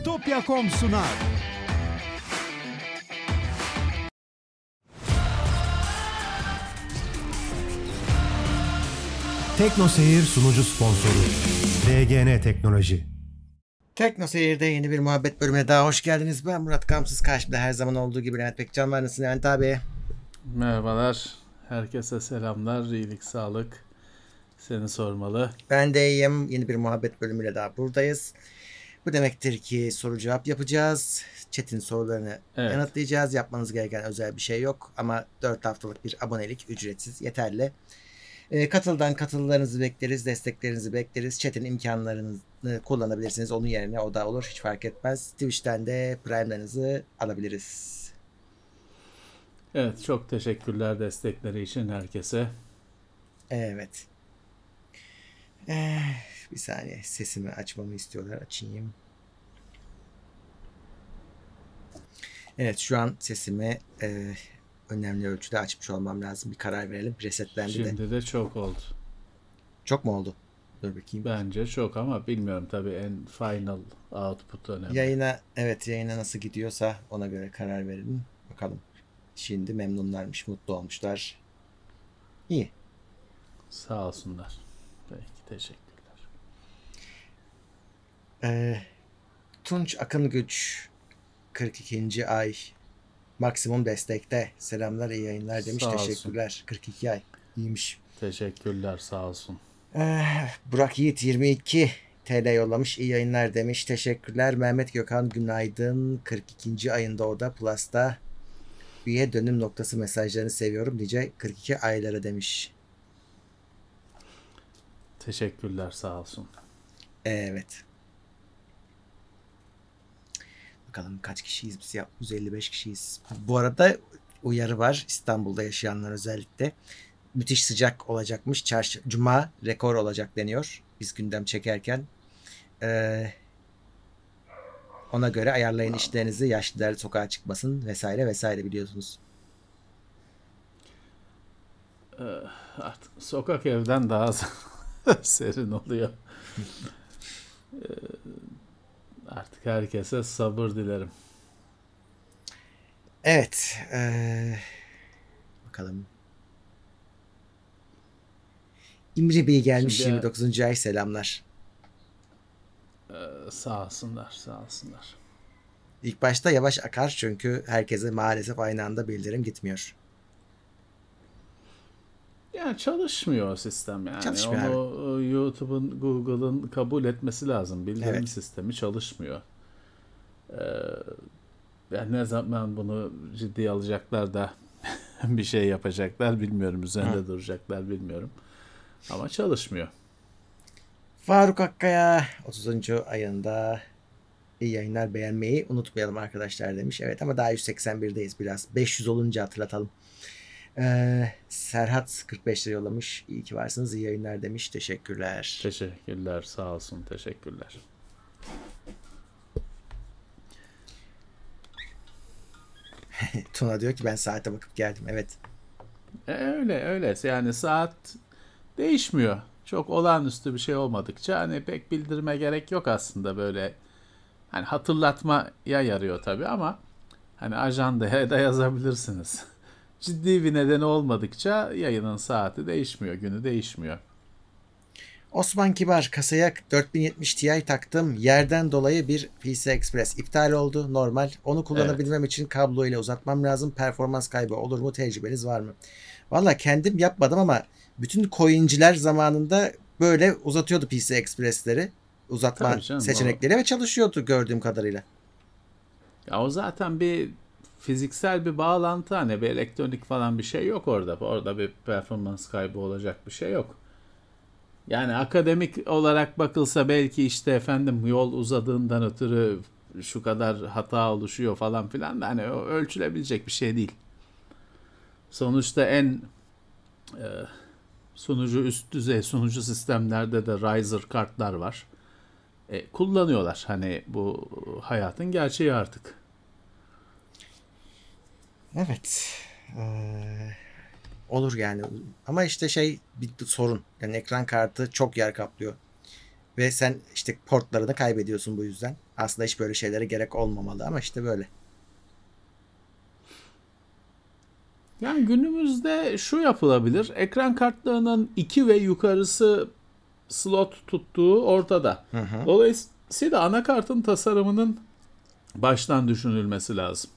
Bitopya.com sunar. Tekno Seyir sunucu sponsoru DGN Teknoloji. Tekno Seyir'de yeni bir muhabbet bölümüne daha hoş geldiniz. Ben Murat Kamsız. Karşımda her zaman olduğu gibi Levent Pekcan var. Nasılsın Levent abi? Merhabalar. Herkese selamlar. İyilik, sağlık. Seni sormalı. Ben de iyiyim. Yeni bir muhabbet bölümüyle daha buradayız. Bu demektir ki soru cevap yapacağız. Chat'in sorularını Evet. yanıtlayacağız. Yapmanız gereken özel bir şey yok. Ama 4 haftalık bir abonelik ücretsiz yeterli. Ee, katıldan katıllarınızı bekleriz. Desteklerinizi bekleriz. Chat'in imkanlarını kullanabilirsiniz. Onun yerine o da olur. Hiç fark etmez. Twitch'ten de Prime'larınızı alabiliriz. Evet, çok teşekkürler destekleri için herkese. Evet. Eh, bir saniye sesimi açmamı istiyorlar. Açayım. Evet şu an sesimi eh, önemli ölçüde açmış olmam lazım. Bir karar verelim. Resetlendi de. Şimdi de çok oldu. Çok mu oldu? Dur bakayım. Bence çok ama bilmiyorum tabii en final output önemli. Yayına evet yayına nasıl gidiyorsa ona göre karar verelim. Bakalım. Şimdi memnunlarmış, mutlu olmuşlar. İyi. Sağ olsunlar. Peki, teşekkürler. Ee, Tunç Akın Güç 42. ay maksimum destekte. Selamlar iyi yayınlar demiş. Sağ olsun. Teşekkürler. 42 ay. İyiymiş. Teşekkürler, sağ olsun. Ee, Burak Yiğit 22 TL yollamış. İyi yayınlar demiş. Teşekkürler. Mehmet Gökhan günaydın. 42. ayında o da Plus'ta üye dönüm noktası mesajlarını seviyorum. Nice 42 aylara demiş. Teşekkürler, sağ olsun. Evet. Bakalım kaç kişiyiz biz ya? 155 kişiyiz. Bu arada uyarı var İstanbul'da yaşayanlar özellikle. Müthiş sıcak olacakmış. Çarşı, Cuma rekor olacak deniyor. Biz gündem çekerken. Ee, ona göre ayarlayın işlerinizi. Yaşlılar sokağa çıkmasın vesaire vesaire biliyorsunuz. Artık sokak evden daha serin oluyor. Artık herkese sabır dilerim. Evet. ee, bakalım. İmri Bey gelmiş Şimdi- 29. ay selamlar. Ee, Sağ olsunlar, sağ olsunlar. İlk başta yavaş akar çünkü herkese maalesef aynı anda bildirim gitmiyor. Yani çalışmıyor sistem yani. Çalışmıyor Onu YouTube'un, Google'ın kabul etmesi lazım. Bildirim Evet. sistemi çalışmıyor. Ee, yani ne zaman bunu ciddiye alacaklar da bir şey yapacaklar bilmiyorum. Üzerinde duracaklar bilmiyorum. Ama çalışmıyor. Faruk Akkaya 30. ayında iyi yayınlar beğenmeyi unutmayalım arkadaşlar demiş. Evet ama daha 181'deyiz biraz. 500 olunca hatırlatalım. Ee, Serhat 45 lira yollamış. İyi ki varsınız. iyi yayınlar demiş. Teşekkürler. Teşekkürler, sağ olsun, teşekkürler. Tuna diyor ki ben saate bakıp geldim. Evet. E, öyle öyle yani saat değişmiyor. Çok olağanüstü bir şey olmadıkça hani pek bildirime gerek yok aslında böyle. Hani hatırlatmaya yarıyor tabii ama hani ajandaya da yazabilirsiniz. Ciddi bir nedeni olmadıkça yayının saati değişmiyor, günü değişmiyor. Osman Kibar kasaya 4070 Ti taktım. Yerden dolayı bir PC Express iptal oldu. Normal. Onu kullanabilmem için kablo ile uzatmam lazım. Performans kaybı olur mu? Tecrübeniz var mı? Valla kendim yapmadım ama bütün coinciler zamanında böyle uzatıyordu PC Express'leri. Uzatma canım, seçenekleri ve çalışıyordu gördüğüm kadarıyla. Ya o zaten bir fiziksel bir bağlantı hani bir elektronik falan bir şey yok orada. Orada bir performans kaybı olacak bir şey yok. Yani akademik olarak bakılsa belki işte efendim yol uzadığından ötürü şu kadar hata oluşuyor falan filan da hani ölçülebilecek bir şey değil. Sonuçta en e, sunucu üst düzey sunucu sistemlerde de Riser kartlar var. E, kullanıyorlar. Hani bu hayatın gerçeği artık. Evet. Ee, olur yani. Ama işte şey bir sorun. Yani ekran kartı çok yer kaplıyor. Ve sen işte portlarını kaybediyorsun bu yüzden. Aslında hiç böyle şeylere gerek olmamalı ama işte böyle. Yani günümüzde şu yapılabilir. Ekran kartlarının 2 ve yukarısı slot tuttuğu ortada. Hı hı. Dolayısıyla anakartın tasarımının baştan düşünülmesi lazım.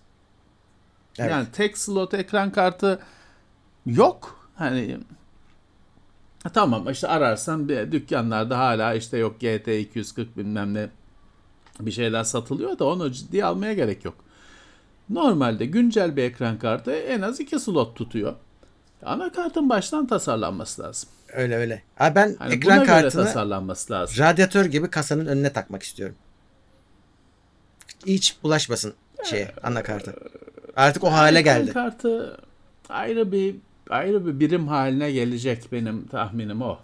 Evet. Yani tek slot ekran kartı yok. Hani tamam işte ararsan bir dükkanlarda hala işte yok GT 240 bilmem ne bir şeyler satılıyor da onu ciddiye almaya gerek yok. Normalde güncel bir ekran kartı en az iki slot tutuyor. Anakartın baştan tasarlanması lazım. Öyle öyle. Abi ben Hani ekran kartını tasarlanması lazım. radyatör gibi kasanın önüne takmak istiyorum. Hiç bulaşmasın şeye anakarta. Artık o hale geldi. kartı ayrı bir ayrı bir birim haline gelecek benim tahminim o.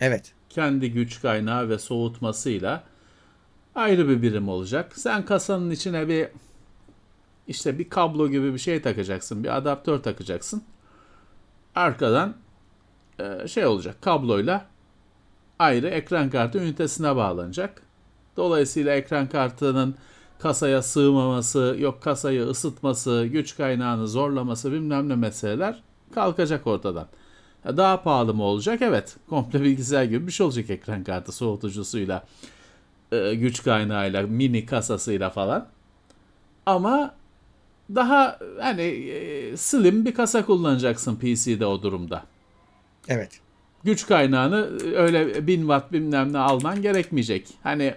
Evet. kendi güç kaynağı ve soğutmasıyla ayrı bir birim olacak. Sen kasanın içine bir işte bir kablo gibi bir şey takacaksın, bir adaptör takacaksın. Arkadan e, şey olacak, kabloyla ayrı ekran kartı ünitesine bağlanacak. Dolayısıyla ekran kartının kasaya sığmaması, yok kasayı ısıtması, güç kaynağını zorlaması bilmem ne meseleler kalkacak ortadan. Ha, Daha pahalı mı olacak? Evet. Komple bilgisayar gibi bir şey olacak ekran kartı soğutucusuyla, e, güç kaynağıyla, mini kasasıyla falan. Ama daha hani slim bir kasa kullanacaksın PC'de o durumda. Evet. Güç kaynağını e, öyle 1000 watt bilmem ne alman gerekmeyecek. Hani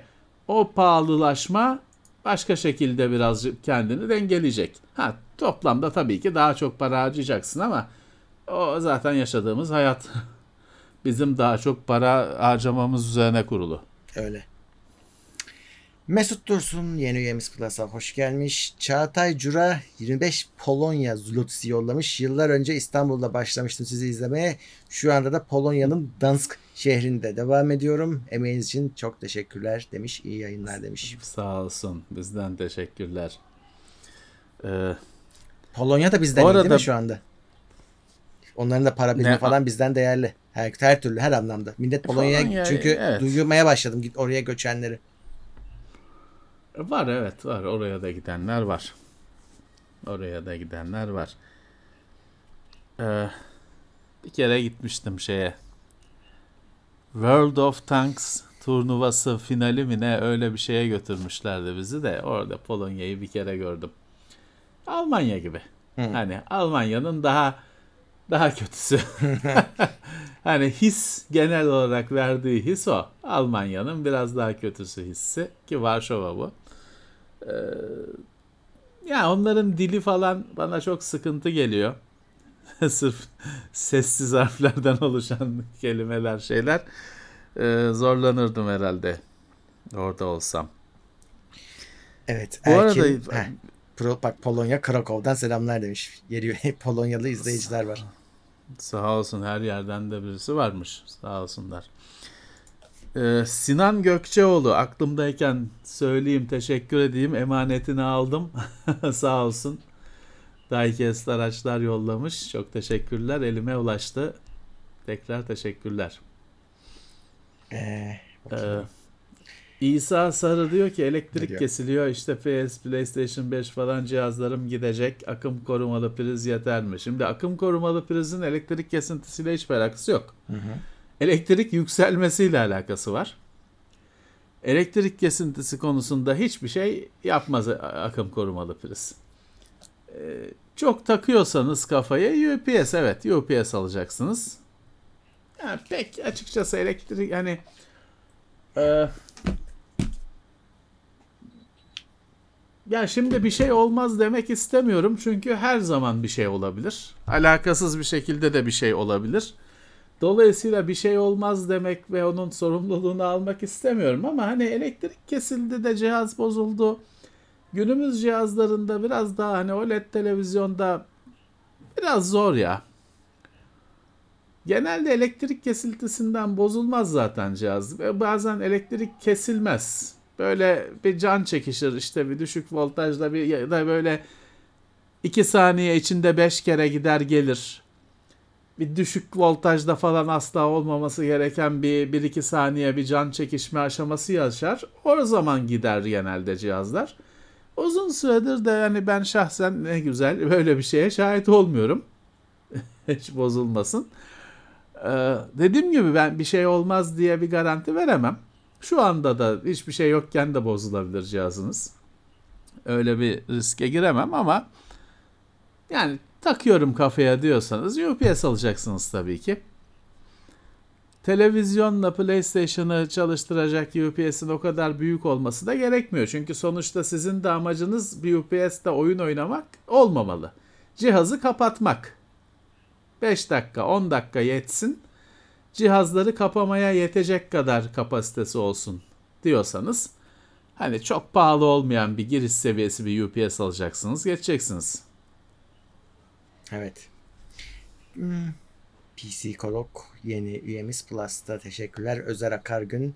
o pahalılaşma başka şekilde birazcık kendini dengeleyecek. Ha toplamda tabii ki daha çok para harcayacaksın ama o zaten yaşadığımız hayat. Bizim daha çok para harcamamız üzerine kurulu. Öyle. Mesut Dursun yeni üyemiz Plus'a hoş gelmiş. Çağatay Cura 25 Polonya zlotisi yollamış. Yıllar önce İstanbul'da başlamıştım sizi izlemeye. Şu anda da Polonya'nın Dansk şehrinde devam ediyorum. Emeğiniz için çok teşekkürler demiş. İyi yayınlar demiş. Sağ olsun. Bizden teşekkürler. Ee, Polonya da bizden iyi değil arada- mi şu anda? Onların da para birimi Ne- falan bizden değerli. Her, her türlü her anlamda. Millet Polonya'ya Polonya, çünkü evet. duymaya başladım git oraya göçenleri. Var evet var. Oraya da gidenler var. Oraya da gidenler var. Ee, bir kere gitmiştim şeye. World of Tanks turnuvası finali mi ne öyle bir şeye götürmüşlerdi bizi de orada Polonya'yı bir kere gördüm. Almanya gibi. Hı. Hani Almanya'nın daha daha kötüsü. hani his genel olarak verdiği his o. Almanya'nın biraz daha kötüsü hissi ki Varşova bu. Ee, ya onların dili falan bana çok sıkıntı geliyor. Sırf sessiz harflerden oluşan kelimeler şeyler. Ee, zorlanırdım herhalde orada olsam. Evet. Bu Erkin, arada- Heh, Pro, bak Polonya Krakow'dan selamlar demiş. Geliyor Polonyalı izleyiciler var. Sağ olsun her yerden de birisi varmış. Sağ olsunlar. Ee, Sinan Gökçeoğlu aklımdayken söyleyeyim teşekkür edeyim emanetini aldım. Sağ olsun. Diecast araçlar yollamış. Çok teşekkürler. Elime ulaştı. Tekrar teşekkürler. Ee, Ee, İsa Sarı diyor ki elektrik diyor? kesiliyor işte PS, PlayStation 5 falan cihazlarım gidecek akım korumalı priz yeter mi? Şimdi akım korumalı prizin elektrik kesintisiyle hiçbir alakası yok. hı hı. Elektrik yükselmesiyle alakası var. Elektrik kesintisi konusunda hiçbir şey yapmaz akım korumalı priz. Çok takıyorsanız kafaya UPS evet UPS alacaksınız. Yani pek açıkçası elektrik hani e, ya şimdi bir şey olmaz demek istemiyorum çünkü her zaman bir şey olabilir. Alakasız bir şekilde de bir şey olabilir. Dolayısıyla bir şey olmaz demek ve onun sorumluluğunu almak istemiyorum ama hani elektrik kesildi de cihaz bozuldu. Günümüz cihazlarında biraz daha hani OLED televizyonda biraz zor ya. Genelde elektrik kesintisinden bozulmaz zaten cihaz. Bazen elektrik kesilmez. Böyle bir can çekişir işte bir düşük voltajda bir ya da böyle 2 saniye içinde 5 kere gider gelir. bir düşük voltajda falan asla olmaması gereken bir 1-2 saniye bir can çekişme aşaması yaşar. O zaman gider genelde cihazlar. Uzun süredir de yani ben şahsen ne güzel böyle bir şeye şahit olmuyorum. Hiç bozulmasın. Ee, dediğim gibi ben bir şey olmaz diye bir garanti veremem. Şu anda da hiçbir şey yokken de bozulabilir cihazınız. Öyle bir riske giremem ama yani takıyorum kafaya diyorsanız UPS alacaksınız tabii ki. Televizyonla PlayStation'ı çalıştıracak UPS'in o kadar büyük olması da gerekmiyor. Çünkü sonuçta sizin de amacınız bir UPS'te oyun oynamak olmamalı. Cihazı kapatmak. 5 dakika 10 dakika yetsin. Cihazları kapamaya yetecek kadar kapasitesi olsun diyorsanız hani çok pahalı olmayan bir giriş seviyesi bir UPS alacaksınız geçeceksiniz. Evet. Hmm. PC Kolok yeni üyemiz Plus'ta teşekkürler. Özer Akargün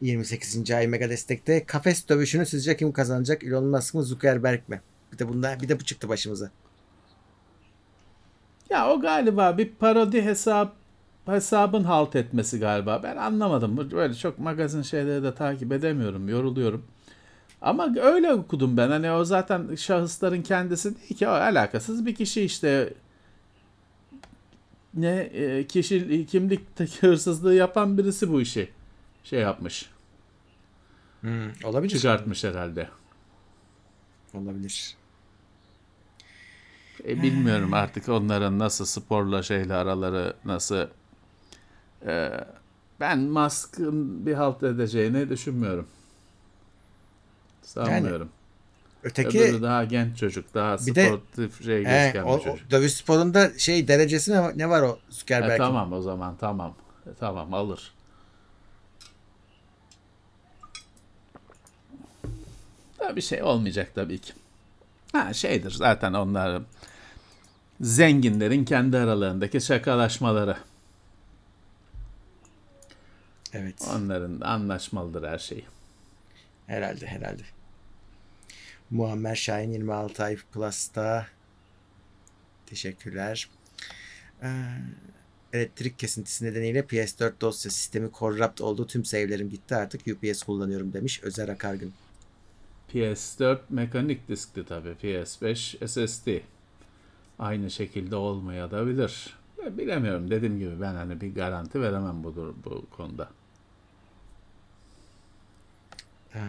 28. ay mega destekte. Kafes dövüşünü sizce kim kazanacak? Elon Musk mı Zuckerberg mi? Bir de bunda bir de bu çıktı başımıza. Ya o galiba bir parodi hesap hesabın halt etmesi galiba. Ben anlamadım. Böyle çok magazin şeyleri de takip edemiyorum. Yoruluyorum. Ama öyle okudum ben. Hani o zaten şahısların kendisi değil ki o alakasız bir kişi işte ne e, kişi kimlik hırsızlığı yapan birisi bu işi şey yapmış. Hmm, olabilir. Çıkartmış herhalde. Olabilir. E, bilmiyorum artık onların nasıl sporla şeyle araları nasıl e, ben Musk'ın bir halt edeceğini düşünmüyorum. Sanmıyorum. Öteki Öbürü daha genç çocuk, daha Bir de- sportif şey he, gözüken o, o çocuk. dövüş sporunda şey derecesi ne, ne var o E, Zuckerberg'in? tamam o zaman tamam. E, tamam alır. Da bir şey olmayacak tabii ki. Ha şeydir zaten onlar zenginlerin kendi aralarındaki şakalaşmaları. Evet. Onların anlaşmalıdır her şey. Herhalde herhalde. Muammer Şahin 26 ay Plus'ta. Teşekkürler. Ee, elektrik kesintisi nedeniyle PS4 dosya sistemi corrupt oldu. Tüm save'lerim gitti artık UPS kullanıyorum demiş Özer Akargın. PS4 mekanik diskti tabii. PS5 SSD. Aynı şekilde olmayabilir. Ya bilemiyorum. Dediğim gibi ben hani bir garanti veremem bu, bu konuda. Ee,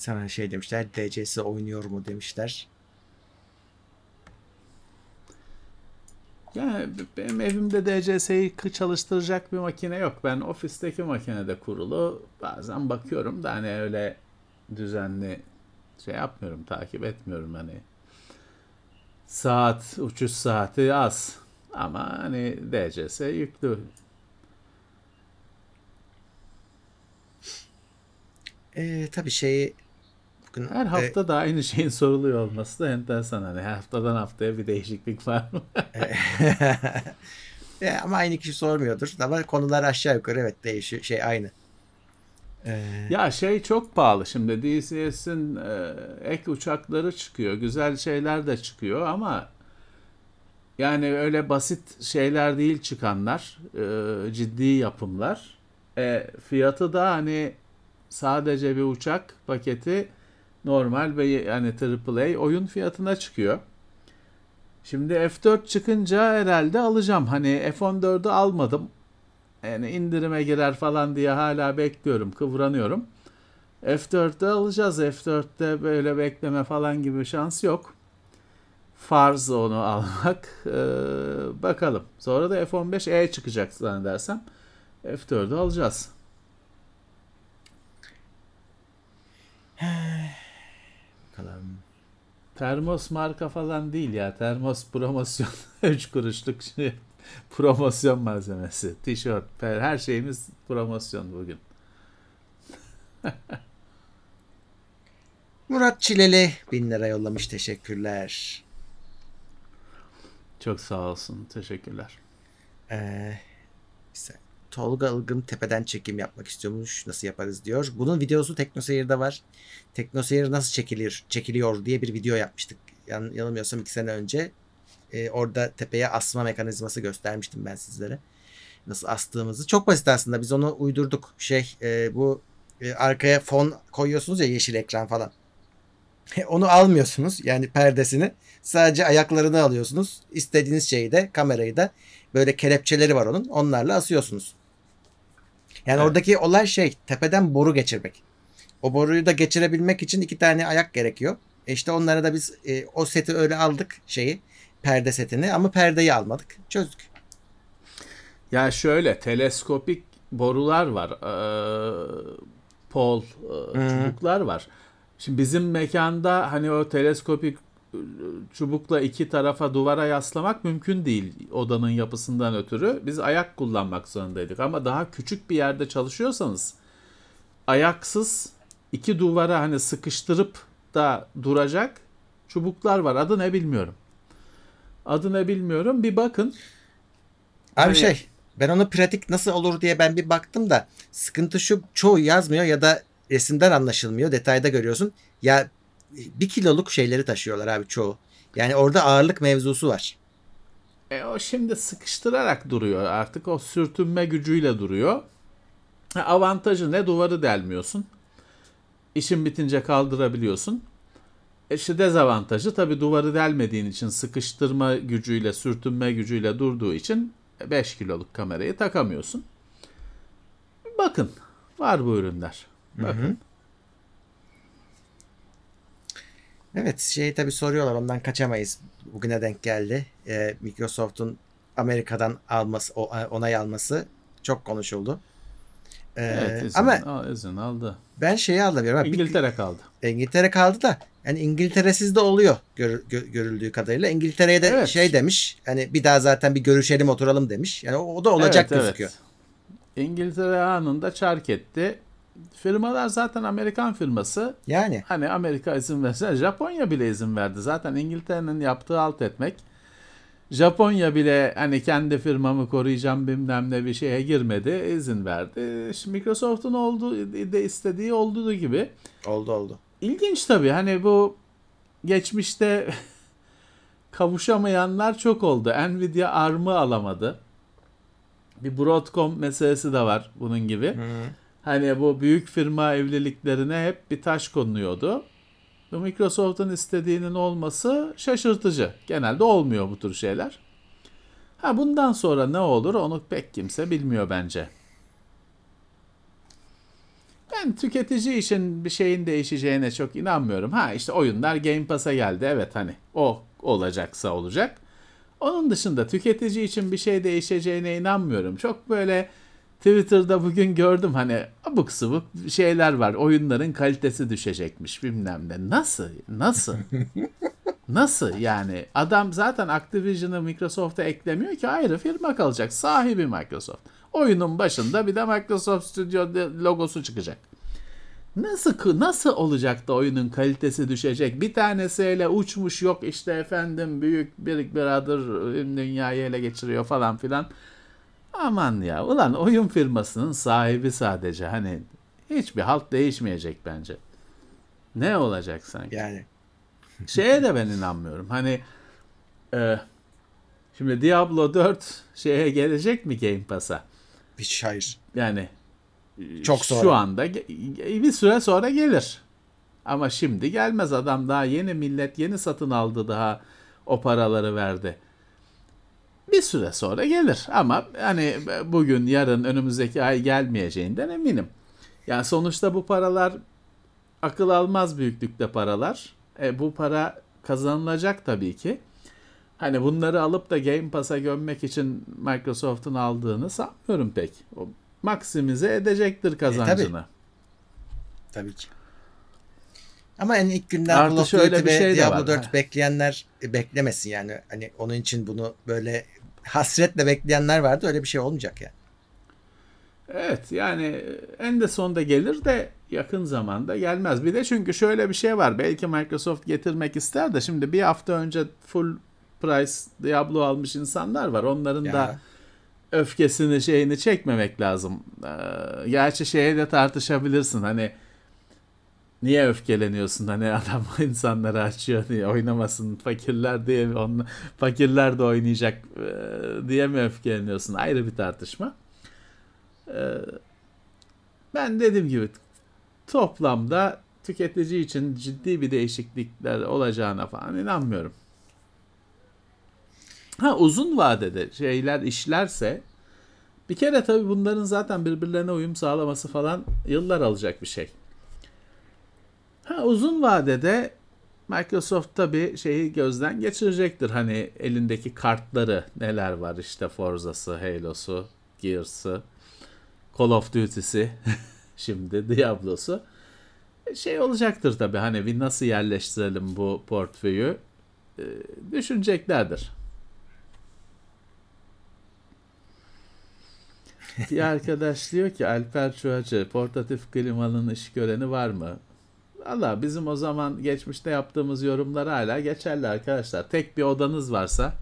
sana şey demişler DCS oynuyor mu demişler. Yani benim evimde DCS'yi çalıştıracak bir makine yok. Ben ofisteki makinede kurulu. Bazen bakıyorum da hani öyle düzenli şey yapmıyorum, takip etmiyorum hani. Saat, uçuş saati az. Ama hani DCS yüklü. Ee, tabii şeyi bugün Her e, hafta da aynı şeyin soruluyor olması da enteresan. Hani haftadan haftaya bir değişiklik var mı? e, ama aynı kişi sormuyordur. Ama konular aşağı yukarı evet değişiyor. Şey aynı. Ee, Ya şey çok pahalı şimdi DCS'in e, ek uçakları çıkıyor. Güzel şeyler de çıkıyor ama yani öyle basit şeyler değil çıkanlar. e, ciddi yapımlar. E, fiyatı da hani sadece bir uçak paketi normal ve yani AAA oyun fiyatına çıkıyor. Şimdi F4 çıkınca herhalde alacağım. Hani F14'ü almadım. Yani indirime girer falan diye hala bekliyorum, kıvranıyorum. F4'te alacağız. F4'te böyle bekleme falan gibi şans yok. Farz onu almak. Ee, bakalım. Sonra da F15E çıkacak zannedersem. F4'ü alacağız. Bakalım. Termos marka falan değil ya. Termos promosyon. 3 kuruşluk şey. promosyon malzemesi. Tişört, per- her şeyimiz promosyon bugün. Murat Çileli 1000 lira yollamış. Teşekkürler. Çok sağ olsun. Teşekkürler. Ee, işte Tolga Ilgın tepeden çekim yapmak istiyormuş. Nasıl yaparız diyor. Bunun videosu TeknoSeyir'de var. TeknoSeyir nasıl çekilir, çekiliyor diye bir video yapmıştık. yan, yanılmıyorsam iki sene önce e, orada tepeye asma mekanizması göstermiştim ben sizlere. Nasıl astığımızı. Çok basit aslında. Biz onu uydurduk. Şey e, bu e, arkaya fon koyuyorsunuz ya yeşil ekran falan. onu almıyorsunuz yani perdesini. Sadece ayaklarını alıyorsunuz. İstediğiniz şeyi de kamerayı da böyle kelepçeleri var onun. Onlarla asıyorsunuz. Yani Evet. oradaki olay şey tepeden boru geçirmek. O boruyu da geçirebilmek için iki tane ayak gerekiyor. E işte onlara da biz e, o seti öyle aldık şeyi perde setini ama perdeyi almadık. Çözdük. Ya şöyle teleskopik borular var. Ee, pol e, çubuklar var. Şimdi bizim mekanda hani o teleskopik çubukla iki tarafa duvara yaslamak mümkün değil odanın yapısından ötürü. Biz ayak kullanmak zorundaydık ama daha küçük bir yerde çalışıyorsanız ayaksız iki duvara hani sıkıştırıp da duracak çubuklar var. Adı ne bilmiyorum. Adı ne bilmiyorum. Bir bakın. Abi Hani- şey ben onu pratik nasıl olur diye ben bir baktım da sıkıntı şu çoğu yazmıyor ya da resimden anlaşılmıyor detayda görüyorsun. Ya bir kiloluk şeyleri taşıyorlar abi çoğu. Yani orada ağırlık mevzusu var. E o şimdi sıkıştırarak duruyor. Artık o sürtünme gücüyle duruyor. Avantajı ne? Duvarı delmiyorsun. İşin bitince kaldırabiliyorsun. E işte dezavantajı tabii duvarı delmediğin için sıkıştırma gücüyle, sürtünme gücüyle durduğu için 5 kiloluk kamerayı takamıyorsun. Bakın. Var bu ürünler. Bakın. Evet şey tabii soruyorlar ondan kaçamayız. Bugüne denk geldi. Ee, Microsoft'un Amerika'dan alması, onay alması çok konuşuldu. Ee, Evet, izin, ama al- izin aldı. ben şeyi anlamıyorum. abi. Bir- İngiltere kaldı. İngiltere kaldı da yani İngiltere'siz de oluyor gör- gö- görüldüğü kadarıyla. İngiltere'ye de Evet. şey demiş. Hani bir daha zaten bir görüşelim oturalım demiş. Yani o, o da olacak Evet, evet. gözüküyor. İngiltere anında çark etti. Firmalar zaten Amerikan firması. Yani Hani Amerika izin verse Japonya bile izin verdi. Zaten İngiltere'nin yaptığı alt etmek. Japonya bile hani kendi firmamı koruyacağım bilmem ne bir şeye girmedi. izin verdi. Şimdi Microsoft'un olduğu de istediği olduğu gibi. oldu oldu. İlginç tabii hani bu geçmişte kavuşamayanlar çok oldu. Nvidia ARM'ı alamadı. Bir Broadcom meselesi de var bunun gibi. Hani bu büyük firma evliliklerine hep bir taş konuluyordu. Bu Microsoft'un istediğinin olması şaşırtıcı. Genelde olmuyor bu tür şeyler. Ha bundan sonra ne olur onu pek kimse bilmiyor bence. Ben tüketici için bir şeyin değişeceğine çok inanmıyorum. Ha işte oyunlar Game Pass'a geldi. Evet hani o olacaksa olacak. Onun dışında tüketici için bir şey değişeceğine inanmıyorum. Çok böyle Twitter'da bugün gördüm hani abuk subuk şeyler var. Oyunların kalitesi düşecekmiş bilmem ne. Nasıl? Nasıl? Nasıl yani? Adam zaten Activision'ı Microsoft'a eklemiyor ki ayrı firma kalacak. Sahibi Microsoft. Oyunun başında bir de Microsoft Studio logosu çıkacak. Nasıl nasıl olacak da oyunun kalitesi düşecek? Bir tanesiyle uçmuş yok işte efendim büyük bir Brother dünyayı ele geçiriyor falan filan. Aman ya ulan oyun firmasının sahibi sadece hani hiçbir halt değişmeyecek bence. Ne olacak sanki? Yani Şeye de ben inanmıyorum. Hani e, şimdi Diablo 4 şeye gelecek mi Game Pass'a? hiç hayır. Yani Çok sonra. Şu anda bir süre sonra gelir. Ama şimdi gelmez adam daha yeni millet yeni satın aldı daha o paraları verdi. Bir süre sonra gelir ama hani bugün yarın önümüzdeki ay gelmeyeceğinden eminim. Yani sonuçta bu paralar akıl almaz büyüklükte paralar. E, bu para kazanılacak tabii ki. Hani bunları alıp da Game Pass'a gömmek için Microsoft'un aldığını sanmıyorum pek. O maksimize edecektir kazancını. Tabii ki. Ama en ilk günden Artı Call of Duty ve şey Diablo var. 4 Ha. bekleyenler e, beklemesin yani. Hani onun için bunu böyle hasretle bekleyenler vardı. Öyle bir şey olmayacak yani. Evet yani en de sonunda gelir de yakın zamanda gelmez. Bir de çünkü şöyle bir şey var. Belki Microsoft getirmek ister de şimdi bir hafta önce full price Diablo almış insanlar var. Onların Ya. da öfkesini şeyini çekmemek lazım. Ee, gerçi şeye de tartışabilirsin. Hani niye öfkeleniyorsun hani adam insanları açıyor diye oynamasın fakirler diye mi fakirler de oynayacak diye mi öfkeleniyorsun ayrı bir tartışma. Ben dediğim gibi toplamda tüketici için ciddi bir değişiklikler olacağına falan inanmıyorum. Ha uzun vadede şeyler işlerse bir kere tabii bunların zaten birbirlerine uyum sağlaması falan yıllar alacak bir şey. Ha uzun vadede Microsoft tabii şeyi gözden geçirecektir. Hani elindeki kartları neler var işte Forza'sı, Halo'su, Gears'ı, Call of Duty'si, şimdi Diablo'su. Şey olacaktır tabii hani bir nasıl yerleştirelim bu portföyü e, düşüneceklerdir. Bir arkadaş diyor ki Alper Çuhacı portatif klimanın iş göreni var mı? Valla bizim o zaman geçmişte yaptığımız yorumlar hala geçerli arkadaşlar. Tek bir odanız varsa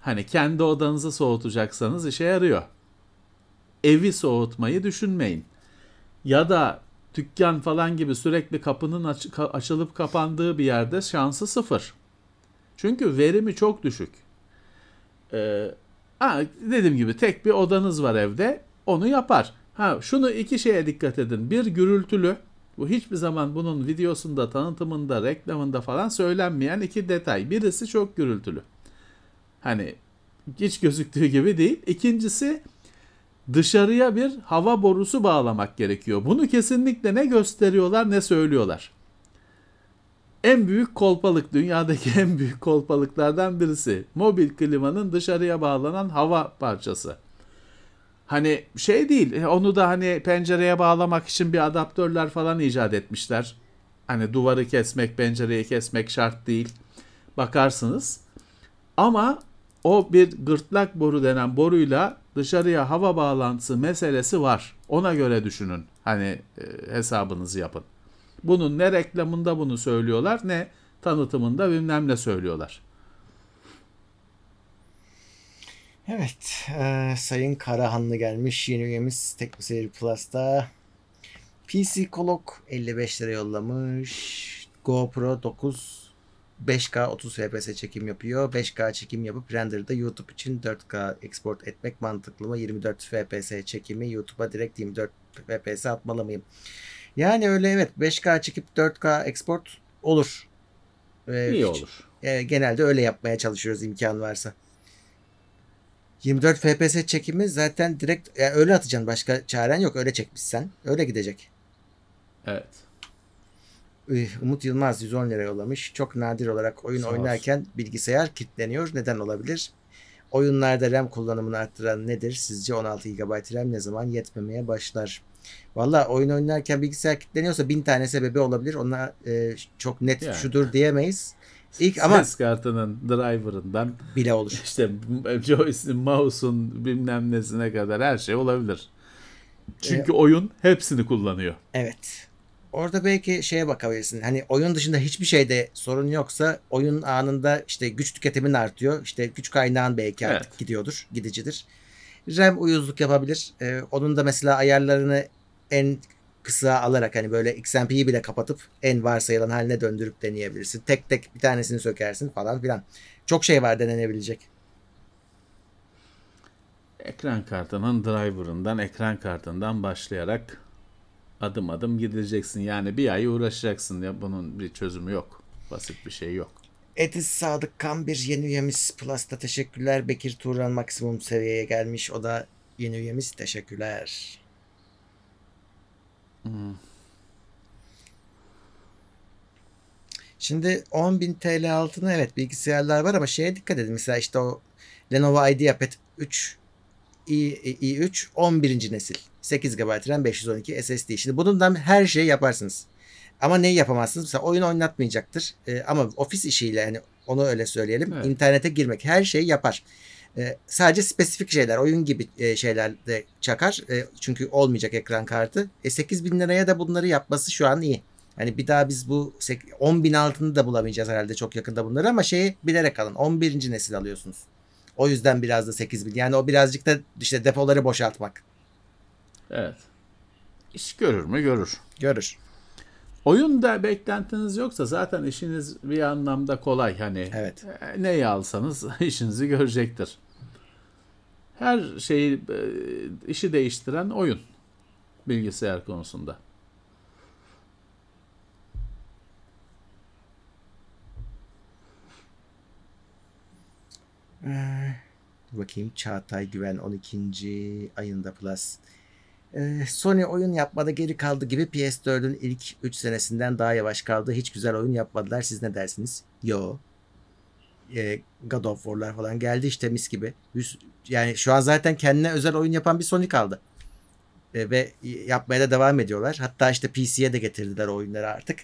hani kendi odanızı soğutacaksanız işe yarıyor. Evi soğutmayı düşünmeyin. Ya da dükkan falan gibi sürekli kapının aç- açılıp kapandığı bir yerde şansı sıfır. Çünkü verimi çok düşük. Ee, ha, dediğim gibi tek bir odanız var evde onu yapar. Ha şunu iki şeye dikkat edin. Bir gürültülü bu hiçbir zaman bunun videosunda, tanıtımında, reklamında falan söylenmeyen iki detay. Birisi çok gürültülü. Hani hiç gözüktüğü gibi değil. İkincisi dışarıya bir hava borusu bağlamak gerekiyor. Bunu kesinlikle ne gösteriyorlar ne söylüyorlar. En büyük kolpalık, dünyadaki en büyük kolpalıklardan birisi. Mobil klimanın dışarıya bağlanan hava parçası. Hani şey değil, onu da hani pencereye bağlamak için bir adaptörler falan icat etmişler. Hani duvarı kesmek, pencereyi kesmek şart değil. Bakarsınız. Ama o bir gırtlak boru denen boruyla dışarıya hava bağlantısı meselesi var. Ona göre düşünün. Hani e, hesabınızı yapın. Bunun ne reklamında bunu söylüyorlar ne tanıtımında bilmem ne söylüyorlar. Evet. e, Sayın Karahanlı gelmiş. Yeni üyemiz TeknoSeyir Plus'ta. PC Kolok 55 lira yollamış. GoPro 9 5K 30 FPS çekim yapıyor. 5K çekim yapıp render'da YouTube için 4K export etmek mantıklı mı? 24 FPS çekimi YouTube'a direkt 24 FPS atmalı mıyım? Yani öyle evet 5K çekip 4K export olur. Ee, İyi olur. e, genelde öyle yapmaya çalışıyoruz imkan varsa. 24 FPS çekimi zaten direkt yani öyle atacaksın. Başka çaren yok. Öyle çekmişsen. Öyle gidecek. Evet. Umut Yılmaz 110 lira yollamış. Çok nadir olarak oyun Sağ olsun. oynarken bilgisayar kilitleniyor. Neden olabilir? Oyunlarda RAM kullanımını arttıran nedir? Sizce 16 GB RAM ne zaman yetmemeye başlar? Valla oyun oynarken bilgisayar kilitleniyorsa bin tane sebebi olabilir. Ona e, çok net Yani. şudur diyemeyiz. İlk ama Ses kartının driver'ından bile olur. işte joystick, mouse'un bilmem nesine kadar her şey olabilir. Çünkü oyun hepsini kullanıyor. Evet. Orada belki şeye bakabilirsin. Hani oyun dışında hiçbir şeyde sorun yoksa oyun anında işte güç tüketimin artıyor. İşte güç kaynağın belki artık Evet. gidiyordur, gidicidir. RAM uyuzluk yapabilir. Ee, onun da mesela ayarlarını en kısa alarak hani böyle XMP'yi bile kapatıp en varsayılan haline döndürüp deneyebilirsin. Tek tek bir tanesini sökersin falan filan. Çok şey var denenebilecek. Ekran kartının driver'ından, ekran kartından başlayarak adım adım gideceksin. Yani bir ay uğraşacaksın ya bunun bir çözümü yok. Basit bir şey yok. Ediz Sadık Kan bir yeni üyemiz Plus'ta teşekkürler. Bekir Turan maksimum seviyeye gelmiş. O da yeni üyemiz. Teşekkürler. Şimdi 10.000 TL altına evet bilgisayarlar var ama şeye dikkat edin. Mesela işte o Lenovo IdeaPad 3 i, i3 11. nesil. 8 GB RAM 512 SSD. Şimdi bundan her şeyi yaparsınız. Ama neyi yapamazsınız? Mesela oyun oynatmayacaktır. Ee, ama ofis işiyle hani onu öyle söyleyelim. Evet. İnternete girmek her şeyi yapar. Ee, sadece spesifik şeyler, oyun gibi e, şeyler de çakar. E, çünkü olmayacak ekran kartı. E, 8 bin liraya da bunları yapması şu an iyi. Hani bir daha biz bu sek- 10 bin altını da bulamayacağız herhalde çok yakında bunları ama şeyi bilerek alın. 11. nesil alıyorsunuz. O yüzden biraz da 8 bin. Yani o birazcık da işte depoları boşaltmak. Evet. İş görür mü? Görür. Görür. Oyunda beklentiniz yoksa zaten işiniz bir anlamda kolay. Hani Evet. e, neyi alsanız işinizi görecektir. Her şeyi e, işi değiştiren oyun bilgisayar konusunda. Dur bakayım Çağatay Güven 12. ayında Plus. Ee, Sony oyun yapmada geri kaldı gibi PS4'ün ilk 3 senesinden daha yavaş kaldı. Hiç güzel oyun yapmadılar. Siz ne dersiniz? Yo. Ee, God of War'lar falan geldi işte mis gibi. Yani şu an zaten kendine özel oyun yapan bir Sony kaldı. Ee, ve yapmaya da devam ediyorlar. Hatta işte PC'ye de getirdiler oyunları artık.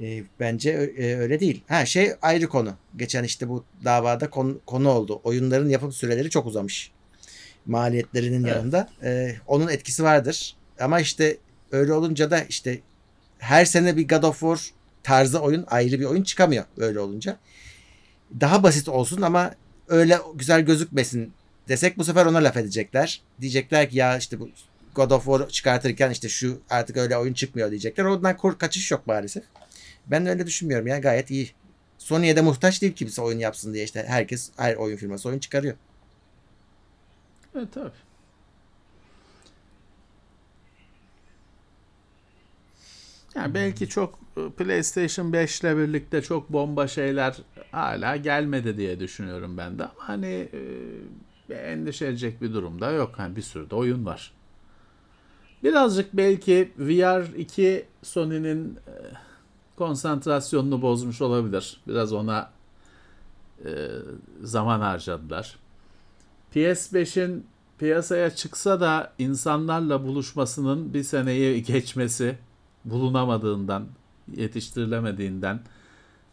Ee, bence e, öyle değil. Ha şey ayrı konu. Geçen işte bu davada konu, konu oldu. Oyunların yapım süreleri çok uzamış. Maliyetlerinin Evet. yanında. Ee, onun etkisi vardır. Ama işte öyle olunca da işte her sene bir God of War tarzı oyun ayrı bir oyun çıkamıyor öyle olunca. Daha basit olsun ama öyle güzel gözükmesin desek bu sefer ona laf edecekler. Diyecekler ki ya işte bu God of War çıkartırken işte şu artık öyle oyun çıkmıyor diyecekler. Ondan kaçış yok maalesef. Ben öyle düşünmüyorum ya gayet iyi. Sony'ye de muhtaç değil kimse oyun yapsın diye işte herkes her oyun firması oyun çıkarıyor. Evet tabii. Yani belki çok e, PlayStation 5 ile birlikte çok bomba şeyler hala gelmedi diye düşünüyorum ben de. Ama hani e, endişe edecek bir durum da yok. Hani bir sürü de oyun var. Birazcık belki VR 2 Sony'nin e, konsantrasyonunu bozmuş olabilir. Biraz ona e, zaman harcadılar. PS5'in piyasaya çıksa da insanlarla buluşmasının bir seneyi geçmesi bulunamadığından, yetiştirilemediğinden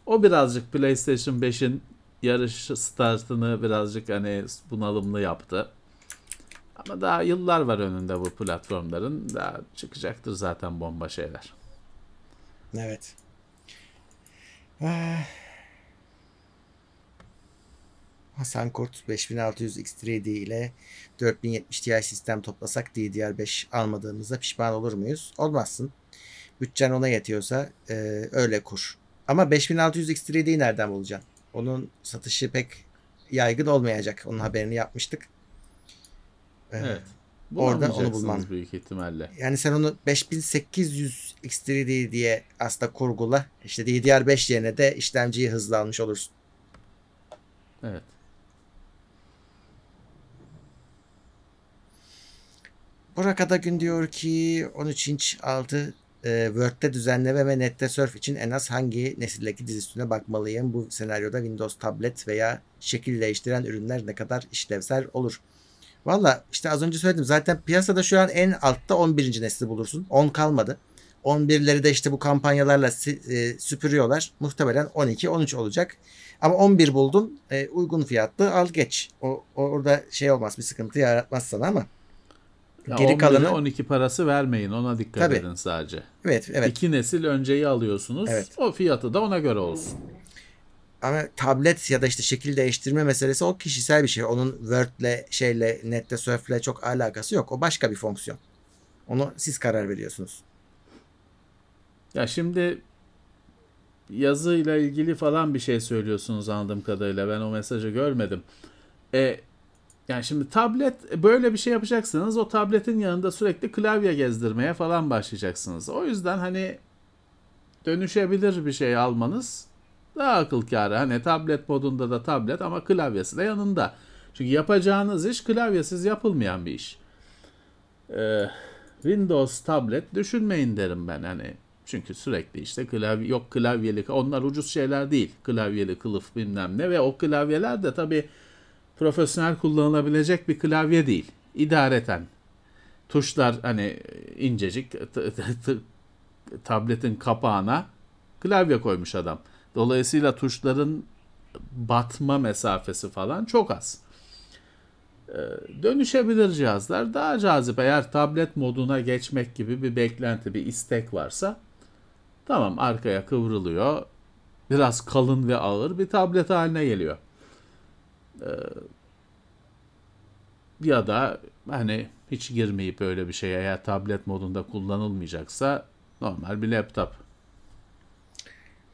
o birazcık PlayStation 5'in yarış startını birazcık hani bunalımlı yaptı. Ama daha yıllar var önünde bu platformların. Daha çıkacaktır zaten bomba şeyler. Evet. Ah. Hasan Kurt 5600 X3D ile 4070 Ti sistem toplasak DDR5 almadığımızda pişman olur muyuz? Olmazsın. Bütçen ona yetiyorsa e, öyle kur. Ama 5600 X3D'yi nereden bulacaksın? Onun satışı pek yaygın olmayacak. Onun haberini yapmıştık. Ee, Evet. Oradan onu bulman. büyük ihtimalle. Yani sen onu 5800 X3D diye aslında kurgula. İşte DDR5 yerine de işlemciyi hızlı almış olursun. Evet. Burak Adagün diyor ki 13 inç altı e, Word'de düzenleme ve nette surf için en az hangi nesildeki dizüstüne bakmalıyım? Bu senaryoda Windows tablet veya şekil değiştiren ürünler ne kadar işlevsel olur? Valla işte az önce söyledim zaten piyasada şu an en altta 11. nesli bulursun. 10 kalmadı. 11'leri de işte bu kampanyalarla e, süpürüyorlar. Muhtemelen 12, 13 olacak. Ama 11 buldun e, uygun fiyatlı al geç. O, orada şey olmaz bir sıkıntı yaratmaz sana ama. Ya Geri 11'e kalanı 12 parası vermeyin. Ona dikkat Tabii. edin sadece. evet evet İki nesil önceyi alıyorsunuz. Evet. O fiyatı da ona göre olsun. Ama tablet ya da işte şekil değiştirme meselesi o kişisel bir şey. Onun Word'le şeyle nette surf'le çok alakası yok. O başka bir fonksiyon. Onu siz karar veriyorsunuz. Ya şimdi yazıyla ilgili falan bir şey söylüyorsunuz anladığım kadarıyla. Ben o mesajı görmedim. E, yani şimdi tablet böyle bir şey yapacaksınız. O tabletin yanında sürekli klavye gezdirmeye falan başlayacaksınız. O yüzden hani dönüşebilir bir şey almanız daha akıl kârı. Hani tablet modunda da tablet ama klavyesi de yanında. Çünkü yapacağınız iş klavyesiz yapılmayan bir iş. Ee, Windows tablet düşünmeyin derim ben hani. Çünkü sürekli işte klavye yok klavyeli onlar ucuz şeyler değil. Klavyeli kılıf bilmem ne ve o klavyeler de tabii profesyonel kullanılabilecek bir klavye değil. İdareten. Tuşlar hani incecik tabletin kapağına klavye koymuş adam. Dolayısıyla tuşların batma mesafesi falan çok az. Ee, Dönüşebilir cihazlar daha cazip. Eğer tablet moduna geçmek gibi bir beklenti, bir istek varsa tamam arkaya kıvrılıyor. Biraz kalın ve ağır bir tablet haline geliyor. Ee, ya da hani hiç girmeyip öyle bir şeye eğer tablet modunda kullanılmayacaksa normal bir laptop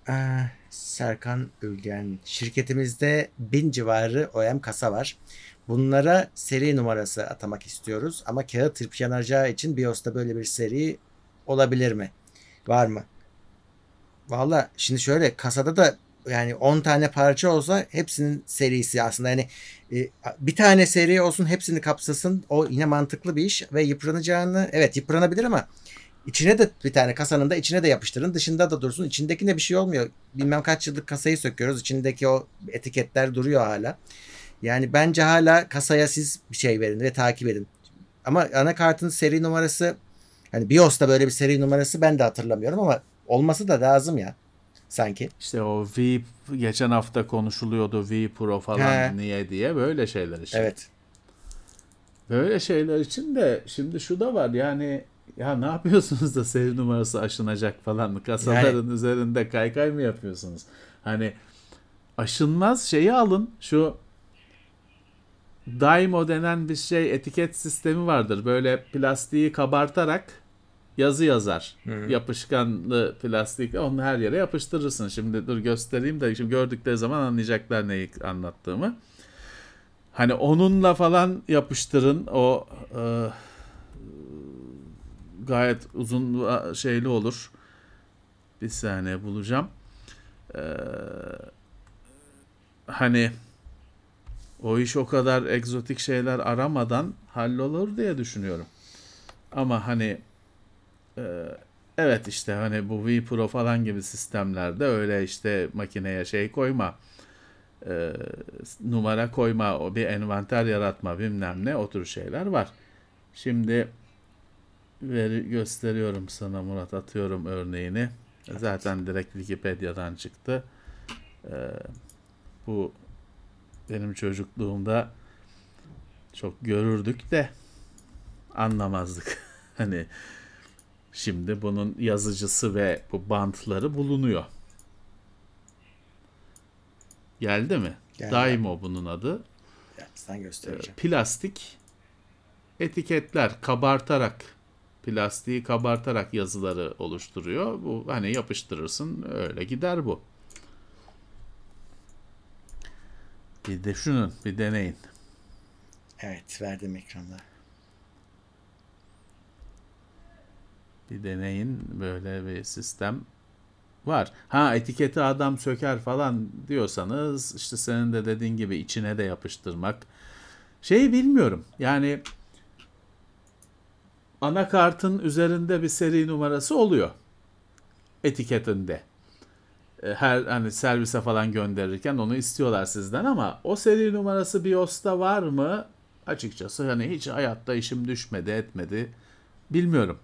Ee, Serkan Ülgen. Şirketimizde bin civarı OEM kasa var. Bunlara seri numarası atamak istiyoruz. Ama kağıt tırp yanacağı için BIOS'ta böyle bir seri olabilir mi? Var mı? Valla şimdi şöyle kasada da yani 10 tane parça olsa hepsinin serisi aslında. Yani e, bir tane seri olsun hepsini kapsasın o yine mantıklı bir iş ve yıpranacağını evet yıpranabilir ama içine de bir tane kasanın da içine de yapıştırın dışında da dursun. İçindekine bir şey olmuyor. Bilmem kaç yıllık kasayı söküyoruz içindeki o etiketler duruyor hala. Yani bence hala kasaya siz bir şey verin ve takip edin. Ama anakartın seri numarası hani BIOS'ta böyle bir seri numarası ben de hatırlamıyorum ama olması da lazım ya sanki. İşte o V geçen hafta konuşuluyordu V Pro falan He. niye diye böyle şeyler için. Evet. Böyle şeyler için de şimdi şu da var yani ya ne yapıyorsunuz da seri numarası aşınacak falan kasaların üzerinde kaykay mı yapıyorsunuz? Hani aşınmaz şeyi alın şu Daimo denen bir şey etiket sistemi vardır. Böyle plastiği kabartarak yazı yazar. Yapışkanlı plastik onu her yere yapıştırırsın. Şimdi dur göstereyim de şimdi gördükleri zaman anlayacaklar neyi anlattığımı. Hani onunla falan yapıştırın o e, gayet uzun şeyli olur. Bir saniye bulacağım. E, hani o iş o kadar egzotik şeyler aramadan hallolur diye düşünüyorum. Ama hani e, evet işte hani bu V Pro falan gibi sistemlerde öyle işte makineye şey koyma e, numara koyma o bir envanter yaratma bilmem ne o tür şeyler var. Şimdi veri gösteriyorum sana Murat atıyorum örneğini. Zaten direkt Wikipedia'dan çıktı. E, bu benim çocukluğumda çok görürdük de anlamazdık. hani şimdi bunun yazıcısı ve bu bantları bulunuyor. Geldi mi? Geldi. Daimo bunun adı. Sen göstereceğim. Plastik etiketler kabartarak plastiği kabartarak yazıları oluşturuyor. Bu hani yapıştırırsın öyle gider bu. Bir düşünün, bir deneyin. Evet verdim ekranda. Bir deneyin böyle bir sistem var. Ha etiketi adam söker falan diyorsanız işte senin de dediğin gibi içine de yapıştırmak. Şeyi bilmiyorum. Yani anakartın üzerinde bir seri numarası oluyor. Etiketinde. E, Her hani servise falan gönderirken onu istiyorlar sizden ama o seri numarası BIOS'ta var mı? Açıkçası hani hiç hayatta işim düşmedi etmedi. Bilmiyorum.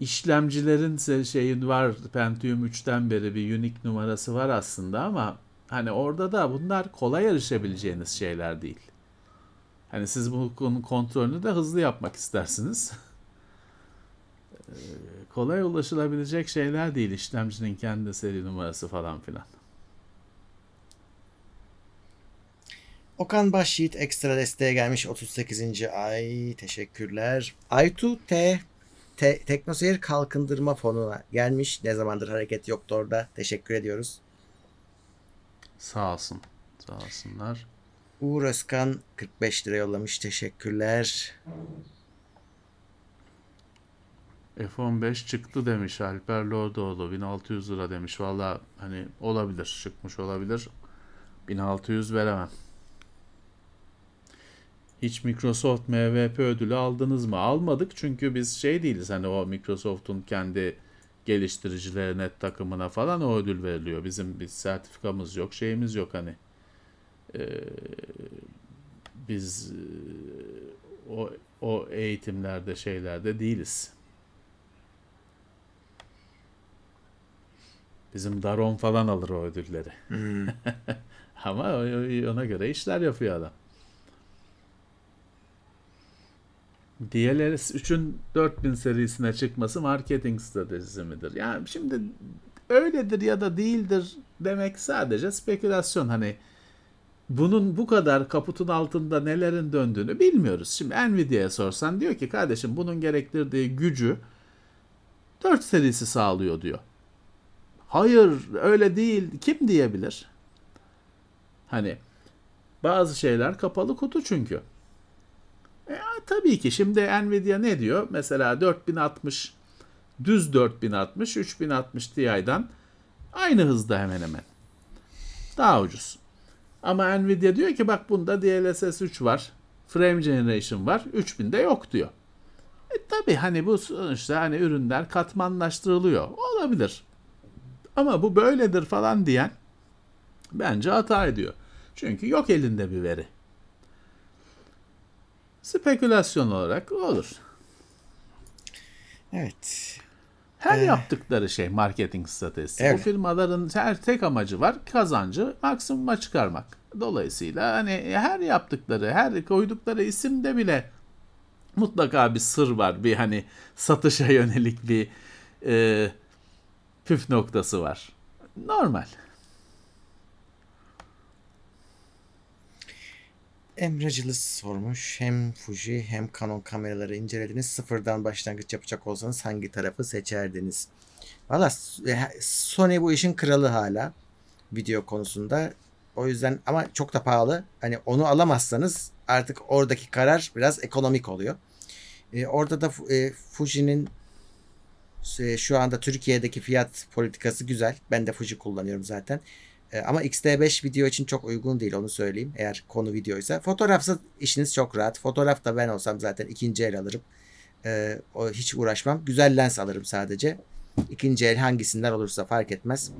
İşlemcilerin se- şeyin var Pentium 3'ten beri bir unique numarası var aslında ama hani orada da bunlar kolay erişebileceğiniz şeyler değil. Hani siz bu konunun kontrolünü de hızlı yapmak istersiniz. Ee, kolay ulaşılabilecek şeyler değil işlemcinin kendi seri numarası falan filan. Okan Başyiğit ekstra desteğe gelmiş 38. ay. Teşekkürler. Aytu T Te Teknoseyir Kalkındırma Fonu'na gelmiş. Ne zamandır hareket yoktu orada. Teşekkür ediyoruz. Sağ olsun. Sağ olsunlar. Uğur Özkan 45 lira yollamış. Teşekkürler. F-15 çıktı demiş Alper Lordoğlu 1600 lira demiş. Valla hani olabilir çıkmış olabilir. 1600 veremem. Hiç Microsoft MVP ödülü aldınız mı? Almadık çünkü biz şey değiliz hani o Microsoft'un kendi geliştiricilerine takımına falan o ödül veriliyor. Bizim bir sertifikamız yok şeyimiz yok hani. Ee, biz e, o, o eğitimlerde şeylerde değiliz. Bizim Daron falan alır o ödülleri. Ama o- ona göre işler yapıyor adam. DLS 3'ün 4000 serisine çıkması marketing stratejisi midir? Yani şimdi öyledir ya da değildir demek sadece spekülasyon. Hani bunun bu kadar kaputun altında nelerin döndüğünü bilmiyoruz. Şimdi Nvidia'ya sorsan diyor ki kardeşim bunun gerektirdiği gücü 4 serisi sağlıyor diyor. Hayır öyle değil. Kim diyebilir? Hani bazı şeyler kapalı kutu çünkü. Tabii ki şimdi Nvidia ne diyor? Mesela 4060 düz 4060 3060 Ti'den aynı hızda hemen hemen. Daha ucuz. Ama Nvidia diyor ki bak bunda DLSS 3 var. Frame Generation var. 3000'de yok diyor. E tabi hani bu sonuçta hani ürünler katmanlaştırılıyor. Olabilir. Ama bu böyledir falan diyen bence hata ediyor. Çünkü yok elinde bir veri. Spekülasyon olarak olur. Evet. Her Ee, yaptıkları şey marketing stratejisi. Bu Evet. firmaların her tek amacı var kazancı maksimuma çıkarmak. Dolayısıyla hani her yaptıkları, her koydukları isimde bile mutlaka bir sır var. Bir hani satışa yönelik bir e, püf noktası var. Normal. Emre Cılız sormuş. Hem Fuji hem Canon kameraları incelediniz. Sıfırdan başlangıç yapacak olsanız hangi tarafı seçerdiniz? Valla e, Sony bu işin kralı hala video konusunda. O yüzden ama çok da pahalı. Hani onu alamazsanız artık oradaki karar biraz ekonomik oluyor. E, orada da e, Fuji'nin e, şu anda Türkiye'deki fiyat politikası güzel. Ben de Fuji kullanıyorum zaten. E, ama X-T5 video için çok uygun değil onu söyleyeyim. Eğer konu videoysa. Fotoğrafsa işiniz çok rahat. Fotoğraf da ben olsam zaten ikinci el alırım. E, o hiç uğraşmam. Güzel lens alırım sadece. İkinci el hangisinden olursa fark etmez.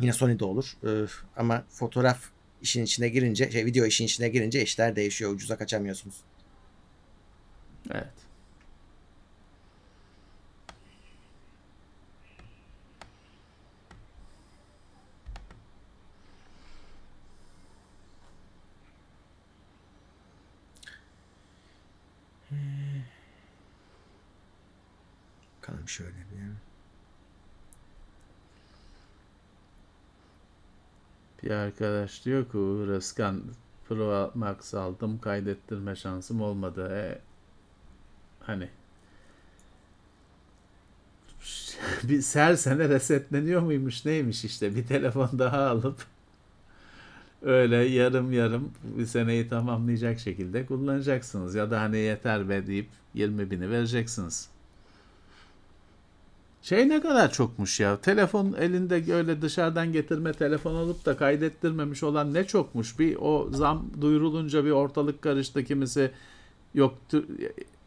Yine Sony'de olur. E, ama fotoğraf işin içine girince, şey video işin içine girince işler değişiyor. Ucuza kaçamıyorsunuz. Evet. Bakalım şöyle bir. Bir arkadaş diyor ki Uğur Özkan Pro Max aldım kaydettirme şansım olmadı. E, hani bir her sene resetleniyor muymuş neymiş işte bir telefon daha alıp öyle yarım yarım bir seneyi tamamlayacak şekilde kullanacaksınız ya da hani yeter be deyip 20 bini vereceksiniz. Şey ne kadar çokmuş ya. Telefon elinde öyle dışarıdan getirme telefon alıp da kaydettirmemiş olan ne çokmuş. Bir o zam duyurulunca bir ortalık karıştı. Kimisi yok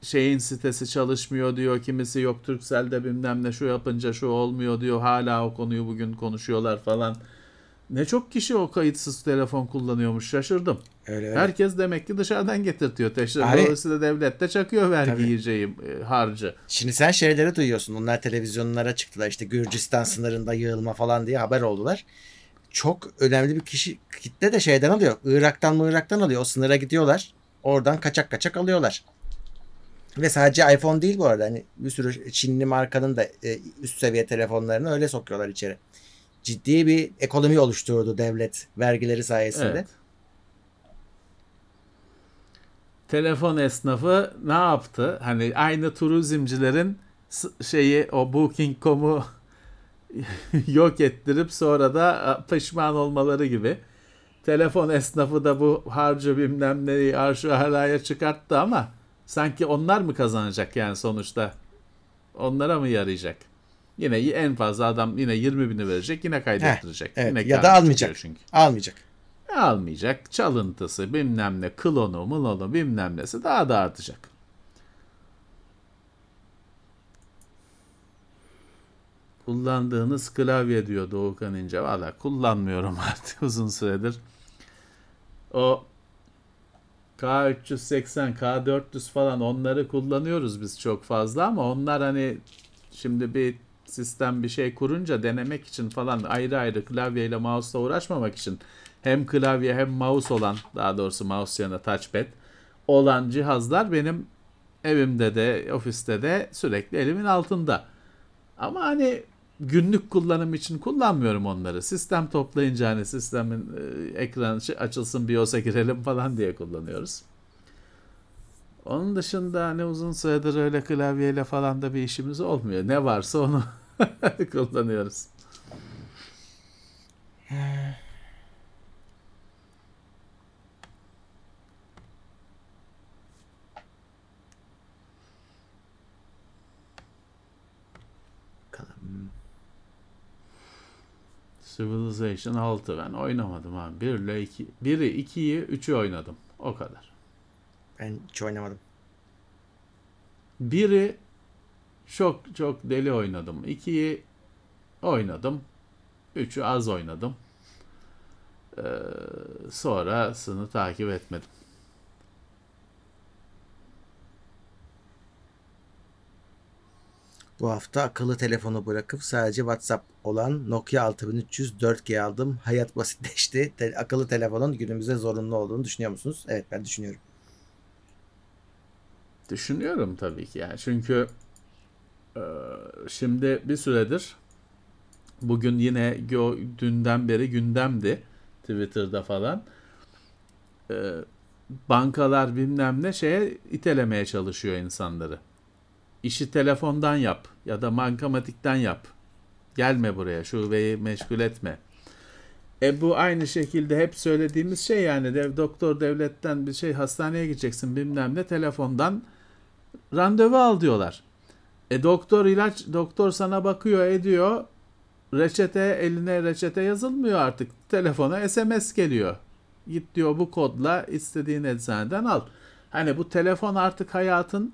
şeyin sitesi çalışmıyor diyor. Kimisi yok Turkcell'de bilmem ne şu yapınca şu olmuyor diyor. Hala o konuyu bugün konuşuyorlar falan. Ne çok kişi o kayıtsız telefon kullanıyormuş şaşırdım. Öyle öyle. Herkes demek ki dışarıdan getirtiyor. Teşhir dolayısıyla devlet de çakıyor vergi yiyeceği e, harcı. Şimdi sen şeyleri duyuyorsun. Onlar televizyonlara çıktılar. İşte Gürcistan sınırında yığılma falan diye haber oldular. Çok önemli bir kişi kitle de şeyden alıyor. Irak'tan mı Irak'tan alıyor. O sınıra gidiyorlar. Oradan kaçak kaçak alıyorlar. Ve sadece iPhone değil bu arada. Hani bir sürü Çinli markanın da e, üst seviye telefonlarını öyle sokuyorlar içeri. Ciddi bir ekonomi oluşturdu devlet vergileri sayesinde. Evet. Telefon esnafı ne yaptı? Hani aynı turizmcilerin şeyi o Booking.com'u yok ettirip sonra da pişman olmaları gibi. Telefon esnafı da bu harcı bilmem neyi arşı halaya çıkarttı ama sanki onlar mı kazanacak yani sonuçta? Onlara mı yarayacak? Yine en fazla adam yine 20 bini verecek yine kaydettirecek. evet. Yine Ya da almayacak. Çünkü. Almayacak. Almayacak. Çalıntısı bilmem ne klonu mulonu bilmem nesi daha da artacak. Kullandığınız klavye diyor Doğukan İnce. Valla kullanmıyorum artık uzun süredir. O K380, K400 falan onları kullanıyoruz biz çok fazla ama onlar hani şimdi bir sistem bir şey kurunca denemek için falan ayrı ayrı klavyeyle mouse'la uğraşmamak için hem klavye hem mouse olan daha doğrusu mouse yanına touchpad olan cihazlar benim evimde de ofiste de sürekli elimin altında. Ama hani günlük kullanım için kullanmıyorum onları. Sistem toplayınca hani sistemin e, ekranı şey- açılsın BIOS'a girelim falan diye kullanıyoruz. Onun dışında hani uzun süredir öyle klavyeyle falan da bir işimiz olmuyor. Ne varsa onu kullanıyoruz. Bakalım. Civilization 6 ben oynamadım abi. 1 ile 2. 1'i, 2'yi, 3'ü oynadım. O kadar. Ben hiç oynamadım. 1'i çok çok deli oynadım. 2'yi oynadım. 3'ü az oynadım. Ee, sonrasını takip etmedim. Bu hafta akıllı telefonu bırakıp sadece WhatsApp olan Nokia 6300 4G aldım. Hayat basitleşti. Te- akıllı telefonun günümüzde zorunlu olduğunu düşünüyor musunuz? Evet ben düşünüyorum. Düşünüyorum tabii ki yani çünkü şimdi bir süredir bugün yine dünden beri gündemdi Twitter'da falan E, bankalar bilmem ne şeye itelemeye çalışıyor insanları. İşi telefondan yap ya da bankamatikten yap. Gelme buraya şubeyi meşgul etme. E bu aynı şekilde hep söylediğimiz şey yani dev, doktor devletten bir şey hastaneye gideceksin bilmem ne telefondan randevu al diyorlar. E doktor ilaç doktor sana bakıyor ediyor. Reçete eline reçete yazılmıyor artık. Telefona SMS geliyor. Git diyor bu kodla istediğin eczaneden al. Hani bu telefon artık hayatın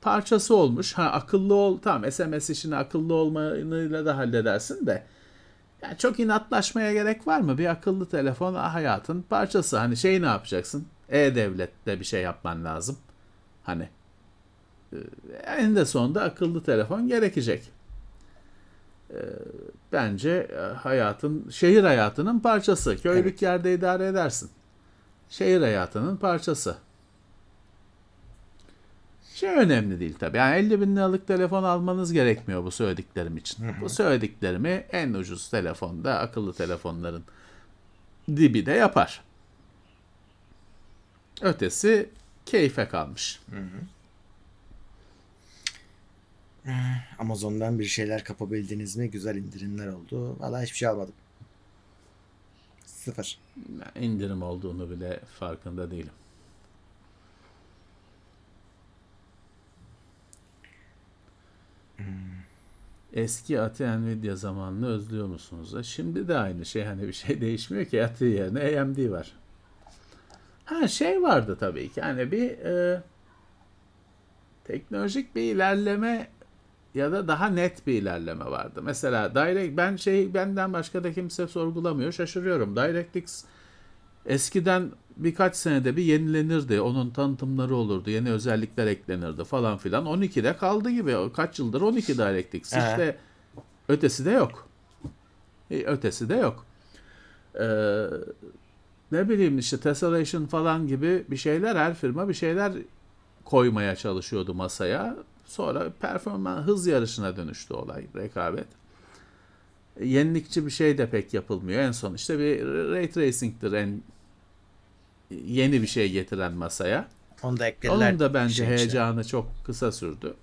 parçası olmuş. Ha akıllı ol tamam SMS işini akıllı olmayla da halledersin de. Yani çok inatlaşmaya gerek var mı? Bir akıllı telefon hayatın parçası. Hani şey ne yapacaksın? E-Devlet'te bir şey yapman lazım. Hani eninde sonunda akıllı telefon gerekecek. E, Bence e, hayatın, şehir hayatının parçası. Köylük Evet. yerde idare edersin. Şehir hayatının parçası. Şey önemli değil tabii. Yani 50 bin liralık telefon almanız gerekmiyor bu söylediklerim için. Bu söylediklerimi en ucuz telefonda, akıllı telefonların dibi de yapar. Ötesi keyfe kalmış. Amazon'dan bir şeyler kapabildiniz mi? Güzel indirimler oldu. Valla hiçbir şey almadım. Sıfır. İndirim olduğunu bile farkında değilim. Eski Ati Nvidia zamanını özlüyor musunuz? E Şimdi de aynı şey hani bir şey değişmiyor ki Ati yerine AMD var. Ha şey vardı tabii ki hani bir e, teknolojik bir ilerleme ya da daha net bir ilerleme vardı. Mesela Direct ben şey benden başka da kimse sorgulamıyor. Şaşırıyorum. DirectX eskiden birkaç senede bir yenilenirdi. Onun tanıtımları olurdu. Yeni özellikler eklenirdi falan filan. 12'de kaldı gibi. Kaç yıldır 12 DirectX. He. İşte ötesi de yok. E, ötesi de yok. Ee, ne bileyim işte Tessellation falan gibi bir şeyler her firma bir şeyler koymaya çalışıyordu masaya. Sonra performans hız yarışına dönüştü olay rekabet. Yenilikçi bir şey de pek yapılmıyor. En son işte bir ray tracing'tir en yeni bir şey getiren masaya. Onu da eklediler. Onun da bence içine. heyecanı çok kısa sürdü.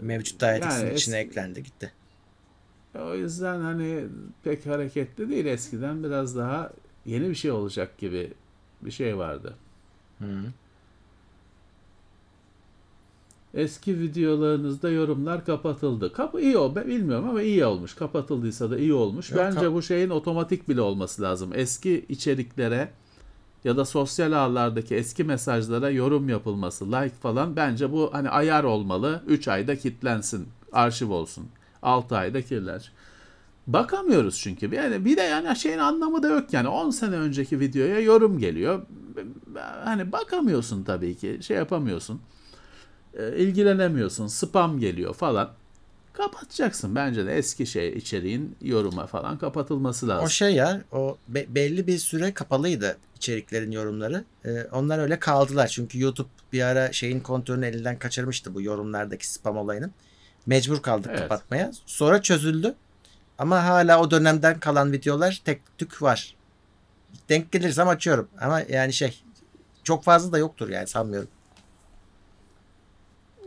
Mevcut DirectX'in Yani içine es- eklendi gitti. O yüzden hani pek hareketli değil. Eskiden biraz daha yeni bir şey olacak gibi bir şey vardı. Eski videolarınızda yorumlar kapatıldı. Kapı iyi o ben bilmiyorum ama iyi olmuş. Kapatıldıysa da iyi olmuş. Yok, Bence bu şeyin otomatik bile olması lazım. Eski içeriklere ya da sosyal ağlardaki eski mesajlara yorum yapılması, like falan bence bu hani ayar olmalı. 3 ayda kilitlensin, arşiv olsun. 6 ayda kirler. Bakamıyoruz çünkü. Yani bir de yani şeyin anlamı da yok yani. 10 sene önceki videoya yorum geliyor. Hani bakamıyorsun tabii ki. Şey yapamıyorsun. E, ilgilenemiyorsun. Spam geliyor falan. Kapatacaksın bence de eski şey içeriğin yoruma falan kapatılması lazım. O şey ya o be- belli bir süre kapalıydı içeriklerin yorumları. Ee, onlar öyle kaldılar. Çünkü YouTube bir ara şeyin kontrolünü elinden kaçırmıştı bu yorumlardaki spam olayının. Mecbur kaldık Evet. kapatmaya. Sonra çözüldü. Ama hala o dönemden kalan videolar tek tük var. Denk gelirsem açıyorum. Ama yani şey çok fazla da yoktur yani sanmıyorum.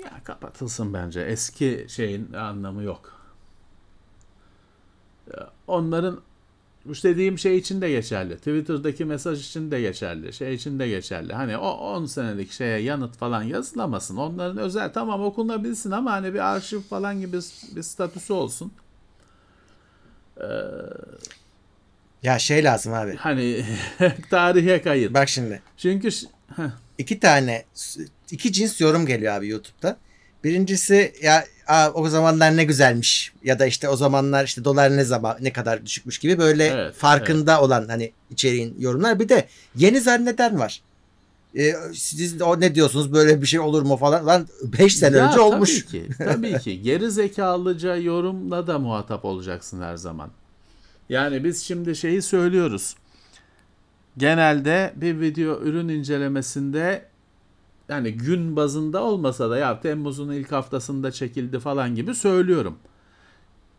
Ya kapatılsın bence. Eski şeyin anlamı yok. Onların bu dediğim şey için de geçerli. Twitter'daki mesaj için de geçerli. Şey için de geçerli. Hani o 10 senelik şeye yanıt falan yazılamasın. Onların özel tamam okunabilsin ama hani bir arşiv falan gibi bir statüsü olsun. Ya şey lazım abi. Hani tarihe kayıt. Bak şimdi. Çünkü Heh, iki tane iki cins yorum geliyor abi YouTube'da. Birincisi ya aa, o zamanlar ne güzelmiş ya da işte o zamanlar işte dolar ne zaman ne kadar düşükmüş gibi böyle Evet, farkında olan hani içeriğin yorumlar. Bir de yeni zanneden var. Ee, siz o ne diyorsunuz böyle bir şey olur mu falan lan 5 sene Ya önce olmuş. Tabii ki. Tabii ki. Geri zekalıca yorumla da muhatap olacaksın her zaman. Yani biz şimdi şeyi söylüyoruz. Genelde bir video ürün incelemesinde yani gün bazında olmasa da ya Temmuz'un ilk haftasında çekildi falan gibi söylüyorum.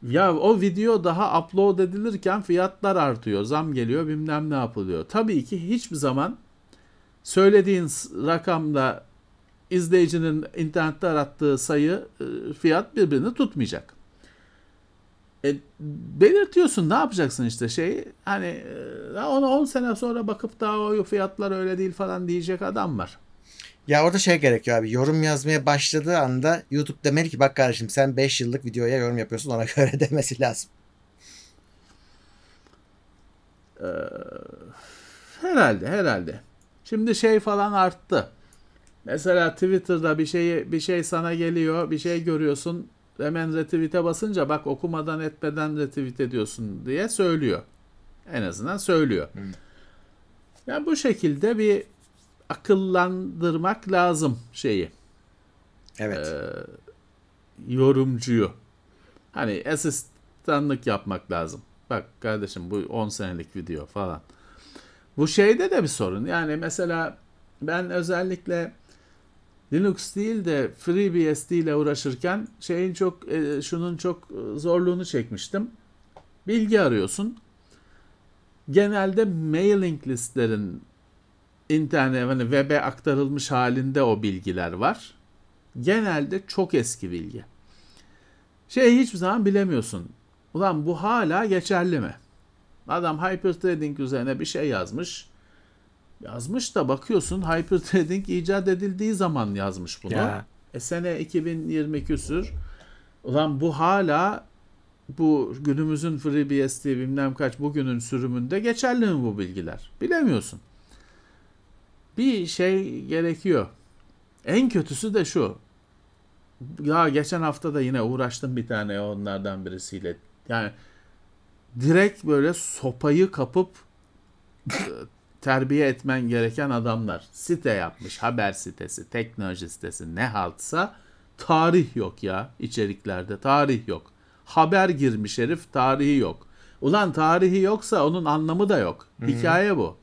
Ya o video daha upload edilirken fiyatlar artıyor, zam geliyor, bilmem ne yapılıyor. Tabii ki hiçbir zaman söylediğin rakamla izleyicinin internette arattığı sayı e, fiyat birbirini tutmayacak. E, belirtiyorsun ne yapacaksın işte şey hani e, onu 10 sene sonra bakıp da o fiyatlar öyle değil falan diyecek adam var. Ya orada şey gerekiyor abi. Yorum yazmaya başladığı anda YouTube demeli ki bak kardeşim sen 5 yıllık videoya yorum yapıyorsun ona göre demesi lazım. Herhalde herhalde. Şimdi şey falan arttı. Mesela Twitter'da bir şeyi bir şey sana geliyor, bir şey görüyorsun. Hemen retweet'e basınca bak okumadan etmeden retweet ediyorsun diye söylüyor. En azından söylüyor. Yani bu şekilde bir akıllandırmak lazım şeyi Evet. yorumcuyu. Hani asistanlık yapmak lazım. Bak kardeşim bu 10 senelik video falan. Bu şeyde de bir sorun. Yani mesela ben özellikle Linux değil de FreeBSD ile uğraşırken şeyin çok e, şunun çok e, zorluğunu çekmiştim. Bilgi arıyorsun. Genelde mailing listlerin internet hani web'e aktarılmış halinde o bilgiler var. Genelde çok eski bilgi. Şey hiçbir zaman bilemiyorsun. Ulan bu hala geçerli mi? Adam hyperthreading üzerine bir şey yazmış. Yazmış da bakıyorsun hyperthreading icat edildiği zaman yazmış bunu. Ya. E sene 2020 küsür. Ulan bu hala bu günümüzün FreeBSD bilmem kaç bugünün sürümünde geçerli mi bu bilgiler? Bilemiyorsun. Bir şey gerekiyor. En kötüsü de şu. Ya geçen hafta da yine uğraştım bir tane onlardan birisiyle. Yani direkt böyle sopayı kapıp e, terbiye etmen gereken adamlar. Site yapmış, haber sitesi, teknoloji sitesi ne haltsa tarih yok ya içeriklerde. Tarih yok. Haber girmiş herif, tarihi yok. Ulan tarihi yoksa onun anlamı da yok. Hikaye bu.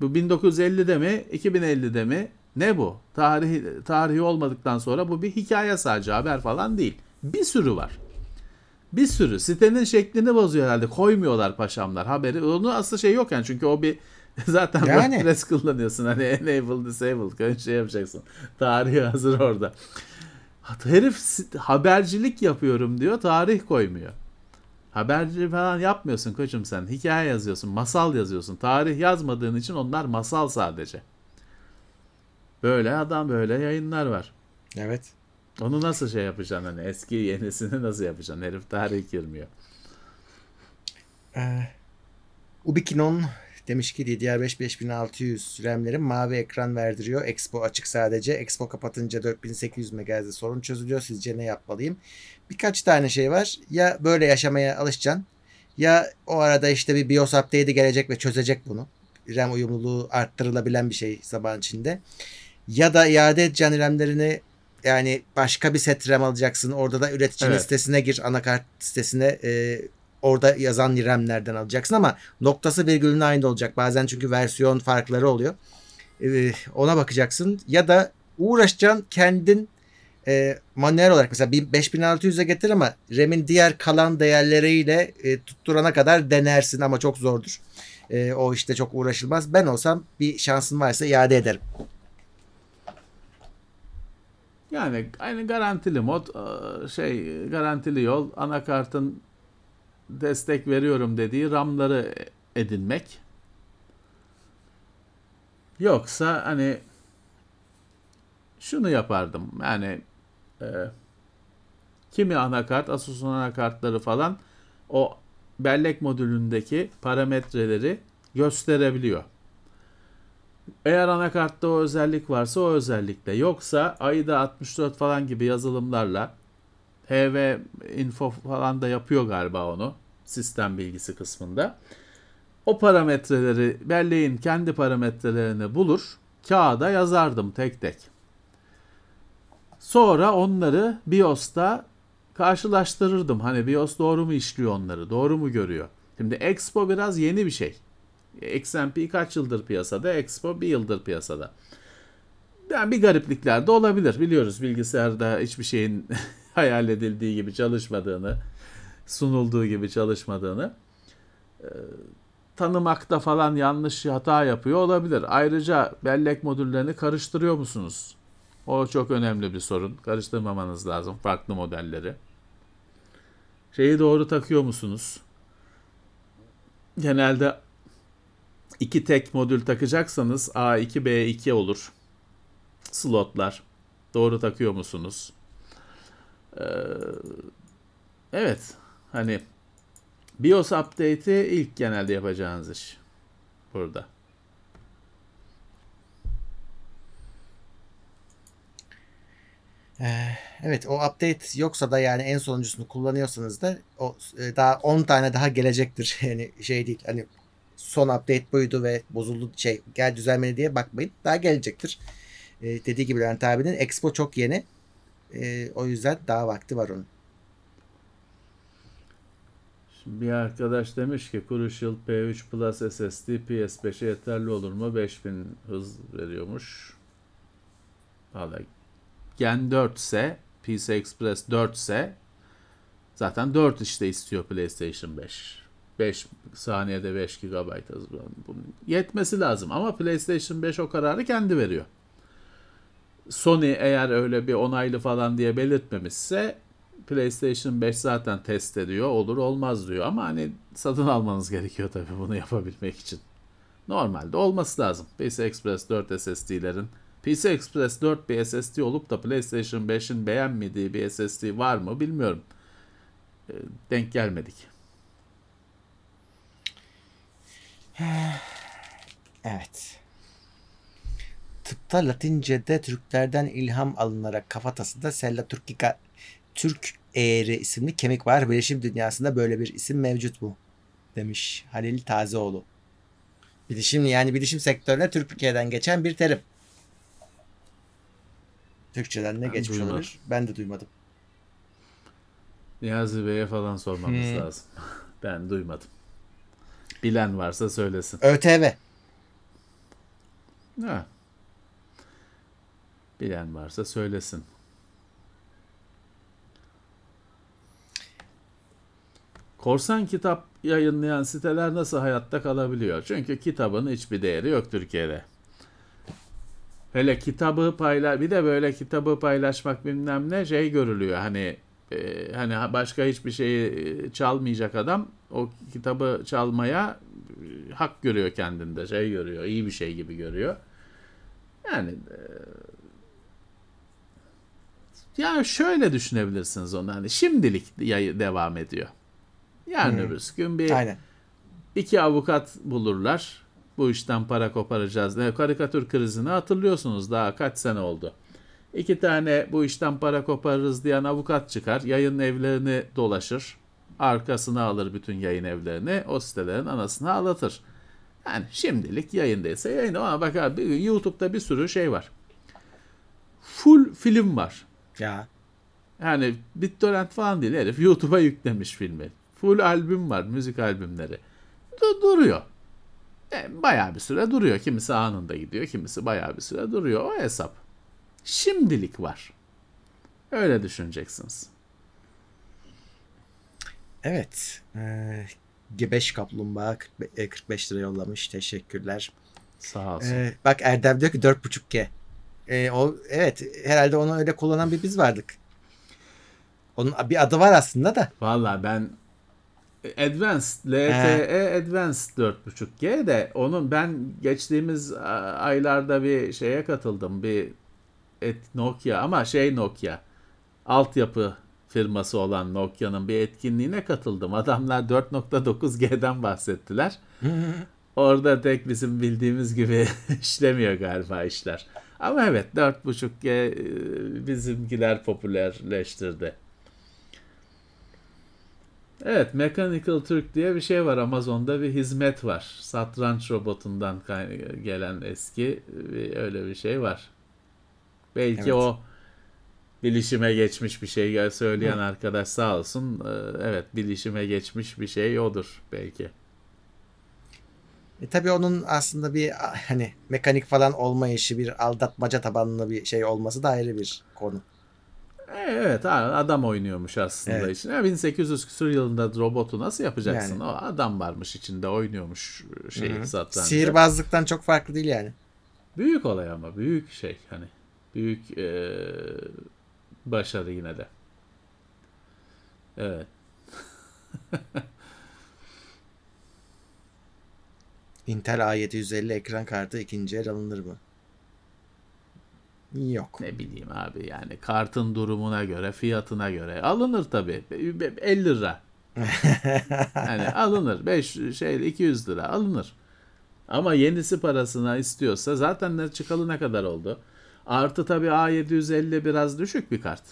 Bu 1950'de mi, 2050'de mi? Ne bu? Tarihi, tarihi olmadıktan sonra bu bir hikaye sadece haber falan değil. Bir sürü var. Bir sürü. Sitenin şeklini bozuyor herhalde. Koymuyorlar paşamlar haberi. Onun aslında şey yok yani çünkü o bir zaten Yani. WordPress kullanıyorsun. Hani enable, disable şey yapacaksın. Tarihi hazır orada. Herif habercilik yapıyorum diyor. Tarih koymuyor. Haberci falan yapmıyorsun koçum sen. Hikaye yazıyorsun, masal yazıyorsun. Tarih yazmadığın için onlar masal sadece. Böyle adam böyle yayınlar var. Evet. Onu nasıl şey yapacaksın hani eski yenisini nasıl yapacaksın? Herif tarih girmiyor. Ee, Ubiquinon demiş ki DDR5 5600 RAM'lerin mavi ekran verdiriyor. Expo açık sadece. Expo kapatınca 4800 MHz'de sorun çözülüyor. Sizce ne yapmalıyım? Birkaç tane şey var. Ya böyle yaşamaya alışacaksın. Ya o arada işte bir BIOS update'i gelecek ve çözecek bunu. RAM uyumluluğu arttırılabilen bir şey zaman içinde. Ya da iade edeceksin RAM'lerini yani başka bir set RAM alacaksın. Orada da üreticinin Evet. sitesine gir. Anakart sitesine e, orada yazan RAM'lerden alacaksın ama noktası virgülün aynı olacak. Bazen çünkü versiyon farkları oluyor. E, ona bakacaksın. Ya da uğraşacaksın kendin e, manuel olarak mesela bir 5600'e getir ama RAM'in diğer kalan değerleriyle e, tutturana kadar denersin ama çok zordur. E, o işte çok uğraşılmaz. Ben olsam bir şansın varsa iade ederim. Yani aynı garantili mod e, şey garantili yol anakartın destek veriyorum dediği RAM'ları edinmek. Yoksa hani şunu yapardım yani e, kimi anakart Asus'un anakartları falan o bellek modülündeki parametreleri gösterebiliyor. Eğer anakartta o özellik varsa o özellikle. Yoksa AIDA 64 falan gibi yazılımlarla HV info falan da yapıyor galiba onu sistem bilgisi kısmında. O parametreleri belleğin kendi parametrelerini bulur kağıda yazardım tek tek. Sonra onları BIOS'ta karşılaştırırdım. Hani BIOS doğru mu işliyor onları, doğru mu görüyor? Şimdi Expo biraz yeni bir şey. XMP kaç yıldır piyasada, Expo bir yıldır piyasada. Yani bir gariplikler de olabilir. Biliyoruz bilgisayarda hiçbir şeyin hayal edildiği gibi çalışmadığını, sunulduğu gibi çalışmadığını. Ee, tanımakta falan yanlış hata yapıyor olabilir. Ayrıca bellek modüllerini karıştırıyor musunuz? O çok önemli bir sorun. Karıştırmamanız lazım farklı modelleri. Şeyi doğru takıyor musunuz? Genelde iki tek modül takacaksanız A2 B2 olur. Slotlar. Doğru takıyor musunuz? Ee, evet. Hani BIOS update'i ilk genelde yapacağınız iş. Burada. Evet o update yoksa da yani en sonuncusunu kullanıyorsanız da o e, daha 10 tane daha gelecektir. Yani şey değil hani son update buydu ve bozuldu şey gel düzelmeli diye bakmayın. Daha gelecektir. Ee, dediği gibi Levent abinin Expo çok yeni. Ee, o yüzden daha vakti var onun. Bir arkadaş demiş ki Crucial P3 Plus SSD PS5'e yeterli olur mu? 5000 hız veriyormuş. Valla Gen 4 ise PC Express 4 ise zaten 4 işte istiyor PlayStation 5. 5 saniyede 5 GB hız. Bunun yetmesi lazım ama PlayStation 5 o kararı kendi veriyor. Sony eğer öyle bir onaylı falan diye belirtmemişse PlayStation 5 zaten test ediyor. Olur olmaz diyor ama hani satın almanız gerekiyor tabii bunu yapabilmek için. Normalde olması lazım. PC Express 4 SSD'lerin PC Express 4 bir SSD olup da PlayStation 5'in beğenmediği bir SSD var mı bilmiyorum. E, denk gelmedik. Evet. Tıpta Latince'de Türklerden ilham alınarak kafatasında Sella Turkica Türk eğri isimli kemik var. Bilişim dünyasında böyle bir isim mevcut mu? Demiş Halil Tazeoğlu. Bilişim yani bilişim sektörüne Türkiye'den geçen bir terim. Türkçeden ne Ben geçmiş duymadım. olabilir? Ben de duymadım. Niyazi Bey'e falan sormamız Hmm. lazım. Ben duymadım. Bilen varsa söylesin. ÖTV. Ha. Bilen varsa söylesin. Korsan kitap yayınlayan siteler nasıl hayatta kalabiliyor? Çünkü kitabın hiçbir değeri yok Türkiye'de. Hele kitabı payla bir de böyle kitabı paylaşmak bilmem ne şey görülüyor. Hani e, hani başka hiçbir şeyi e, çalmayacak adam o kitabı çalmaya e, hak görüyor kendinde. Şey görüyor, iyi bir şey gibi görüyor. Yani e, ya şöyle düşünebilirsiniz onu hani şimdilik devam ediyor. Yarın Hı. öbürsü gün bir Aynen. iki avukat bulurlar. Bu işten para koparacağız. Ne karikatür krizini hatırlıyorsunuz daha kaç sene oldu. İki tane bu işten para koparırız diyen avukat çıkar. Yayın evlerini dolaşır. Arkasına alır bütün yayın evlerini. O sitelerin anasını ağlatır. Yani şimdilik yayındaysa yayın ama bak abi YouTube'da bir sürü şey var. Full film var. Ya. Yani BitTorrent falan değil herif YouTube'a yüklemiş filmi. Full albüm var müzik albümleri. Du- duruyor. E, bayağı bir süre duruyor. Kimisi anında gidiyor, kimisi bayağı bir süre duruyor. O hesap. Şimdilik var. Öyle düşüneceksiniz. Evet. Ee, Gebeş Kaplumbağa 45 e, 45 lira yollamış. Teşekkürler. Sağ olsun. Ee, bak Erdem diyor ki 4.5G. Ee, o evet herhalde onu öyle kullanan bir biz vardık. Onun bir adı var aslında da. Valla ben Advanced, LTE Advanced 4.5G de onun ben geçtiğimiz aylarda bir şeye katıldım. Bir et Nokia ama şey Nokia. Altyapı firması olan Nokia'nın bir etkinliğine katıldım. Adamlar 4.9G'den bahsettiler. Orada tek bizim bildiğimiz gibi işlemiyor galiba işler. Ama evet 4.5G e, bizimkiler popülerleştirdi. Evet, Mechanical Turk diye bir şey var. Amazon'da bir hizmet var. Satranç robotundan gelen eski bir, öyle bir şey var. Belki Evet. o bilişime geçmiş bir şey söyleyen arkadaş sağ olsun. Ee, Evet, bilişime geçmiş bir şey odur belki. E tabii onun aslında bir hani mekanik falan olmayışı bir aldatmaca tabanlı bir şey olması da ayrı bir konu. E, Evet, adam oynuyormuş aslında Evet. içine. 1800 küsur yılında robotu nasıl yapacaksın? Yani. O adam varmış içinde oynuyormuş şey Hı hı. satrancı. Sihirbazlıktan çok farklı değil yani. Büyük olay ama büyük şey hani büyük eee, başarı yine de. Evet. Intel A750 ekran kartı ikinci el alınır mı? Yok. Ne bileyim abi yani kartın durumuna göre fiyatına göre alınır tabi 50 lira. Yani alınır 5 şey 200 lira alınır. Ama yenisi parasına istiyorsa zaten ne çıkalı ne kadar oldu? Artı tabi A750 biraz düşük bir kart.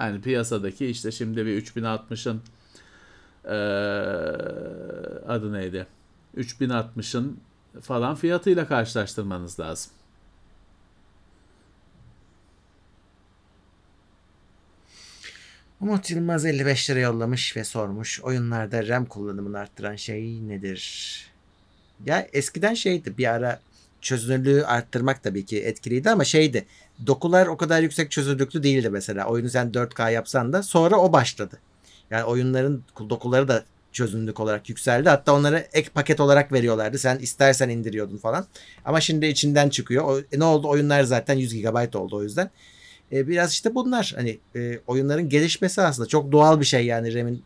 Yani piyasadaki işte şimdi bir 3060'ın eee, adı neydi? 3060'ın falan fiyatıyla karşılaştırmanız lazım. Umut Yılmaz 55 lira yollamış ve sormuş. Oyunlarda RAM kullanımını arttıran şey nedir? Ya eskiden şeydi bir ara çözünürlüğü arttırmak tabii ki etkiliydi ama şeydi. Dokular o kadar yüksek çözünürlüklü değildi mesela. Oyunu sen 4K yapsan da sonra o başladı. Yani oyunların dokuları da çözünürlük olarak yükseldi. Hatta onları ek paket olarak veriyorlardı. Sen istersen indiriyordun falan. Ama şimdi içinden çıkıyor. O, e, ne oldu? Oyunlar zaten 100 GB oldu o yüzden. E, biraz işte bunlar hani e, oyunların gelişmesi aslında çok doğal bir şey yani RAM'in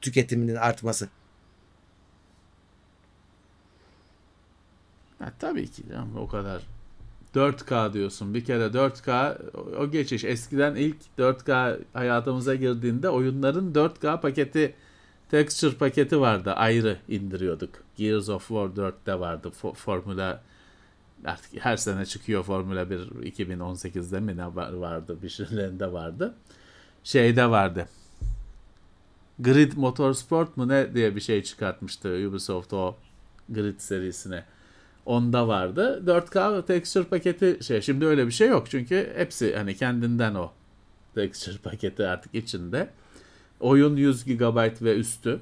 tüketiminin artması. Ha, tabii ki canım o kadar. 4K diyorsun. Bir kere 4K o- geçiş. Eskiden ilk 4K hayatımıza girdiğinde oyunların 4K paketi texture paketi vardı. Ayrı indiriyorduk. Gears of War 4'te vardı. Fo- Formula artık her sene çıkıyor Formula 1 2018'de mi ne var- vardı? Bir şeylerinde vardı. Şeyde vardı. Grid Motorsport mu ne diye bir şey çıkartmıştı Ubisoft o Grid serisine. Onda vardı. 4K texture paketi şey. Şimdi öyle bir şey yok. Çünkü hepsi hani kendinden o texture paketi artık içinde. Oyun 100 GB ve üstü.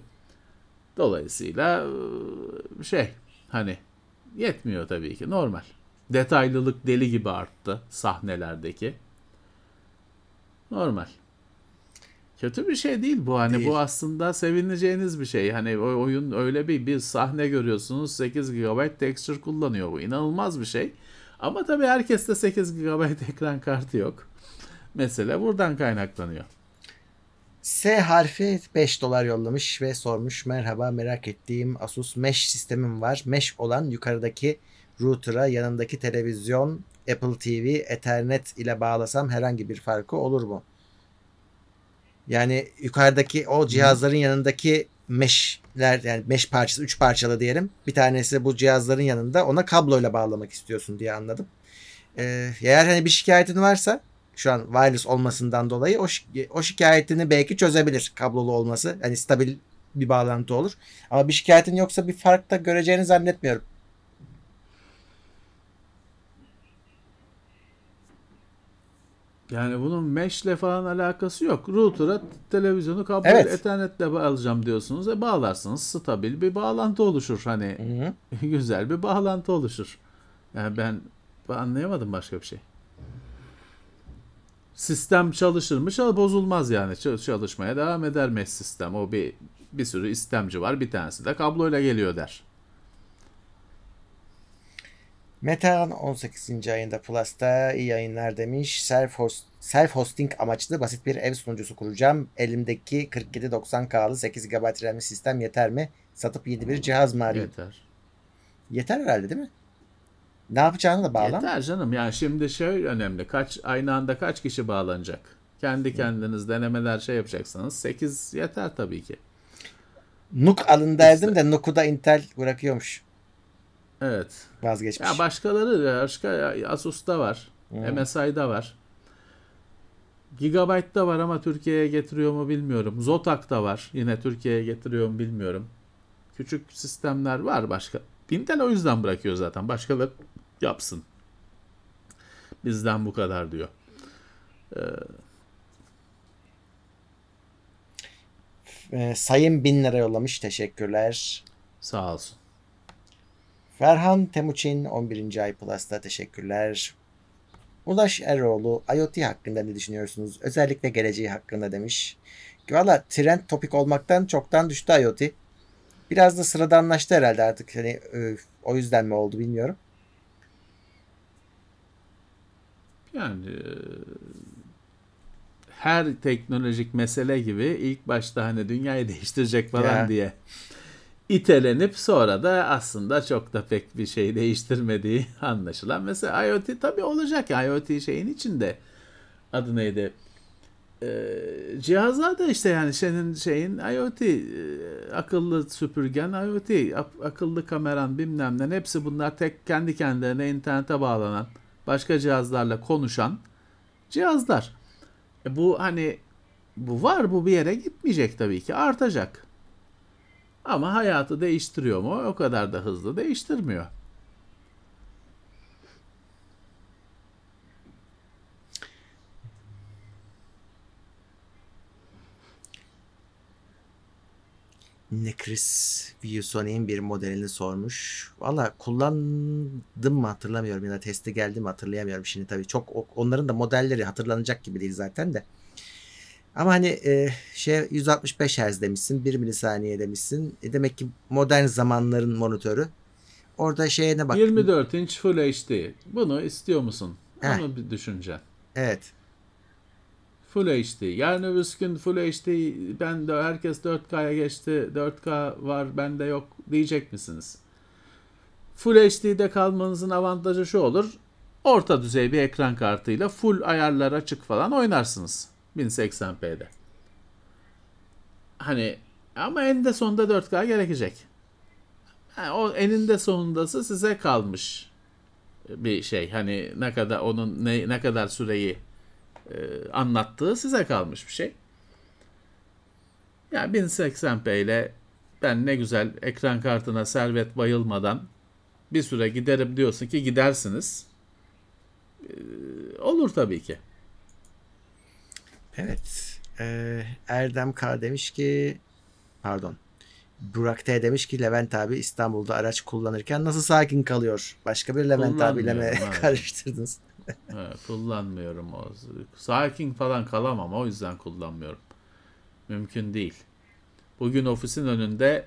Dolayısıyla şey hani yetmiyor tabii ki normal. Detaylılık deli gibi arttı sahnelerdeki. Normal. Kötü bir şey değil bu hani Değil. bu aslında sevineceğiniz bir şey. Hani o oyun öyle bir bir sahne görüyorsunuz 8 GB texture kullanıyor bu inanılmaz bir şey. Ama tabii herkeste 8 GB ekran kartı yok. Mesele buradan kaynaklanıyor. S harfi 5 dolar yollamış ve sormuş. Merhaba merak ettiğim Asus Mesh sistemim var. Mesh olan yukarıdaki router'a yanındaki televizyon Apple TV Ethernet ile bağlasam herhangi bir farkı olur mu? Yani yukarıdaki o cihazların yanındaki mesh'ler yani mesh parçası 3 parçalı diyelim. Bir tanesi bu cihazların yanında ona kabloyla bağlamak istiyorsun diye anladım. Ee, eğer hani bir şikayetin varsa şu an wireless olmasından dolayı o, şi- o şikayetini belki çözebilir kablolu olması. Hani stabil bir bağlantı olur. Ama bir şikayetin yoksa bir fark da göreceğini zannetmiyorum. Yani bunun mesh'le falan alakası yok. Router'a televizyonu kablo Evet. ethernetle alacağım diyorsunuz. E bağlarsınız stabil bir bağlantı oluşur. Hani güzel bir bağlantı oluşur. Yani ben anlayamadım başka bir şey. Sistem çalışır mı? Çal- Bozulmaz yani. Ç- Çalışmaya devam eder mesh sistem. O bir bir sürü istemci var. Bir tanesi de kabloyla geliyor der. Metehan 18. ayında Plus'ta iyi yayınlar demiş. Self, host, self hosting amaçlı basit bir ev sunucusu kuracağım. Elimdeki 4790K'lı 8 GB RAM'li sistem yeter mi? Satıp yeni bir cihaz mı arayayım? Yeter. Yeter herhalde değil mi? Ne yapacağını da bağlan. Yeter canım. Yani şimdi şey önemli. Kaç aynı anda kaç kişi bağlanacak? Kendi kendiniz denemeler şey yapacaksınız. 8 yeter tabii ki. Nuk alın derdim de Nuk'u da Intel bırakıyormuş. Evet. Vazgeçmiş. Ya başkaları başka Asus'ta var. Hmm. MSI'da var. Gigabyte'da var ama Türkiye'ye getiriyor mu bilmiyorum. Zotak'ta var. Yine Türkiye'ye getiriyor mu bilmiyorum. Küçük sistemler var başka. Intel o yüzden bırakıyor zaten. Başkaları yapsın. Bizden bu kadar diyor. Ee, sayın bin lira yollamış. Teşekkürler. Sağ olsun. Ferhan Temuçin 11. ay Plus'ta teşekkürler. Ulaş Eroğlu IoT hakkında ne düşünüyorsunuz? Özellikle geleceği hakkında demiş. Valla trend topik olmaktan çoktan düştü IoT. Biraz da sıradanlaştı herhalde artık. Hani e, o yüzden mi oldu bilmiyorum. Yani e, her teknolojik mesele gibi ilk başta hani dünyayı değiştirecek falan Ya. diye itelenip sonra da aslında çok da pek bir şey değiştirmediği anlaşılan. Mesela IoT tabii olacak. IoT şeyin içinde adı neydi? Ee, cihazlar da işte yani senin şeyin IoT e, akıllı süpürgen IoT ak- akıllı kameran bilmem ne hepsi bunlar tek kendi kendilerine internete bağlanan başka cihazlarla konuşan cihazlar. E bu hani bu var bu bir yere gitmeyecek tabii ki artacak. Ama hayatı değiştiriyor mu? O kadar da hızlı değiştirmiyor. Necris ViewSony'in bir modelini sormuş. Valla kullandım mı hatırlamıyorum ya da testi geldi mi hatırlayamıyorum şimdi tabii. Çok onların da modelleri hatırlanacak gibi değil zaten de. Ama hani e, şey 165 Hz demişsin, 1 milisaniye demişsin. E, demek ki modern zamanların monitörü. Orada şeye ne bak. 24 inç Full HD. Bunu istiyor musun? Heh. Onu bir düşüneceksin. Evet. Full HD. Yarın öbür gün Full HD ben de herkes 4K'ya geçti. 4K var bende yok diyecek misiniz? Full HD'de kalmanızın avantajı şu olur. Orta düzey bir ekran kartıyla full ayarlar açık falan oynarsınız. 1080p'de. Hani ama eninde sonunda 4K gerekecek. Ha, o eninde sonundası size kalmış bir şey. Hani ne kadar onun ne, ne kadar süreyi e, anlattığı size kalmış bir şey. Ya 1080p ile ben ne güzel ekran kartına servet bayılmadan bir süre giderim diyorsun ki gidersiniz. Ee, olur tabii ki. Evet. Ee, Erdem K demiş ki pardon. Burak T demiş ki Levent abi İstanbul'da araç kullanırken nasıl sakin kalıyor? Başka bir Levent abiyle mi karıştırdınız? Evet, kullanmıyorum o. Sakin falan kalamam o yüzden kullanmıyorum. Mümkün değil. Bugün ofisin önünde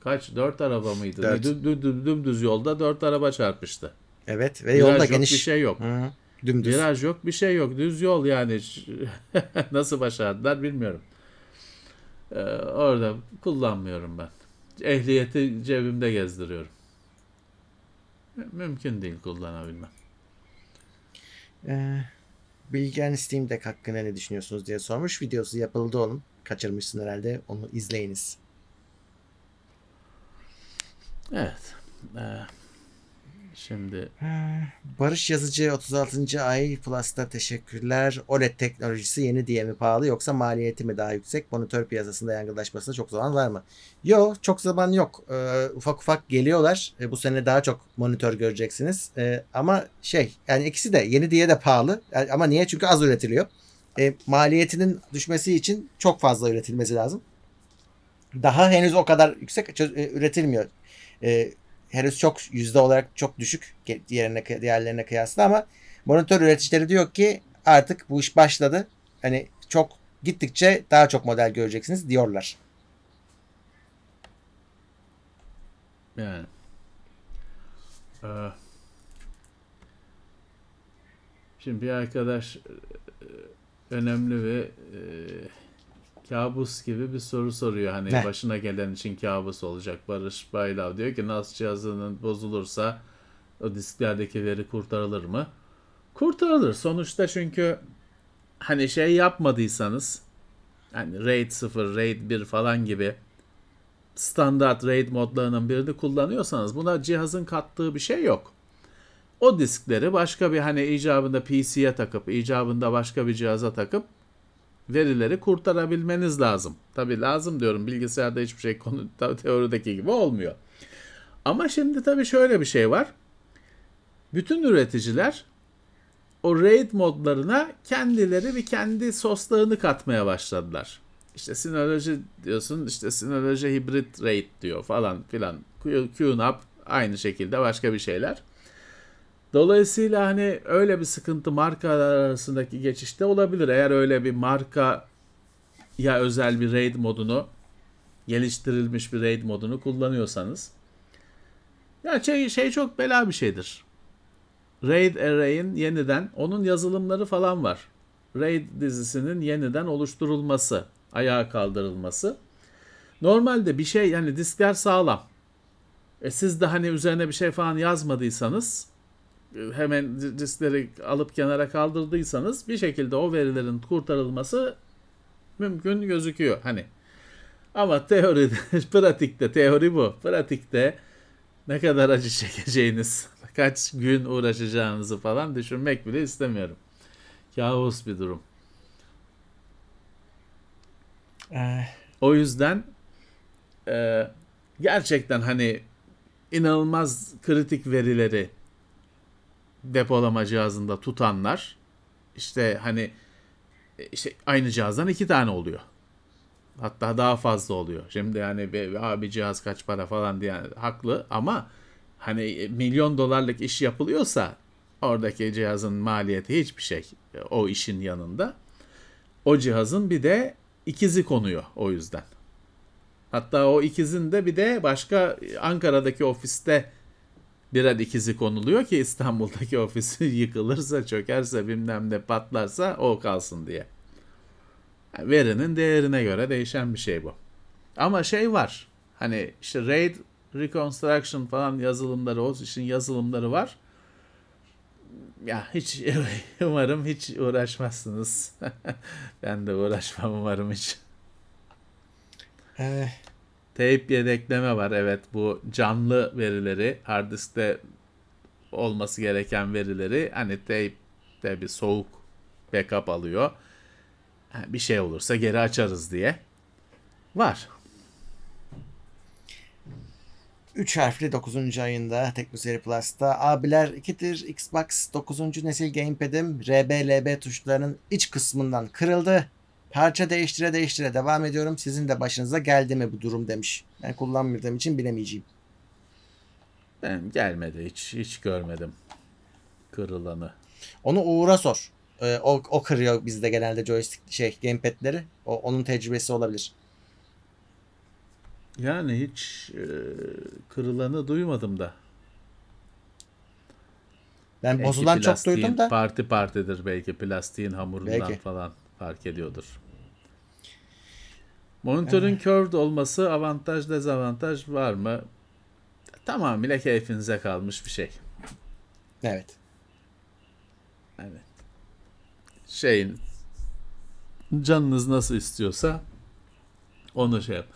kaç dört araba mıydı? Dört. Dü- dü- dü- dümdüz yolda dört araba çarpıştı. Evet ve Viraj yolda yok, geniş. bir şey yok. Hı hı. Dümdüz. Viraj yok, bir şey yok. Düz yol yani. Nasıl başardılar bilmiyorum. Ee, orada kullanmıyorum ben. Ehliyeti cebimde gezdiriyorum. Mümkün değil kullanabilmem. Ee, Bilgen Steam Deck hakkında ne düşünüyorsunuz diye sormuş. Videosu yapıldı onun. Kaçırmışsın herhalde. Onu izleyiniz. Evet. Ee, şimdi Barış Yazıcı 36. ay Plus'ta teşekkürler. OLED teknolojisi yeni diye mi pahalı yoksa maliyeti mi daha yüksek? Monitör piyasasında yankılaşmasına çok zaman var mı? Yok çok zaman yok. Ee, ufak ufak geliyorlar. Ee, bu sene daha çok monitör göreceksiniz. Ee, ama şey yani ikisi de yeni diye de pahalı. Yani ama niye? Çünkü az üretiliyor. Ee, maliyetinin düşmesi için çok fazla üretilmesi lazım. Daha henüz o kadar yüksek e, üretilmiyor. Ee, henüz çok yüzde olarak çok düşük diğerine, diğerlerine kıyasla ama monitör üreticileri diyor ki artık bu iş başladı. Hani çok gittikçe daha çok model göreceksiniz diyorlar. Yani. E, şimdi bir arkadaş e, e, önemli ve kabus gibi bir soru soruyor. Hani Ne? başına gelen için kabus olacak. Barış Baylav diyor ki NAS cihazının bozulursa o disklerdeki veri kurtarılır mı? Kurtarılır. Sonuçta çünkü hani şey yapmadıysanız hani RAID 0, RAID 1 falan gibi standart RAID modlarının birini kullanıyorsanız buna cihazın kattığı bir şey yok. O diskleri başka bir hani icabında PC'ye takıp icabında başka bir cihaza takıp verileri kurtarabilmeniz lazım. Tabi lazım diyorum bilgisayarda hiçbir şey konu teorideki gibi olmuyor. Ama şimdi tabii şöyle bir şey var. Bütün üreticiler o RAID modlarına kendileri bir kendi soslığını katmaya başladılar. İşte Synology diyorsun işte Synology Hybrid RAID diyor falan filan. QNAP aynı şekilde başka bir şeyler. Dolayısıyla hani öyle bir sıkıntı markalar arasındaki geçişte olabilir. Eğer öyle bir marka ya özel bir RAID modunu geliştirilmiş bir RAID modunu kullanıyorsanız ya şey, şey çok bela bir şeydir. RAID Array'in yeniden onun yazılımları falan var. RAID dizisinin yeniden oluşturulması, ayağa kaldırılması. Normalde bir şey yani diskler sağlam. E siz de hani üzerine bir şey falan yazmadıysanız hemen di- diskleri alıp kenara kaldırdıysanız bir şekilde o verilerin kurtarılması mümkün gözüküyor hani. Ama teoride, pratikte teori bu. Pratikte ne kadar acı çekeceğiniz, kaç gün uğraşacağınızı falan düşünmek bile istemiyorum. Kabus bir durum. Ee, O yüzden e, gerçekten hani inanılmaz kritik verileri depolama cihazında tutanlar işte hani e, işte aynı cihazdan iki tane oluyor. Hatta daha fazla oluyor. Şimdi yani abi cihaz kaç para falan diye haklı ama hani e, milyon dolarlık iş yapılıyorsa oradaki cihazın maliyeti hiçbir şey e, o işin yanında. O cihazın bir de ikizi konuyor o yüzden. Hatta o ikizin de bir de başka Ankara'daki ofiste birer ikizi konuluyor ki İstanbul'daki ofisi yıkılırsa, çökerse, bilmem ne patlarsa o kalsın diye. Verinin değerine göre değişen bir şey bu. Ama şey var. Hani işte RAID Reconstruction falan yazılımları, o işin yazılımları var. Ya hiç umarım hiç uğraşmazsınız. ben de uğraşmam umarım hiç. e, Teyp yedekleme var evet bu canlı verileri hard diskte olması gereken verileri hani teypte bir soğuk backup alıyor. Bir şey olursa geri açarız diye. Var. 3 harfli 9. ayında Teknoseyir Plus'ta abiler ikidir Xbox 9. nesil gamepad'im RBLB tuşlarının iç kısmından kırıldı. Parça değiştire değiştire devam ediyorum. Sizin de başınıza geldi mi bu durum demiş. Ben kullanmadığım için bilemeyeceğim. Ben gelmedi hiç hiç görmedim kırılanı. Onu Uğur'a sor. Ee, o, o kırıyor bizde genelde joystick şey gamepad'leri. O, onun tecrübesi olabilir. Yani hiç e, kırılanı duymadım da. Ben Belki bozulan çok duydum da. Parti partidir belki plastiğin hamurundan Belki. falan fark ediyordur. Monitörün curved olması avantaj dezavantaj var mı? Tamamıyla keyfinize kalmış bir şey. Evet. Yani şeyin canınız nasıl istiyorsa onu şey yap.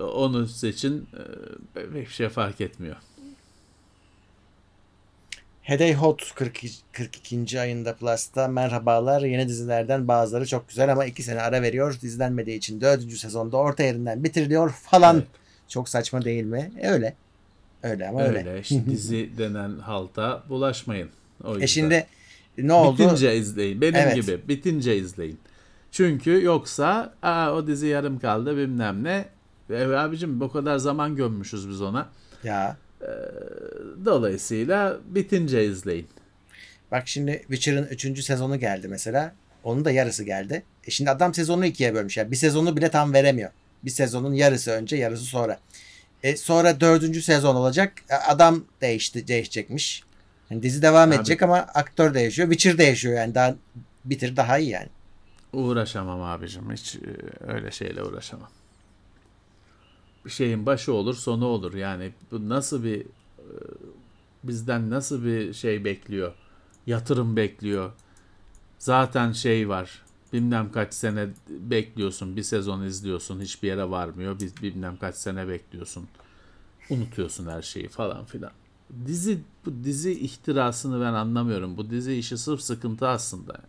Onu seçin. Ee, Pek bir şey fark etmiyor. Hedey Hot 42, 42. ayında Plus'ta merhabalar. Yeni dizilerden bazıları çok güzel ama 2 sene ara veriyor. İzlenmediği için 4. sezonda orta yerinden bitiriliyor falan. Evet. Çok saçma değil mi? E, öyle. Öyle ama öyle. Öyle. işte dizi denen halta bulaşmayın. O yüzden. E şimdi ne oldu? Bitince izleyin. Benim Evet. gibi. Bitince izleyin. Çünkü yoksa Aa, o dizi yarım kaldı bilmem ne. E, abicim bu kadar zaman gömmüşüz biz ona. Ya Dolayısıyla bitince izleyin. bak şimdi Witcher'ın 3. sezonu geldi mesela. Onun da yarısı geldi. E şimdi adam sezonu ikiye bölmüş. Yani bir sezonu bile tam veremiyor. Bir sezonun yarısı önce yarısı sonra. E, sonra dördüncü sezon olacak. E, Adam değişti, değişecekmiş. Yani dizi devam Abi. edecek ama aktör değişiyor. Witcher değişiyor yani. Daha bitir daha iyi yani. Uğraşamam abicim. Hiç e, öyle şeyle uğraşamam. Şeyin başı olur, sonu olur. Yani bu nasıl bir e, bizden nasıl bir şey bekliyor? Yatırım bekliyor. Zaten şey var. Bilmem kaç sene bekliyorsun. Bir sezon izliyorsun. Hiçbir yere varmıyor. Bilmem kaç sene bekliyorsun. Unutuyorsun her şeyi falan filan. Dizi bu dizi ihtirasını ben anlamıyorum. Bu dizi işi sırf sıkıntı aslında.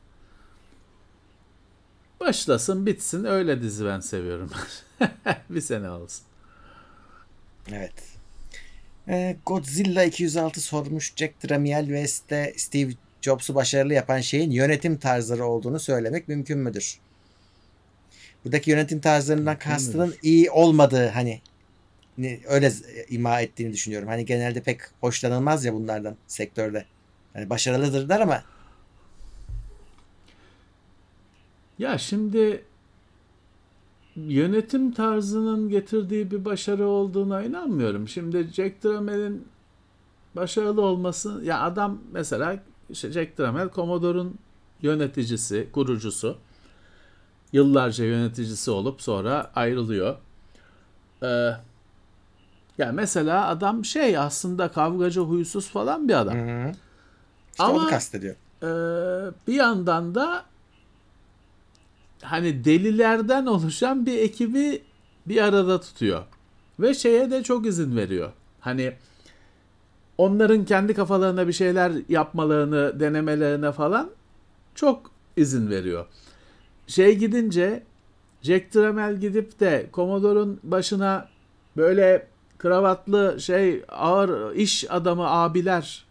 Başlasın bitsin öyle dizi ben seviyorum. bir sene olsun. Evet. Ee, Godzilla 206 sormuş Jack Tramiel West'te Steve Jobs'u başarılı yapan şeyin yönetim tarzları olduğunu söylemek mümkün müdür? Buradaki yönetim tarzlarından kastının iyi olmadığı hani öyle z- ima ettiğini düşünüyorum. Hani genelde pek hoşlanılmaz ya bunlardan sektörde. Yani başarılıdırlar ama Ya şimdi yönetim tarzının getirdiği bir başarı olduğuna inanmıyorum. Şimdi Jack Tramel'in başarılı olması ya adam mesela işte Jack Tramel Commodore'un yöneticisi, kurucusu. Yıllarca yöneticisi olup sonra ayrılıyor. Ee, ya mesela adam şey aslında kavgacı, huysuz falan bir adam. Hı. işte onu Ama- kastediyor. Ee, bir yandan da hani delilerden oluşan bir ekibi bir arada tutuyor. Ve şeye de çok izin veriyor. Hani onların kendi kafalarına bir şeyler yapmalarını, denemelerine falan çok izin veriyor. Şey gidince Jack Tramiel gidip de Commodore'un başına böyle kravatlı şey ağır iş adamı abiler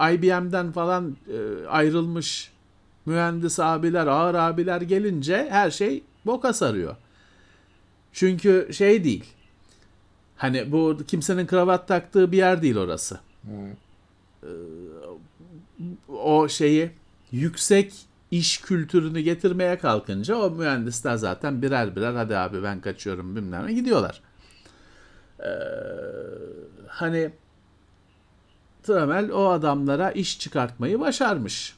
IBM'den falan e, ayrılmış mühendis abiler, ağır abiler gelince her şey boka sarıyor. Çünkü şey değil. Hani bu kimsenin kravat taktığı bir yer değil orası. Ee, o şeyi yüksek iş kültürünü getirmeye kalkınca o mühendisler zaten birer birer hadi abi ben kaçıyorum bilmem ne gidiyorlar. Ee, hani Tramel o adamlara iş çıkartmayı başarmış.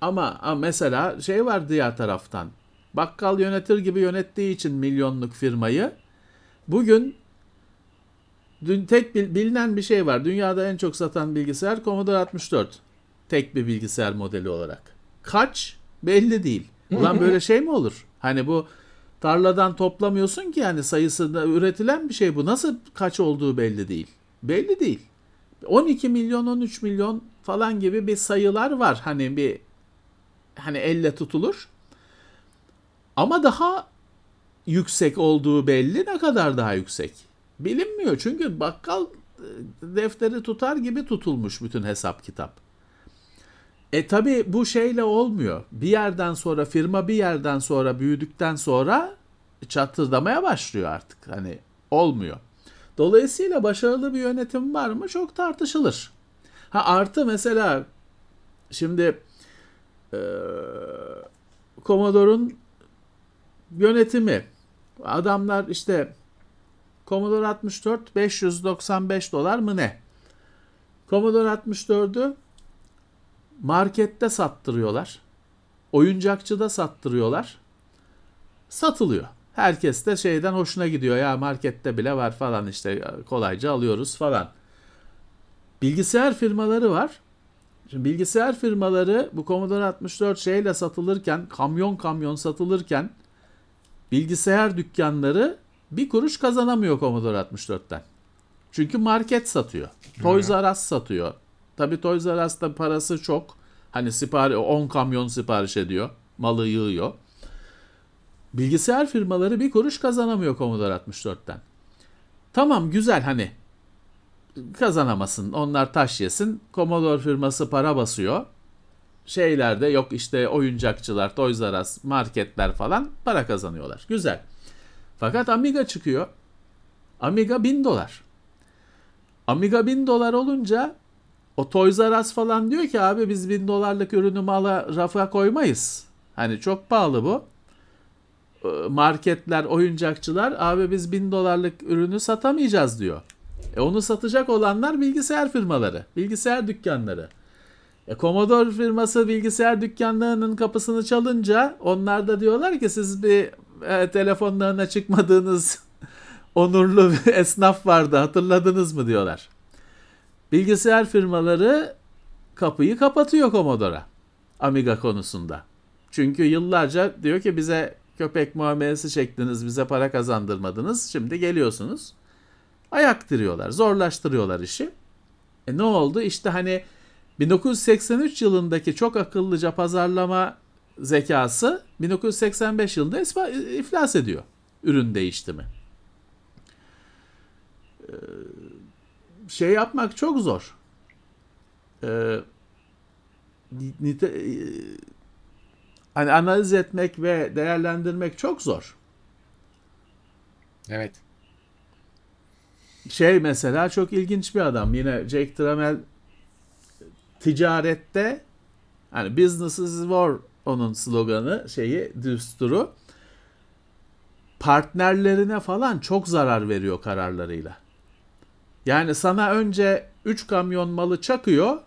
Ama, mesela şey var diğer taraftan. Bakkal yönetir gibi yönettiği için milyonluk firmayı bugün dün tek bil- bilinen bir şey var. Dünyada en çok satan bilgisayar Commodore 64. Tek bir bilgisayar modeli olarak. Kaç? Belli değil. Ulan böyle şey mi olur? Hani bu tarladan toplamıyorsun ki yani sayısında üretilen bir şey bu. Nasıl kaç olduğu belli değil. Belli değil. 12 milyon 13 milyon falan gibi bir sayılar var. Hani bir hani elle tutulur. Ama daha yüksek olduğu belli. Ne kadar daha yüksek? Bilinmiyor. Çünkü bakkal e, defteri tutar gibi tutulmuş bütün hesap kitap. E tabi bu şeyle olmuyor. Bir yerden sonra firma bir yerden sonra büyüdükten sonra çatırdamaya başlıyor artık. Hani olmuyor. Dolayısıyla başarılı bir yönetim var mı? Çok tartışılır. Ha artı mesela şimdi e, Commodore'un yönetimi adamlar işte Commodore 64 595 dolar mı ne? Commodore 64'ü markette sattırıyorlar. Oyuncakçıda sattırıyorlar. Satılıyor. Herkes de şeyden hoşuna gidiyor. Ya markette bile var falan işte kolayca alıyoruz falan. Bilgisayar firmaları var. Şimdi bilgisayar firmaları bu Commodore 64 şeyle satılırken, kamyon kamyon satılırken bilgisayar dükkanları bir kuruş kazanamıyor Commodore 64'ten. Çünkü market satıyor. Toys R Us satıyor. Tabii Toys R Us'ta parası çok. Hani sipariş 10 kamyon sipariş ediyor. Malı yığıyor. Bilgisayar firmaları bir kuruş kazanamıyor Commodore 64'ten. Tamam güzel hani kazanamasın. Onlar taş yesin. Commodore firması para basıyor. Şeylerde yok işte oyuncakçılar, Toys R Us, marketler falan para kazanıyorlar. Güzel. Fakat Amiga çıkıyor. Amiga 1000 dolar. Amiga 1000 dolar olunca o Toys R Us falan diyor ki abi biz 1000 dolarlık ürünü mala rafa koymayız. Hani çok pahalı bu. e, marketler, oyuncakçılar abi biz bin dolarlık ürünü satamayacağız diyor. E onu satacak olanlar bilgisayar firmaları, bilgisayar dükkanları. E Commodore firması bilgisayar dükkanlarının kapısını çalınca onlar da diyorlar ki siz bir e, telefonlarına çıkmadığınız onurlu bir esnaf vardı hatırladınız mı diyorlar. Bilgisayar firmaları kapıyı kapatıyor Commodore'a Amiga konusunda. Çünkü yıllarca diyor ki bize köpek muamelesi çektiniz, bize para kazandırmadınız. Şimdi geliyorsunuz. Ayaktırıyorlar, zorlaştırıyorlar işi. E ne oldu? İşte hani 1983 yılındaki çok akıllıca pazarlama zekası 1985 yılında iflas ediyor ürün değiştimi. Ee, şey yapmak çok zor. Ee, nite, e, hani analiz etmek ve değerlendirmek çok zor. Evet. Şey mesela çok ilginç bir adam. Yine Jake Tramel ticarette hani business is war onun sloganı şeyi düsturu partnerlerine falan çok zarar veriyor kararlarıyla. Yani sana önce 3 kamyon malı çakıyor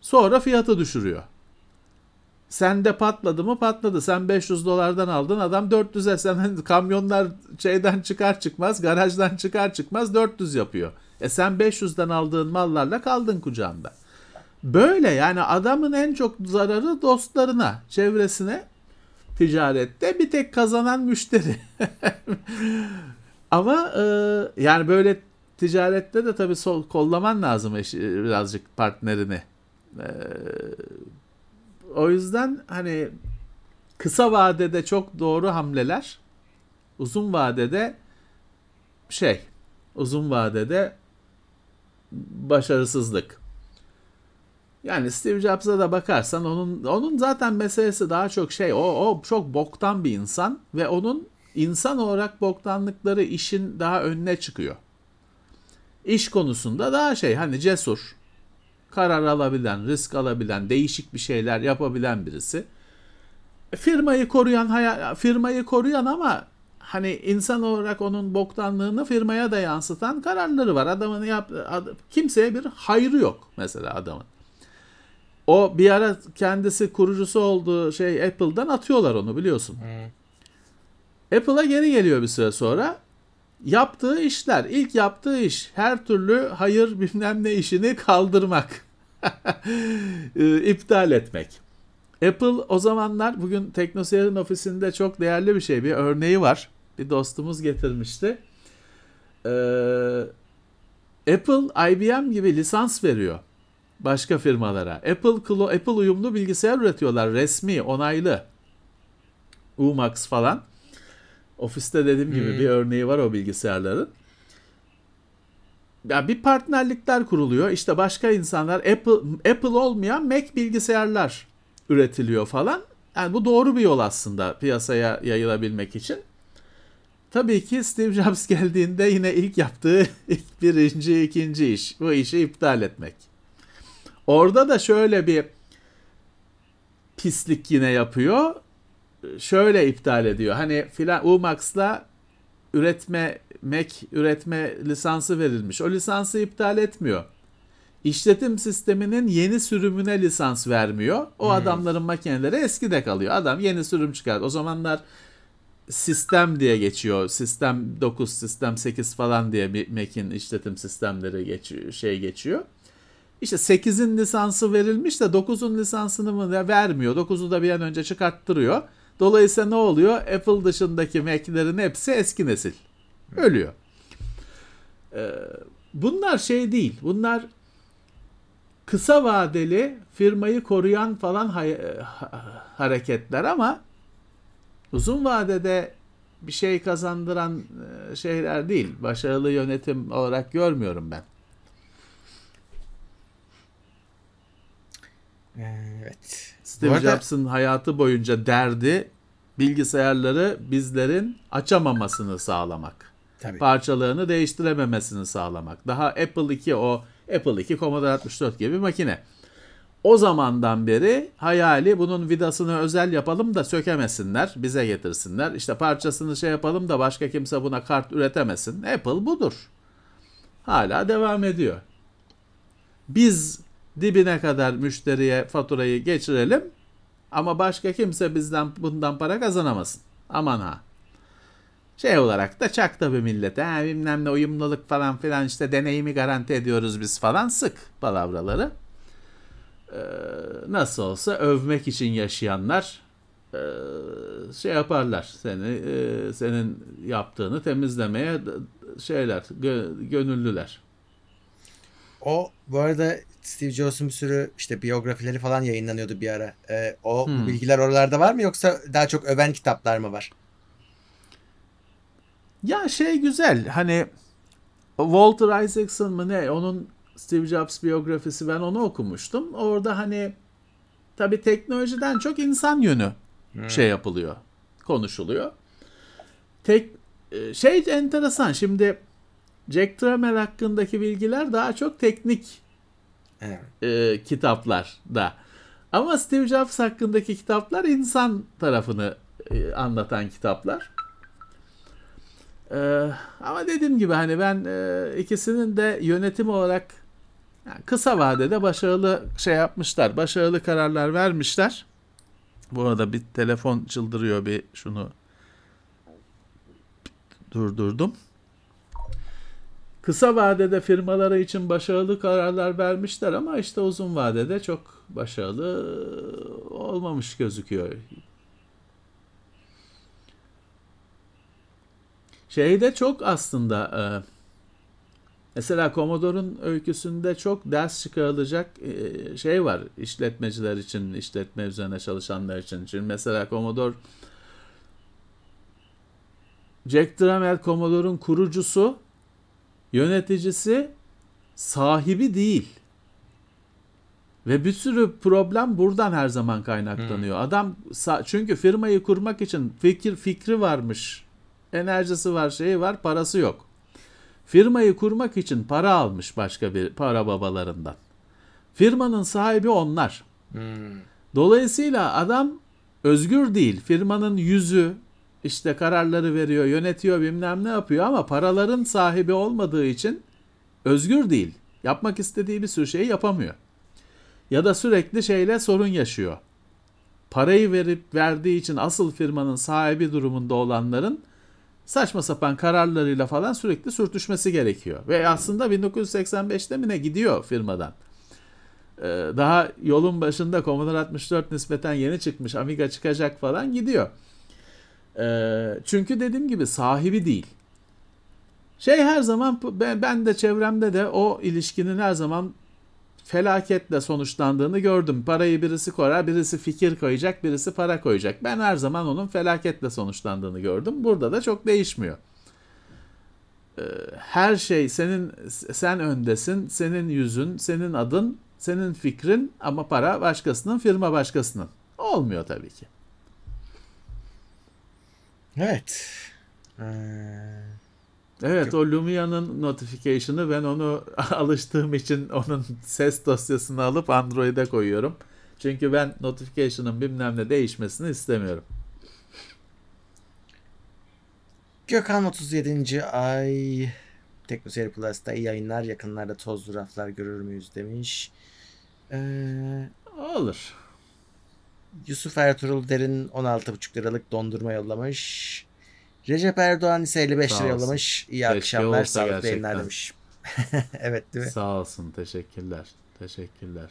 sonra fiyatı düşürüyor. Sende patladı mı patladı. Sen 500 dolardan aldın adam 400'e sen kamyonlar şeyden çıkar çıkmaz garajdan çıkar çıkmaz 400 yapıyor. E sen 500'den aldığın mallarla kaldın kucağında. Böyle yani adamın en çok zararı dostlarına, çevresine ticarette bir tek kazanan müşteri. Ama e, yani böyle ticarette de tabii sol, kollaman lazım eş, birazcık partnerini. E, o yüzden hani kısa vadede çok doğru hamleler, uzun vadede şey, uzun vadede başarısızlık. Yani Steve Jobs'a da bakarsan onun onun zaten meselesi daha çok şey o o çok boktan bir insan ve onun insan olarak boktanlıkları işin daha önüne çıkıyor. İş konusunda daha şey hani cesur, karar alabilen, risk alabilen, değişik bir şeyler yapabilen birisi. Firmayı koruyan firmayı koruyan ama hani insan olarak onun boktanlığını firmaya da yansıtan kararları var. Adamın yap kimseye bir hayrı yok mesela adamın. O bir ara kendisi kurucusu olduğu şey Apple'dan atıyorlar onu biliyorsun. Hmm. Apple'a geri geliyor bir süre sonra. Yaptığı işler, ilk yaptığı iş her türlü hayır bilmem ne işini kaldırmak. iptal etmek. Apple o zamanlar bugün Teknoseyir'in ofisinde çok değerli bir şey. Bir örneği var. Bir dostumuz getirmişti. Ee, Apple IBM gibi lisans veriyor başka firmalara. Apple Apple uyumlu bilgisayar üretiyorlar. Resmi, onaylı. UMAX falan. Ofiste dediğim gibi hmm. bir örneği var o bilgisayarların. Ya bir partnerlikler kuruluyor. İşte başka insanlar Apple Apple olmayan Mac bilgisayarlar üretiliyor falan. Yani bu doğru bir yol aslında piyasaya yayılabilmek için. Tabii ki Steve Jobs geldiğinde yine ilk yaptığı ilk birinci, ikinci iş bu işi iptal etmek. Orada da şöyle bir pislik yine yapıyor. Şöyle iptal ediyor. Hani filan Umax'la üretme Mac üretme lisansı verilmiş. O lisansı iptal etmiyor. İşletim sisteminin yeni sürümüne lisans vermiyor. O hmm. adamların makineleri eski de kalıyor. Adam yeni sürüm çıkart. O zamanlar sistem diye geçiyor. Sistem 9, sistem 8 falan diye bir Mac'in işletim sistemleri geçiyor, şey geçiyor. İşte 8'in lisansı verilmiş de 9'un lisansını mı vermiyor. 9'u da bir an önce çıkarttırıyor. Dolayısıyla ne oluyor? Apple dışındaki Mac'lerin hepsi eski nesil. Ölüyor. Ee, bunlar şey değil. Bunlar kısa vadeli firmayı koruyan falan hareketler ama uzun vadede bir şey kazandıran e, şeyler değil. Başarılı yönetim olarak görmüyorum ben. Evet. Steve arada... Jobs'ın hayatı boyunca derdi bilgisayarları bizlerin açamamasını sağlamak. Tabii. Parçalarını değiştirememesini sağlamak. Daha Apple 2 o Apple 2 Commodore 64 gibi bir makine. o zamandan beri hayali bunun vidasını özel yapalım da sökemesinler, bize getirsinler. İşte parçasını şey yapalım da başka kimse buna kart üretemesin. Apple budur. Hala devam ediyor. Biz dibine kadar müşteriye faturayı geçirelim ama başka kimse bizden bundan para kazanamasın. Aman ha. Şey olarak da çak tabii millete. Ha, bilmem ne uyumluluk falan filan işte deneyimi garanti ediyoruz biz falan sık palavraları. Ee, nasıl olsa övmek için yaşayanlar e, şey yaparlar seni e, senin yaptığını temizlemeye şeyler gö- gönüllüler. O bu arada Steve Jobs'un bir sürü işte biyografileri falan yayınlanıyordu bir ara. Ee, o Hmm. bilgiler oralarda var mı yoksa daha çok öven kitaplar mı var? Ya şey güzel hani Walter Isaacson mı ne onun Steve Jobs biyografisi ben onu okumuştum. Orada hani tabii teknolojiden çok insan yönü şey yapılıyor, konuşuluyor. Tek e, şey enteresan şimdi Jack Tramiel hakkındaki bilgiler daha çok teknik Evet. e, kitaplarda. Ama Steve Jobs hakkındaki kitaplar insan tarafını e, anlatan kitaplar. E, ama dediğim gibi hani ben e, ikisinin de yönetim olarak yani kısa vadede başarılı şey yapmışlar. Başarılı kararlar vermişler. Bu arada bir telefon çıldırıyor bir şunu durdurdum. Kısa vadede firmaları için başarılı kararlar vermişler ama işte uzun vadede çok başarılı olmamış gözüküyor. Şeyde çok aslında e, mesela Commodore'un öyküsünde çok ders çıkarılacak e, şey var işletmeciler için, işletme üzerine çalışanlar için. Şimdi mesela Commodore Jack Dremel Commodore'un kurucusu yöneticisi sahibi değil. Ve bir sürü problem buradan her zaman kaynaklanıyor. Adam sa- çünkü firmayı kurmak için fikir fikri varmış. Enerjisi var, şeyi var, parası yok. Firmayı kurmak için para almış başka bir para babalarından. Firmanın sahibi onlar. Dolayısıyla adam özgür değil. Firmanın yüzü, işte kararları veriyor, yönetiyor, bilmem ne yapıyor ama paraların sahibi olmadığı için özgür değil. Yapmak istediği bir sürü şeyi yapamıyor. Ya da sürekli şeyle sorun yaşıyor. Parayı verip verdiği için asıl firmanın sahibi durumunda olanların saçma sapan kararlarıyla falan sürekli sürtüşmesi gerekiyor. Ve aslında 1985'te mi ne gidiyor firmadan. Ee, Daha yolun başında Commodore 64 nispeten yeni çıkmış, Amiga çıkacak falan gidiyor. Ee, çünkü dediğim gibi sahibi değil. Şey her zaman ben, ben de çevremde de o ilişkinin her zaman felaketle sonuçlandığını gördüm. Parayı birisi koyar, birisi fikir koyacak, birisi para koyacak. Ben her zaman onun felaketle sonuçlandığını gördüm. Burada da çok değişmiyor. Ee, Her şey senin sen öndesin, senin yüzün, senin adın, senin fikrin ama para başkasının, firma başkasının. Olmuyor tabii ki. Evet. Ee, Evet o Lumia'nın notification'ı ben onu alıştığım için onun ses dosyasını alıp Android'e koyuyorum. Çünkü ben notification'ın bilmem ne değişmesini istemiyorum. Gökhan 37. ay Teknoseyir Plus'ta iyi yayınlar yakınlarda tozlu raflar görür müyüz demiş. Ee, Olur. Yusuf Ertuğrul Derin 16,5 liralık dondurma yollamış. Recep Erdoğan ise 55 Sağ lira yollamış. İyi Keşke akşamlar, sağlıklı yayınlar demiş. evet değil mi? Sağ olsun. Teşekkürler. Teşekkürler.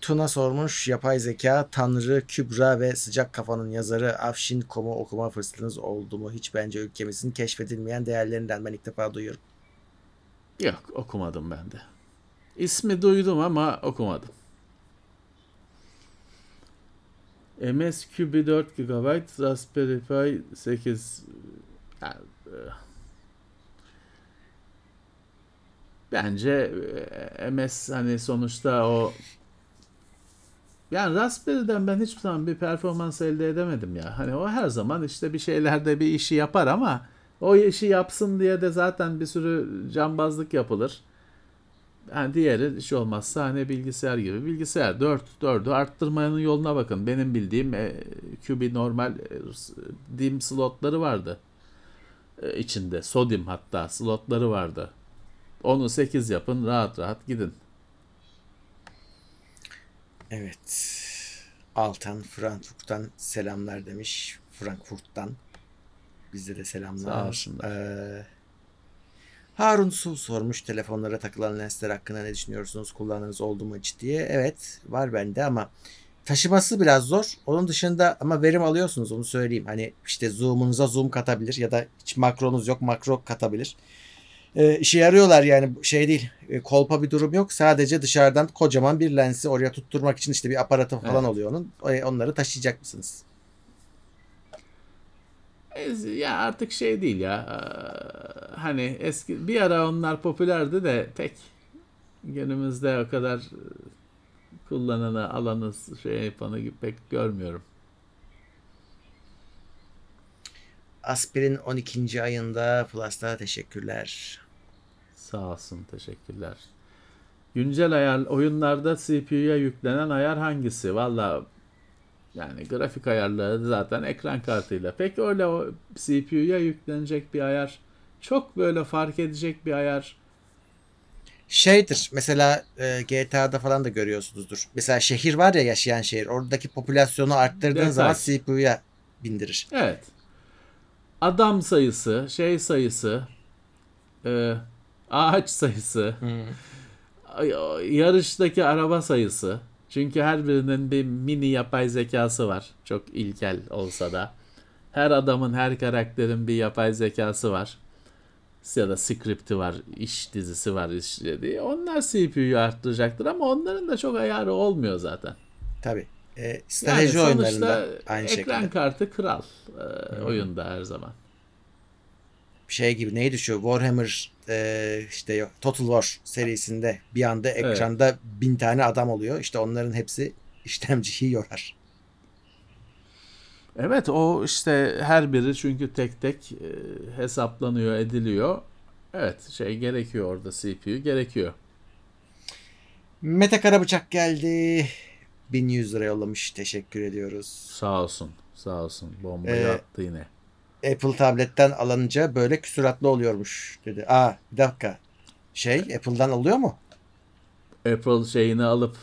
Tuna sormuş. Yapay zeka, Tanrı, Kübra ve Sıcak Kafa'nın yazarı Afşin Kom'u okuma fırsatınız oldu mu? Hiç bence ülkemizin keşfedilmeyen değerlerinden ben ilk defa duyuyorum. Yok okumadım ben de. İsmi duydum ama okumadım. MSQ 4 GB, Raspberry Pi 8 yani, e, bence e, MS hani sonuçta o yani Raspberry'den ben hiçbir zaman bir performans elde edemedim ya. Hani o her zaman işte bir şeylerde bir işi yapar ama o işi yapsın diye de zaten bir sürü cambazlık yapılır. Yani diğeri hiç olmazsa hani bilgisayar gibi. Bilgisayar 4, 4'ü arttırmanın yoluna bakın. Benim bildiğim e, QB normal e, DIM slotları vardı. E, içinde. SODIM hatta slotları vardı. Onu 8 yapın rahat rahat gidin. Evet. Altan Frankfurt'tan selamlar demiş. Frankfurt'tan. Bizde de selamlar. Sağ olsunlar. Ee, Harun Su sormuş telefonlara takılan lensler hakkında ne düşünüyorsunuz? Kullandığınız oldu mu hiç diye. Evet var bende ama taşıması biraz zor. Onun dışında ama verim alıyorsunuz onu söyleyeyim. Hani işte zoom'unuza zoom katabilir ya da hiç makronuz yok makro katabilir. Ee, işe yarıyorlar yani şey değil e, kolpa bir durum yok. Sadece dışarıdan kocaman bir lensi oraya tutturmak için işte bir aparatı falan Evet. oluyor onun. E, Onları taşıyacak mısınız? Ya artık şey değil ya. Hani eski bir ara onlar popülerdi de pek günümüzde o kadar kullananı, alanı, şey yapanı pek görmüyorum. Aspirin 12. ayında Plus'ta teşekkürler. Sağ olsun, teşekkürler. Güncel ayar oyunlarda CPU'ya yüklenen ayar hangisi? Valla yani grafik ayarları zaten ekran kartıyla. Pek öyle o CPU'ya yüklenecek bir ayar çok böyle fark edecek bir ayar Şeydir mesela e, GTA'da falan da görüyorsunuzdur. Mesela şehir var ya yaşayan şehir. Oradaki popülasyonu arttırdığın Detay. zaman CPU'ya bindirir. Evet. Adam sayısı, şey sayısı, e, ağaç sayısı, ay- yarıştaki araba sayısı. Çünkü her birinin bir mini yapay zekası var. Çok ilkel olsa da. Her adamın, her karakterin bir yapay zekası var. Ya da script'i var, iş dizisi var işlediği. Onlar CPU'yu arttıracaktır ama onların da çok ayarı olmuyor zaten. Tabii. E, strateji Yani oyunlarında aynı ekran şekilde. kartı kral e, oyunda her zaman. Şey gibi neydi şu Warhammer e, işte Total War serisinde bir anda Evet. ekranda bin tane adam oluyor. İşte onların hepsi işlemciyi yorar. Evet o işte her biri çünkü tek tek e, hesaplanıyor, ediliyor. Evet şey gerekiyor orada CPU gerekiyor. Mete Karabıçak geldi. 1100 lira yollamış. Teşekkür ediyoruz. Sağ olsun. Sağ olsun. Bombayı Ee, attı yine. Apple tabletten alınca böyle küsuratlı oluyormuş dedi. Aa bir dakika. Şey Apple'dan alıyor mu? Apple şeyini alıp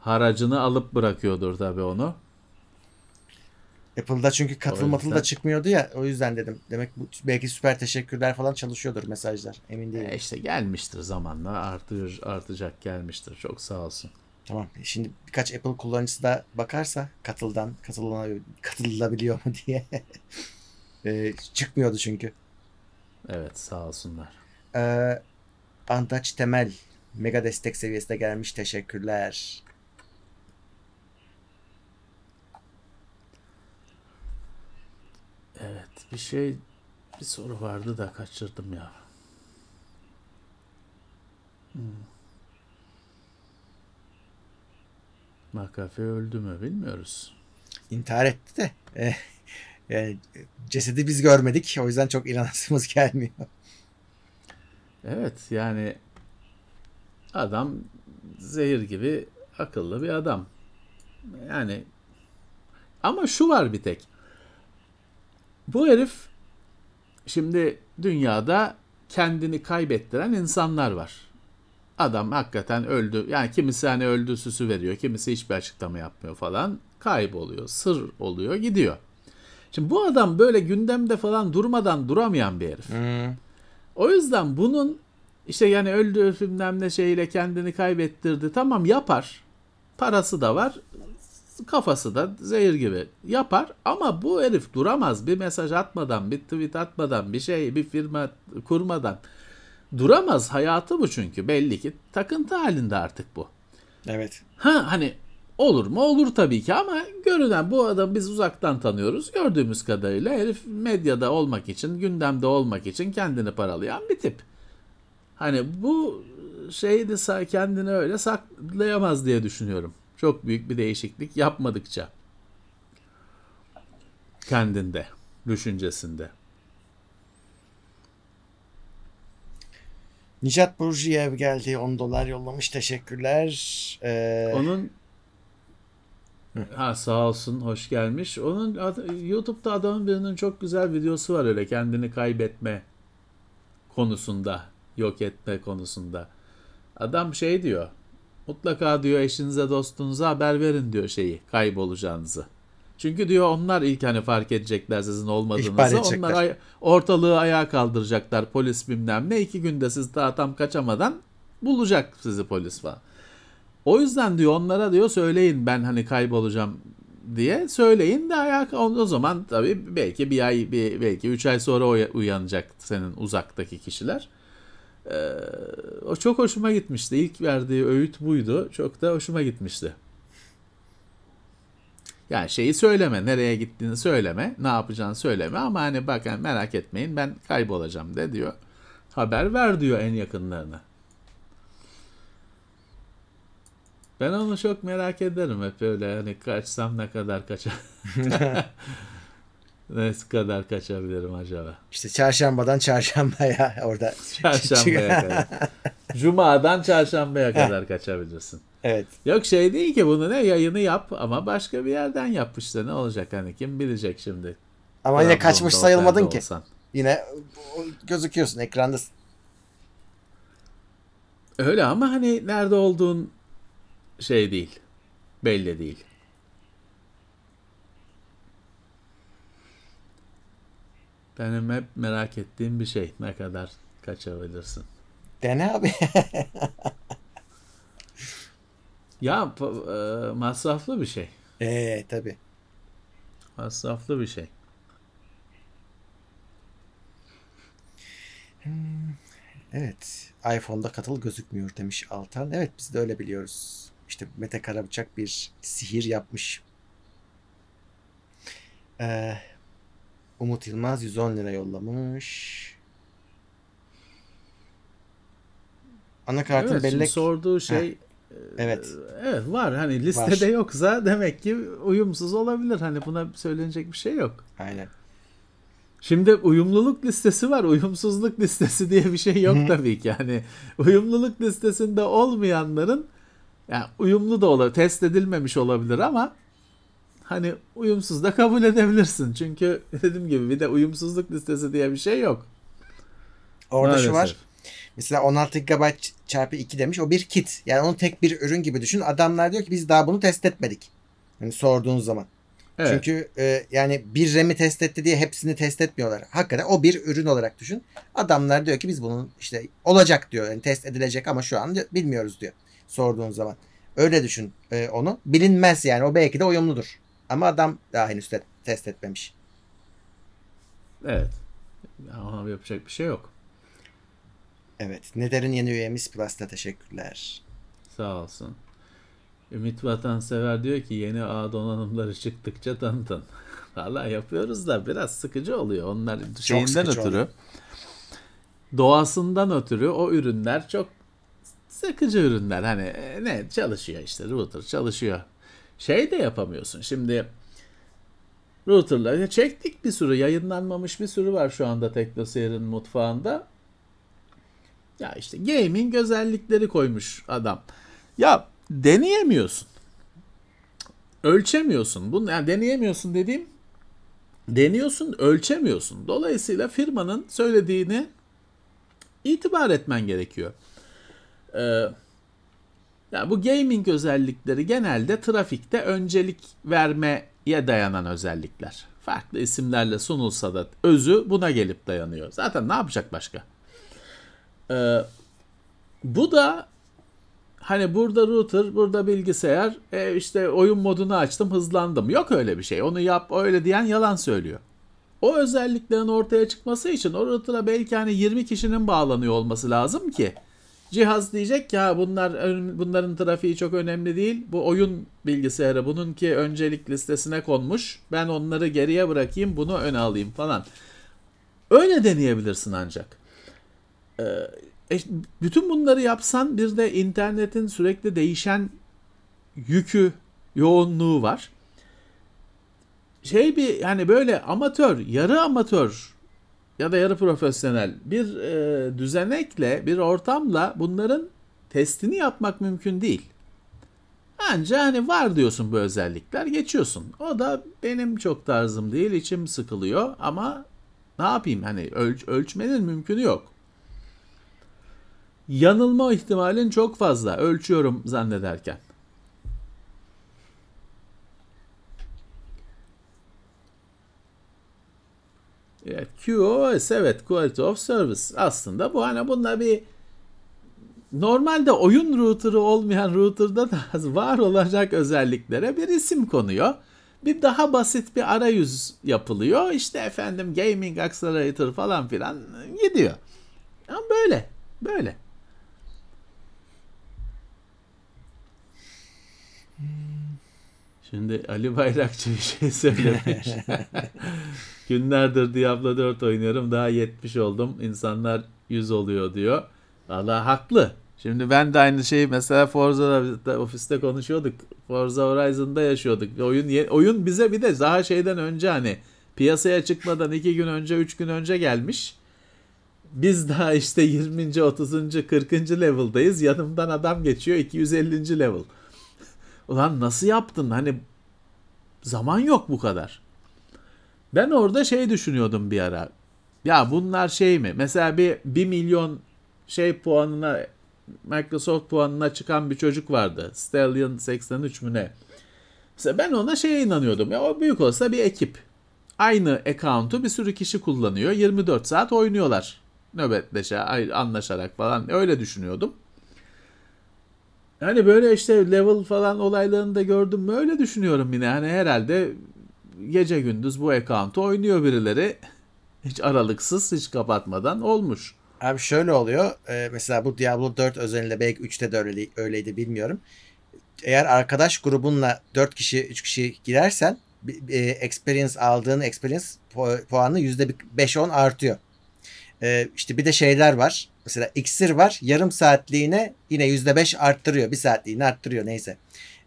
haracını alıp bırakıyordur tabii onu. Apple'da çünkü katıl matıl da çıkmıyordu ya. O yüzden dedim. Demek bu belki süper teşekkürler falan çalışıyordur mesajlar. Emin değilim. E işte gelmiştir zamanla artır, artacak gelmiştir. Çok sağ olsun. Tamam. Şimdi birkaç Apple kullanıcısı da bakarsa katıldan katılına, katılabiliyor mu diye. Ee, çıkmıyordu çünkü. Evet sağ olsunlar. Ee, Antaç Temel mega destek seviyesine gelmiş. Teşekkürler. Evet bir şey bir soru vardı da kaçırdım ya. Hmm. McAfee öldü mü bilmiyoruz. İntihar etti de. eh, yani cesedi biz görmedik. O yüzden çok inanasımız gelmiyor. Evet yani adam zehir gibi akıllı bir adam. Yani ama şu var bir tek. Bu herif şimdi dünyada kendini kaybettiren insanlar var. Adam hakikaten öldü. Yani kimisi hani öldü süsü veriyor. Kimisi hiçbir açıklama yapmıyor falan. Kayboluyor. Sır oluyor. Gidiyor. Şimdi bu adam böyle gündemde falan durmadan duramayan bir herif. O yüzden bunun işte yani öldü bilmem ne şeyle kendini kaybettirdi. Tamam yapar. Parası da var. Kafası da zehir gibi yapar ama bu herif duramaz. Bir mesaj atmadan, bir tweet atmadan, bir şey, bir firma kurmadan duramaz. Hayatı bu çünkü belli ki takıntı halinde artık bu. Evet. Ha hani olur mu? Olur tabii ki ama görünen bu adam biz uzaktan tanıyoruz. Gördüğümüz kadarıyla herif medyada olmak için, gündemde olmak için kendini paralayan bir tip. Hani bu şeyi de sa- kendini öyle saklayamaz diye düşünüyorum. Çok büyük bir değişiklik yapmadıkça. Kendinde, düşüncesinde. Nicat Burjuyev geldi 10 dolar yollamış teşekkürler. Ee, Onun Ha sağ olsun hoş gelmiş. Onun YouTube'da adamın birinin çok güzel videosu var öyle kendini kaybetme konusunda, yok etme konusunda. Adam şey diyor. Mutlaka diyor eşinize dostunuza haber verin diyor şeyi kaybolacağınızı. Çünkü diyor onlar ilk hani fark edecekler sizin olmadığınızı. Onlar ay- ortalığı ayağa kaldıracaklar polis bilmem ne. iki günde siz daha tam kaçamadan bulacak sizi polis falan. O yüzden diyor onlara diyor söyleyin ben hani kaybolacağım diye söyleyin de ayak o zaman tabii belki bir ay bir, belki üç ay sonra uya- uyanacak senin uzaktaki kişiler. Ee, o çok hoşuma gitmişti. İlk verdiği öğüt buydu. Çok da hoşuma gitmişti. Yani şeyi söyleme, nereye gittiğini söyleme, ne yapacağını söyleme ama hani bakın merak etmeyin ben kaybolacağım de diyor. Haber ver diyor en yakınlarına. Ben onu çok merak ederim hep öyle hani kaçsam ne kadar kaça ne kadar kaçabilirim acaba? işte çarşambadan çarşambaya orada. Çarşambaya kadar. Cuma'dan çarşambaya kadar kaçabilirsin. Evet. Yok şey değil ki bunu ne yayını yap ama başka bir yerden yap işte ne olacak hani kim bilecek şimdi. Ama yine kaçmış sayılmadın ki. olsan. Yine gözüküyorsun ekrandasın. Öyle ama hani nerede olduğun şey değil. Belli değil. Benim hep merak ettiğim bir şey. Ne kadar kaçabilirsin? Dene abi. Ya e, masraflı bir şey. Eee tabi. Masraflı bir şey. Evet. iPhone'da katıl gözükmüyor demiş Altan. Evet biz de öyle biliyoruz. İşte Mete Karabıçak bir sihir yapmış. Ee, Umut Yılmaz 110 lira yollamış. Anakartın Evet, bellek sorduğu şey evet. evet var. Hani listede Var. yoksa demek ki uyumsuz olabilir. Hani buna söylenecek bir şey yok. Aynen. Şimdi uyumluluk listesi var. Uyumsuzluk listesi diye bir şey yok tabii ki. Yani uyumluluk listesinde olmayanların yani uyumlu da olabilir, test edilmemiş olabilir ama hani uyumsuz da kabul edebilirsin. Çünkü dediğim gibi bir de uyumsuzluk listesi diye bir şey yok. Orada şu var. Mesela 16 GB çarpı 2 demiş. O bir kit. Yani onu tek bir ürün gibi düşün. Adamlar diyor ki biz daha bunu test etmedik. Hani sorduğun zaman. Evet. Çünkü e, yani bir RAM'i test etti diye hepsini test etmiyorlar. Hakikaten o bir ürün olarak düşün. Adamlar diyor ki biz bunun işte olacak diyor. Yani test edilecek ama şu an bilmiyoruz diyor. Sorduğun zaman. Öyle düşün e, onu. Bilinmez yani. O belki de uyumludur. Ama adam daha henüz te- test etmemiş. Evet. Ona yapacak bir şey yok. Evet. Neder'in yeni üyemiz Plus'ta teşekkürler. Sağ olsun. Ümit Vatansever diyor ki yeni ağ donanımları çıktıkça tanıtın. Valla yapıyoruz da biraz sıkıcı oluyor. Onlar şeyinden sıkıcı ötürü. oluyor. Doğasından ötürü o ürünler çok sıkıcı ürünler. Hani e, ne çalışıyor işte router çalışıyor. Şey de yapamıyorsun. Şimdi router'ları çektik bir sürü yayınlanmamış bir sürü var şu anda TeknoSeyir'in mutfağında. Ya işte gaming özellikleri koymuş adam. Ya deneyemiyorsun. Ölçemiyorsun. Bunu yani deneyemiyorsun dediğim deniyorsun, ölçemiyorsun. Dolayısıyla firmanın söylediğini itibar etmen gerekiyor. Ee, ya bu gaming özellikleri genelde trafikte öncelik vermeye dayanan özellikler. Farklı isimlerle sunulsa da özü buna gelip dayanıyor. Zaten ne yapacak başka? Ee, bu da hani burada router, burada bilgisayar, e, işte oyun modunu açtım, hızlandım. Yok öyle bir şey. Onu yap, öyle diyen yalan söylüyor. O özelliklerin ortaya çıkması için o router'a belki hani 20 kişinin bağlanıyor olması lazım ki cihaz diyecek ki ha bunlar bunların trafiği çok önemli değil. Bu oyun bilgisayarı bununki öncelik listesine konmuş. Ben onları geriye bırakayım, bunu öne alayım falan. Öyle deneyebilirsin ancak. Ee, e, bütün bunları yapsan bir de internetin sürekli değişen yükü, yoğunluğu var. Şey bir yani böyle amatör, yarı amatör ya da yarı profesyonel bir e, düzenekle, bir ortamla bunların testini yapmak mümkün değil. Anca hani var diyorsun bu özellikler geçiyorsun. O da benim çok tarzım değil, içim sıkılıyor ama ne yapayım hani ölç ölçmenin mümkünü yok. Yanılma ihtimalin çok fazla ölçüyorum zannederken. Evet, QoS evet Quality of Service aslında bu hani bunda bir normalde oyun router'ı olmayan router'da da var olacak özelliklere bir isim konuyor. Bir daha basit bir arayüz yapılıyor. İşte efendim Gaming Accelerator falan filan gidiyor. Ama böyle. Böyle. Şimdi Ali Bayrakçı bir şey söylemiş. Günlerdir Diablo 4 oynuyorum. Daha 70 oldum. İnsanlar 100 oluyor diyor. Valla haklı. Şimdi ben de aynı şeyi mesela Forza'da ofiste konuşuyorduk. Forza Horizon'da yaşıyorduk. Oyun oyun bize bir de daha şeyden önce hani piyasaya çıkmadan 2 gün önce 3 gün önce gelmiş. Biz daha işte 20. 30. 40. level'dayız. Yanımdan adam geçiyor 250. level. Ulan nasıl yaptın? Hani zaman yok bu kadar. Ben orada şey düşünüyordum bir ara. Ya bunlar şey mi? Mesela bir 1 milyon şey puanına Microsoft puanına çıkan bir çocuk vardı. Stallion 83 mü ne? Mesela ben ona şeye inanıyordum. Ya o büyük olsa bir ekip. Aynı account'u bir sürü kişi kullanıyor. 24 saat oynuyorlar. Nöbetleşe, anlaşarak falan. Öyle düşünüyordum. Yani böyle işte level falan olaylarını da gördüm mü öyle düşünüyorum yine. Hani herhalde gece gündüz bu account'u oynuyor birileri. Hiç aralıksız, hiç kapatmadan olmuş. Abi şöyle oluyor. E, mesela bu Diablo 4 özelinde belki 3'te de öyle, öyleydi bilmiyorum. Eğer arkadaş grubunla 4 kişi 3 kişi girersen e, experience aldığın experience puanı %5-10 artıyor. E, işte bir de şeyler var. Mesela iksir var. Yarım saatliğine yine %5 arttırıyor. Bir saatliğini arttırıyor neyse.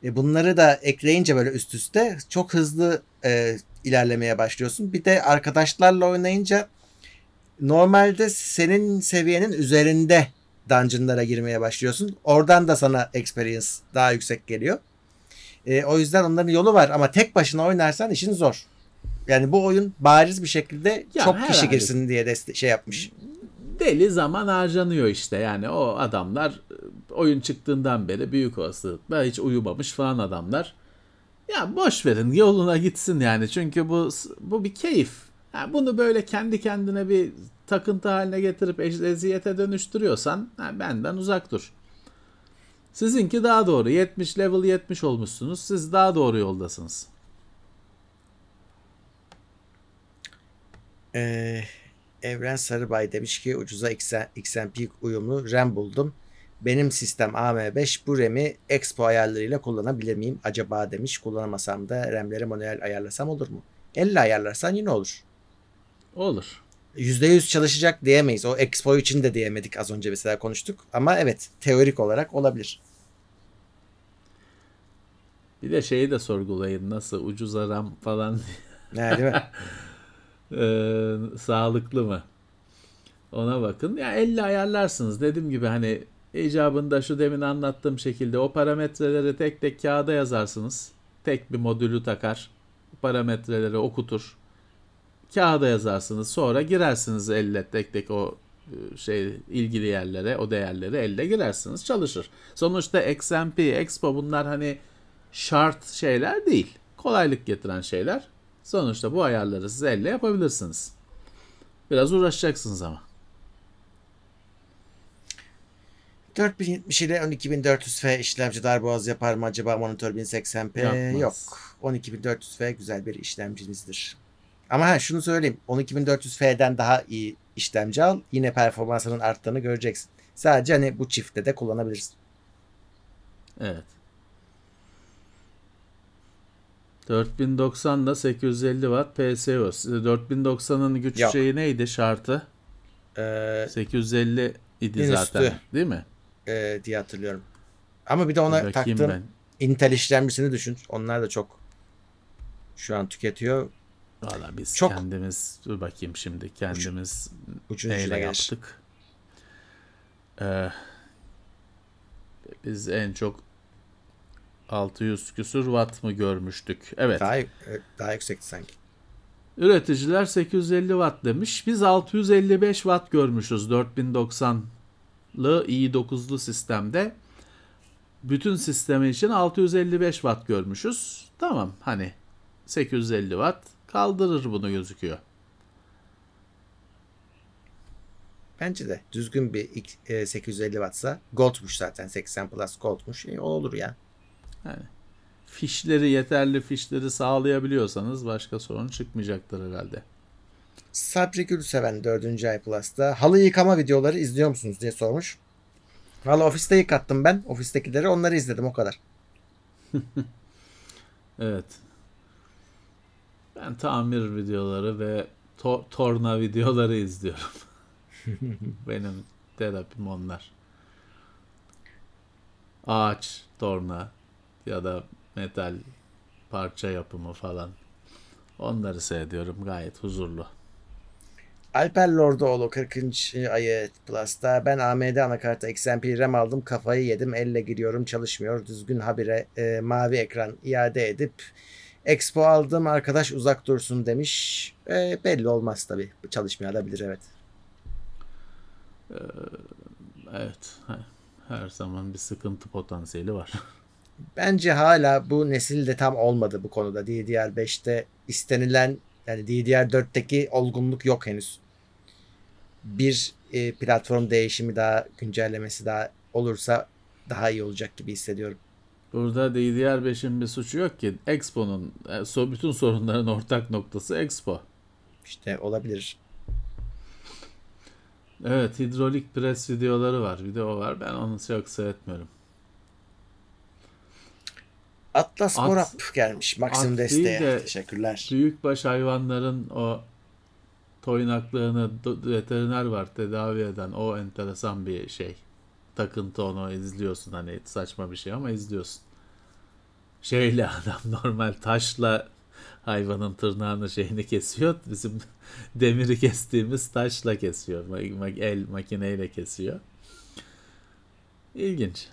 E, bunları da ekleyince böyle üst üste çok hızlı e, ilerlemeye başlıyorsun. Bir de arkadaşlarla oynayınca normalde senin seviyenin üzerinde dungeonlara girmeye başlıyorsun. Oradan da sana experience daha yüksek geliyor. E, o yüzden onların yolu var ama tek başına oynarsan işin zor. Yani bu oyun bariz bir şekilde ya çok kişi girsin diye de şey yapmış. Deli zaman harcanıyor işte yani o adamlar oyun çıktığından beri büyük olasılıkla hiç uyumamış falan adamlar. Ya boş verin yoluna gitsin yani çünkü bu bu bir keyif. Yani bunu böyle kendi kendine bir takıntı haline getirip eziyete dönüştürüyorsan yani benden uzak dur. Sizinki daha doğru. 70 level 70 olmuşsunuz. Siz daha doğru yoldasınız. Ee, Evren Sarıbay demiş ki ucuza XMP uyumlu RAM buldum. Benim sistem AM5 bu RAM'i Expo ayarlarıyla kullanabilir miyim acaba demiş. Kullanamasam da RAM'leri manuel ayarlasam olur mu? 50 ayarlarsan yine olur. Olur. %100 çalışacak diyemeyiz. O Expo için de diyemedik az önce mesela konuştuk. Ama evet teorik olarak olabilir. Bir de şeyi de sorgulayın nasıl ucuz aram falan. Ne değil mi? ee, sağlıklı mı? Ona bakın. Ya 50 ayarlarsınız. Dediğim gibi hani icabında şu demin anlattığım şekilde o parametreleri tek tek kağıda yazarsınız. Tek bir modülü takar. Parametreleri okutur kağıda yazarsınız. Sonra girersiniz elle tek tek o e, şey ilgili yerlere, o değerleri elle girersiniz. Çalışır. Sonuçta XMP, Expo bunlar hani şart şeyler değil. Kolaylık getiren şeyler. Sonuçta bu ayarları siz elle yapabilirsiniz. Biraz uğraşacaksınız ama. 4070 ile 12400F işlemci darboğaz yapar mı acaba monitör 1080p? Yapmaz. Yok. 12400F güzel bir işlemcimizdir. Ama ha, şunu söyleyeyim. 12400F'den daha iyi işlemci al. Yine performansının arttığını göreceksin. Sadece hani bu çiftte de kullanabilirsin. Evet. 4090 da 850 watt PSO. 4090'ın güç Yok. şeyi neydi şartı? Ee, 850 idi zaten. Üstü, değil mi? E, diye hatırlıyorum. Ama bir de ona taktığım ben. Intel işlemcisini düşün. Onlar da çok şu an tüketiyor. Valla biz Çok- kendimiz dur bakayım şimdi kendimiz Ucun neyle yaptık? Ee, biz en çok 600 küsur watt mı görmüştük? Evet. Daha, e, daha yüksekti sanki. Üreticiler 850 watt demiş. Biz 655 watt görmüşüz 4090'lı i9'lu sistemde. Bütün sistemi için 655 watt görmüşüz. Tamam hani 850 watt kaldırır bunu gözüküyor. Bence de düzgün bir ilk, e, 850 wattsa Gold'muş zaten 80 Plus Gold'muş. E, o olur ya. Yani fişleri yeterli fişleri sağlayabiliyorsanız başka sorun çıkmayacaktır herhalde. Sabri Gülseven 4. ay Plus'ta halı yıkama videoları izliyor musunuz diye sormuş. Valla ofiste yıkattım ben. Ofistekileri onları izledim o kadar. Evet. Ben tamir videoları ve to- torna videoları izliyorum. Benim terapim onlar. Ağaç, torna ya da metal parça yapımı falan. Onları seyrediyorum gayet huzurlu. Alper Lordoğlu 40. ayı Plus'ta ben AMD anakarta XMP RAM aldım kafayı yedim elle giriyorum çalışmıyor düzgün habire e, mavi ekran iade edip Expo aldım arkadaş uzak dursun demiş. E, belli olmaz tabi çalışmaya da bilir evet. Evet. Her zaman bir sıkıntı potansiyeli var. Bence hala bu nesil de tam olmadı bu konuda. DDR5'te istenilen yani DDR4'teki olgunluk yok henüz. Bir e, platform değişimi daha güncellemesi daha olursa daha iyi olacak gibi hissediyorum. Burada DDR5'in bir suçu yok ki. Expo'nun e, so- bütün sorunların ortak noktası Expo. İşte olabilir. Evet hidrolik pres videoları var. Video var. Ben onu çok seyretmiyorum. Atlas At- Morap gelmiş. Desteğe. değil de- Teşekkürler. Büyükbaş hayvanların o toynaklığını veteriner var tedavi eden o enteresan bir şey. Takıntı onu izliyorsun hani saçma bir şey ama izliyorsun. Şeyle adam normal taşla hayvanın tırnağını şeyini kesiyor. Bizim demiri kestiğimiz taşla kesiyor. El makineyle kesiyor. İlginç.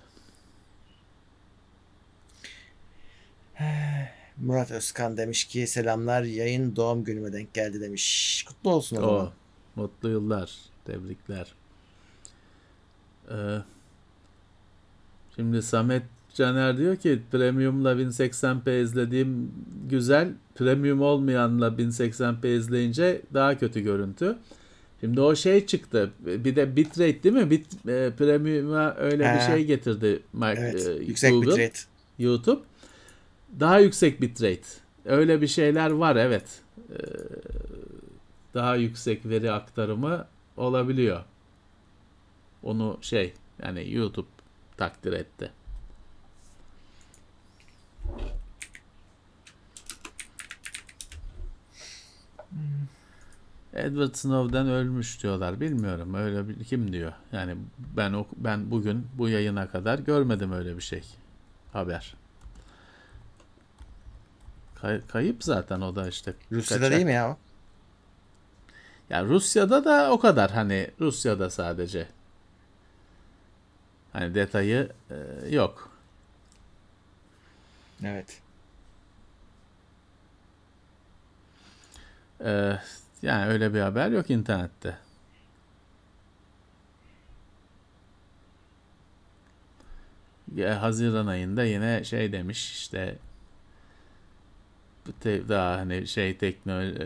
Murat Özkan demiş ki selamlar yayın doğum günüme denk geldi demiş. Kutlu olsun o, zaman. O. Mutlu yıllar. Tebrikler. Ee, şimdi Samet Caner diyor ki Premium'la 1080p izlediğim güzel. Premium olmayanla 1080p izleyince daha kötü görüntü. Şimdi o şey çıktı. Bir de bitrate değil mi? Bit, e, Premium'a öyle bir He. şey getirdi Mac- Evet. e, yüksek Google. bitrate. YouTube. Daha yüksek bitrate. Öyle bir şeyler var evet. Ee, daha yüksek veri aktarımı olabiliyor. Onu şey yani YouTube takdir etti. Edward Snowden ölmüş diyorlar. Bilmiyorum öyle bir kim diyor. Yani ben ben bugün bu yayına kadar görmedim öyle bir şey. Haber. Kay- kayıp zaten o da işte. Rusya'da kaçak. değil mi ya o? Ya Rusya'da da o kadar hani Rusya'da sadece. Hani detayı e, yok. Evet. E, yani öyle bir haber yok internette. Ya, Haziran ayında yine şey demiş işte te- daha hani şey teknoloji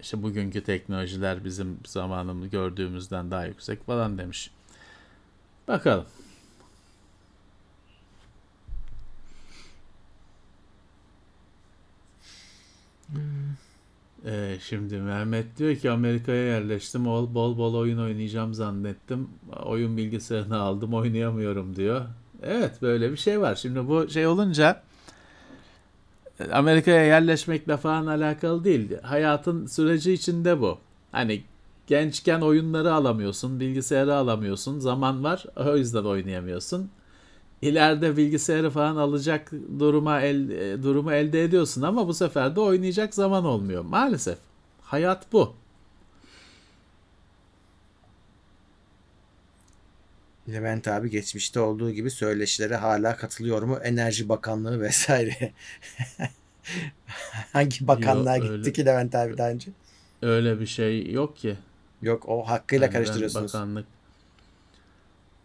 işte bugünkü teknolojiler bizim zamanımız gördüğümüzden daha yüksek falan demiş. Bakalım. Ee, şimdi Mehmet diyor ki Amerika'ya yerleştim. Bol bol bol oyun oynayacağım zannettim. Oyun bilgisayarını aldım oynayamıyorum diyor. Evet böyle bir şey var. Şimdi bu şey olunca Amerika'ya yerleşmekle falan alakalı değil. Hayatın süreci içinde bu. Hani gençken oyunları alamıyorsun, bilgisayarı alamıyorsun, zaman var o yüzden oynayamıyorsun. ileride bilgisayarı falan alacak duruma el, e, durumu elde ediyorsun ama bu sefer de oynayacak zaman olmuyor. Maalesef. Hayat bu. Levent abi geçmişte olduğu gibi söyleşilere hala katılıyor mu? Enerji Bakanlığı vesaire. Hangi bakanlığa Yok, gitti öyle- ki Levent abi daha önce? Öyle bir şey yok ki. Yok o hakkıyla Yani ben karıştırıyorsunuz. bakanlık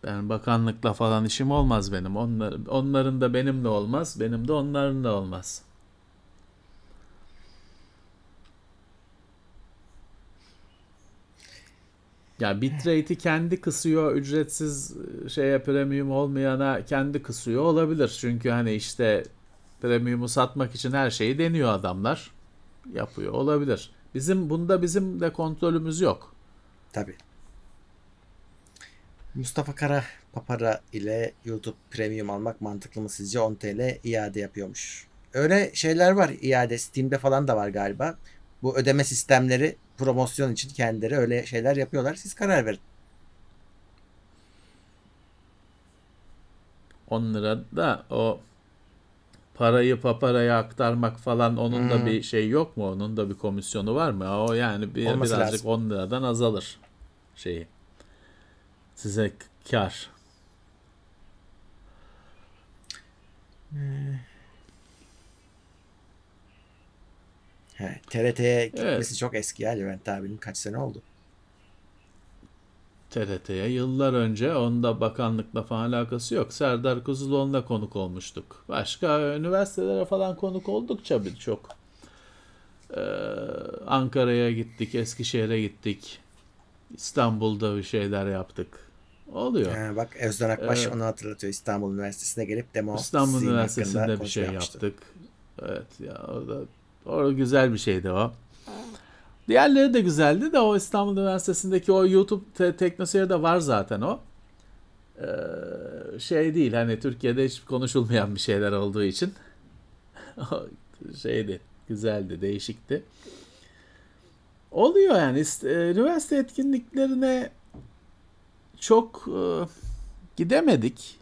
ben bakanlıkla falan işim olmaz benim. Onlar, onların da benim de olmaz. Benim de onların da olmaz. Ya bitrate'i kendi kısıyor, ücretsiz şeye premium olmayana kendi kısıyor olabilir. Çünkü hani işte premium'u satmak için her şeyi deniyor adamlar. Yapıyor olabilir. Bizim bunda bizim de kontrolümüz yok. Tabii. Mustafa Kara Papara ile YouTube Premium almak mantıklı mı sizce? 10 TL iade yapıyormuş. Öyle şeyler var iade. Steam'de falan da var galiba. Bu ödeme sistemleri promosyon için kendileri öyle şeyler yapıyorlar. Siz karar verin. 10 lira da o parayı paparaya aktarmak falan onun da Hmm. bir şey yok mu? Onun da bir komisyonu var mı? O yani bir, Olması birazcık lazım. 10 liradan azalır şeyi. Size kar. He, TRT'ye gitmesi Evet. çok eski ya Levent abinin kaç sene oldu. TRT'ye yıllar önce onda bakanlıkla falan alakası yok. Serdar Kuzuloğlu'na konuk olmuştuk. Başka üniversitelere falan konuk oldukça birçok. Ee, Ankara'ya gittik, Eskişehir'e gittik. İstanbul'da bir şeyler yaptık. Oluyor. He, bak Özden Akbaş Evet. onu hatırlatıyor. İstanbul Üniversitesi'ne gelip demo İstanbul Üniversitesi'nde bir şey yapmıştı. yaptık. Evet ya o o güzel bir şeydi o. Diğerleri de güzeldi de o İstanbul Üniversitesi'ndeki o YouTube te- teknoseyirde var zaten o. Ee, şey değil hani Türkiye'de hiç konuşulmayan bir şeyler olduğu için şeydi güzeldi değişikti. Oluyor yani e, üniversite etkinliklerine çok e, gidemedik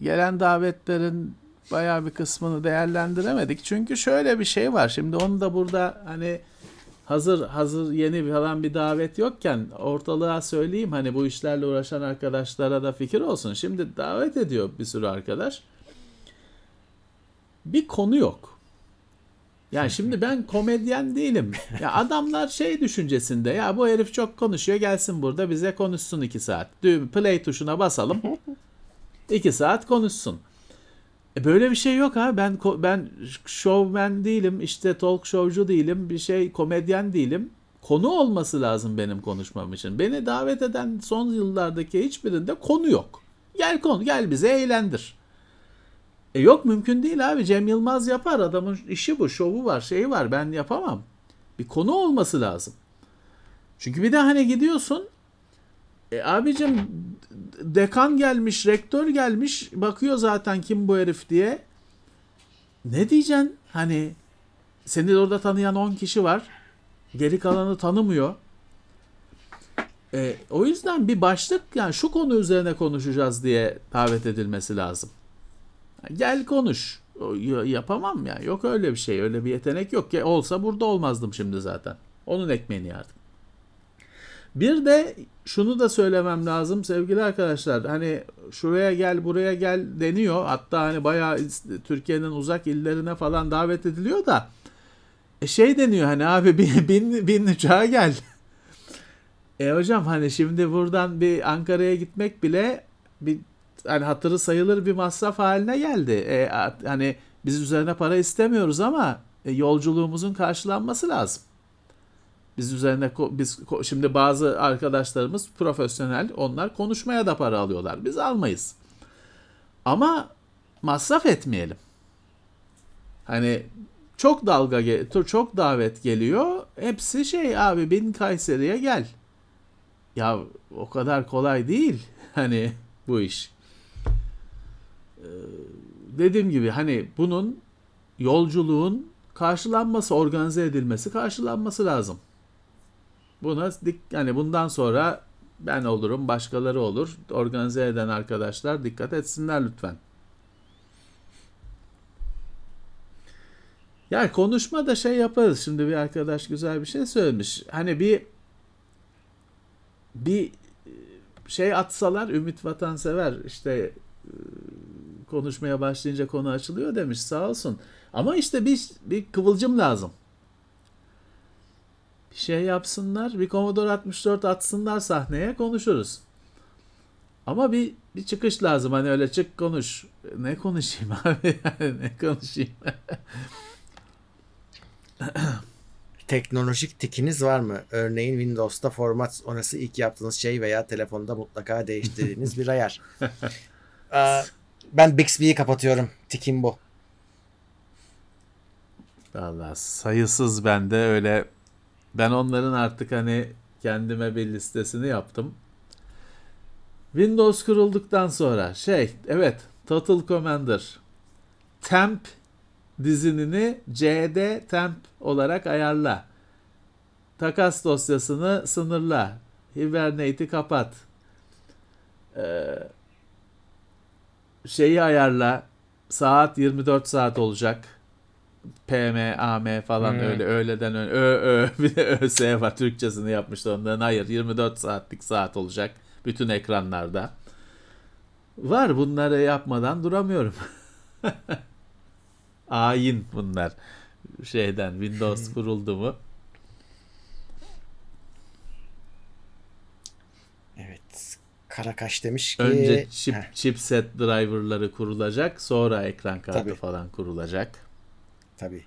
gelen davetlerin bayağı bir kısmını değerlendiremedik. Çünkü şöyle bir şey var. Şimdi onu da burada hani hazır hazır yeni falan bir davet yokken ortalığa söyleyeyim hani bu işlerle uğraşan arkadaşlara da fikir olsun. Şimdi davet ediyor bir sürü arkadaş. Bir konu yok. Yani şimdi ben komedyen değilim. Ya adamlar şey düşüncesinde ya bu herif çok konuşuyor gelsin burada bize konuşsun iki saat. Düğüm play tuşuna basalım. İki saat konuşsun. E böyle bir şey yok ha. Ben ben showman değilim, işte talk showcu değilim, bir şey komedyen değilim. Konu olması lazım benim konuşmam için. Beni davet eden son yıllardaki hiçbirinde konu yok. Gel konu, gel bize eğlendir. E yok mümkün değil abi. Cem Yılmaz yapar. Adamın işi bu, şovu var, şeyi var. Ben yapamam. Bir konu olması lazım. Çünkü bir de hani gidiyorsun e abicim dekan gelmiş, rektör gelmiş, bakıyor zaten kim bu herif diye. Ne diyeceksin? Hani seni orada tanıyan 10 kişi var. Geri kalanı tanımıyor. E, o yüzden bir başlık yani şu konu üzerine konuşacağız diye davet edilmesi lazım. Gel konuş. Yapamam ya. Yok öyle bir şey. Öyle bir yetenek yok ki. Olsa burada olmazdım şimdi zaten. Onun ekmeğini yardım. Bir de şunu da söylemem lazım sevgili arkadaşlar. Hani şuraya gel buraya gel deniyor. Hatta hani bayağı Türkiye'nin uzak illerine falan davet ediliyor da e şey deniyor hani abi bin, bin, bin uçağa gel. E hocam hani şimdi buradan bir Ankara'ya gitmek bile bir hani hatırı sayılır bir masraf haline geldi. E, hani biz üzerine para istemiyoruz ama e, yolculuğumuzun karşılanması lazım. Biz üzerine biz şimdi bazı arkadaşlarımız profesyonel onlar konuşmaya da para alıyorlar. Biz almayız. Ama masraf etmeyelim. Hani çok dalga çok davet geliyor. Hepsi şey abi bin Kayseri'ye gel. Ya o kadar kolay değil hani bu iş. Ee, dediğim gibi hani bunun yolculuğun karşılanması, organize edilmesi, karşılanması lazım. Buna yani bundan sonra Ben olurum, başkaları olur. Organize eden arkadaşlar dikkat etsinler lütfen. Ya konuşma da şey yaparız. Şimdi bir arkadaş güzel bir şey söylemiş. Hani bir bir şey atsalar Ümit Vatansever işte e, konuşmaya başlayınca konu açılıyor demiş sağ olsun. Ama işte bir, bir kıvılcım lazım. Şey yapsınlar, bir Commodore 64 atsınlar sahneye konuşuruz. Ama bir bir çıkış lazım. Hani öyle çık konuş. Ne konuşayım abi? Yani ne konuşayım? Teknolojik tikiniz var mı? Örneğin Windows'ta format sonrası ilk yaptığınız şey veya telefonda mutlaka değiştirdiğiniz bir ayar. Aa, ben Bixby'yi kapatıyorum. Tikim bu. Vallahi sayısız bende öyle ben onların artık hani kendime bir listesini yaptım. Windows kurulduktan sonra şey evet Total Commander temp dizinini cd temp olarak ayarla. Takas dosyasını sınırla. Hibernate'i kapat. Ee, şeyi ayarla. Saat 24 saat olacak. PM, AM falan Hmm. öyle öğleden ön ö ö bir de ÖS var Türkçesini yapmıştı onların. Hayır 24 saatlik saat olacak bütün ekranlarda. Var bunları yapmadan duramıyorum. Ayin bunlar. Şeyden Windows kuruldu mu? Evet. Karakaş demiş ki Önce chip, Heh, chipset driverları kurulacak, sonra ekran kartı Tabii. falan kurulacak. Tabii.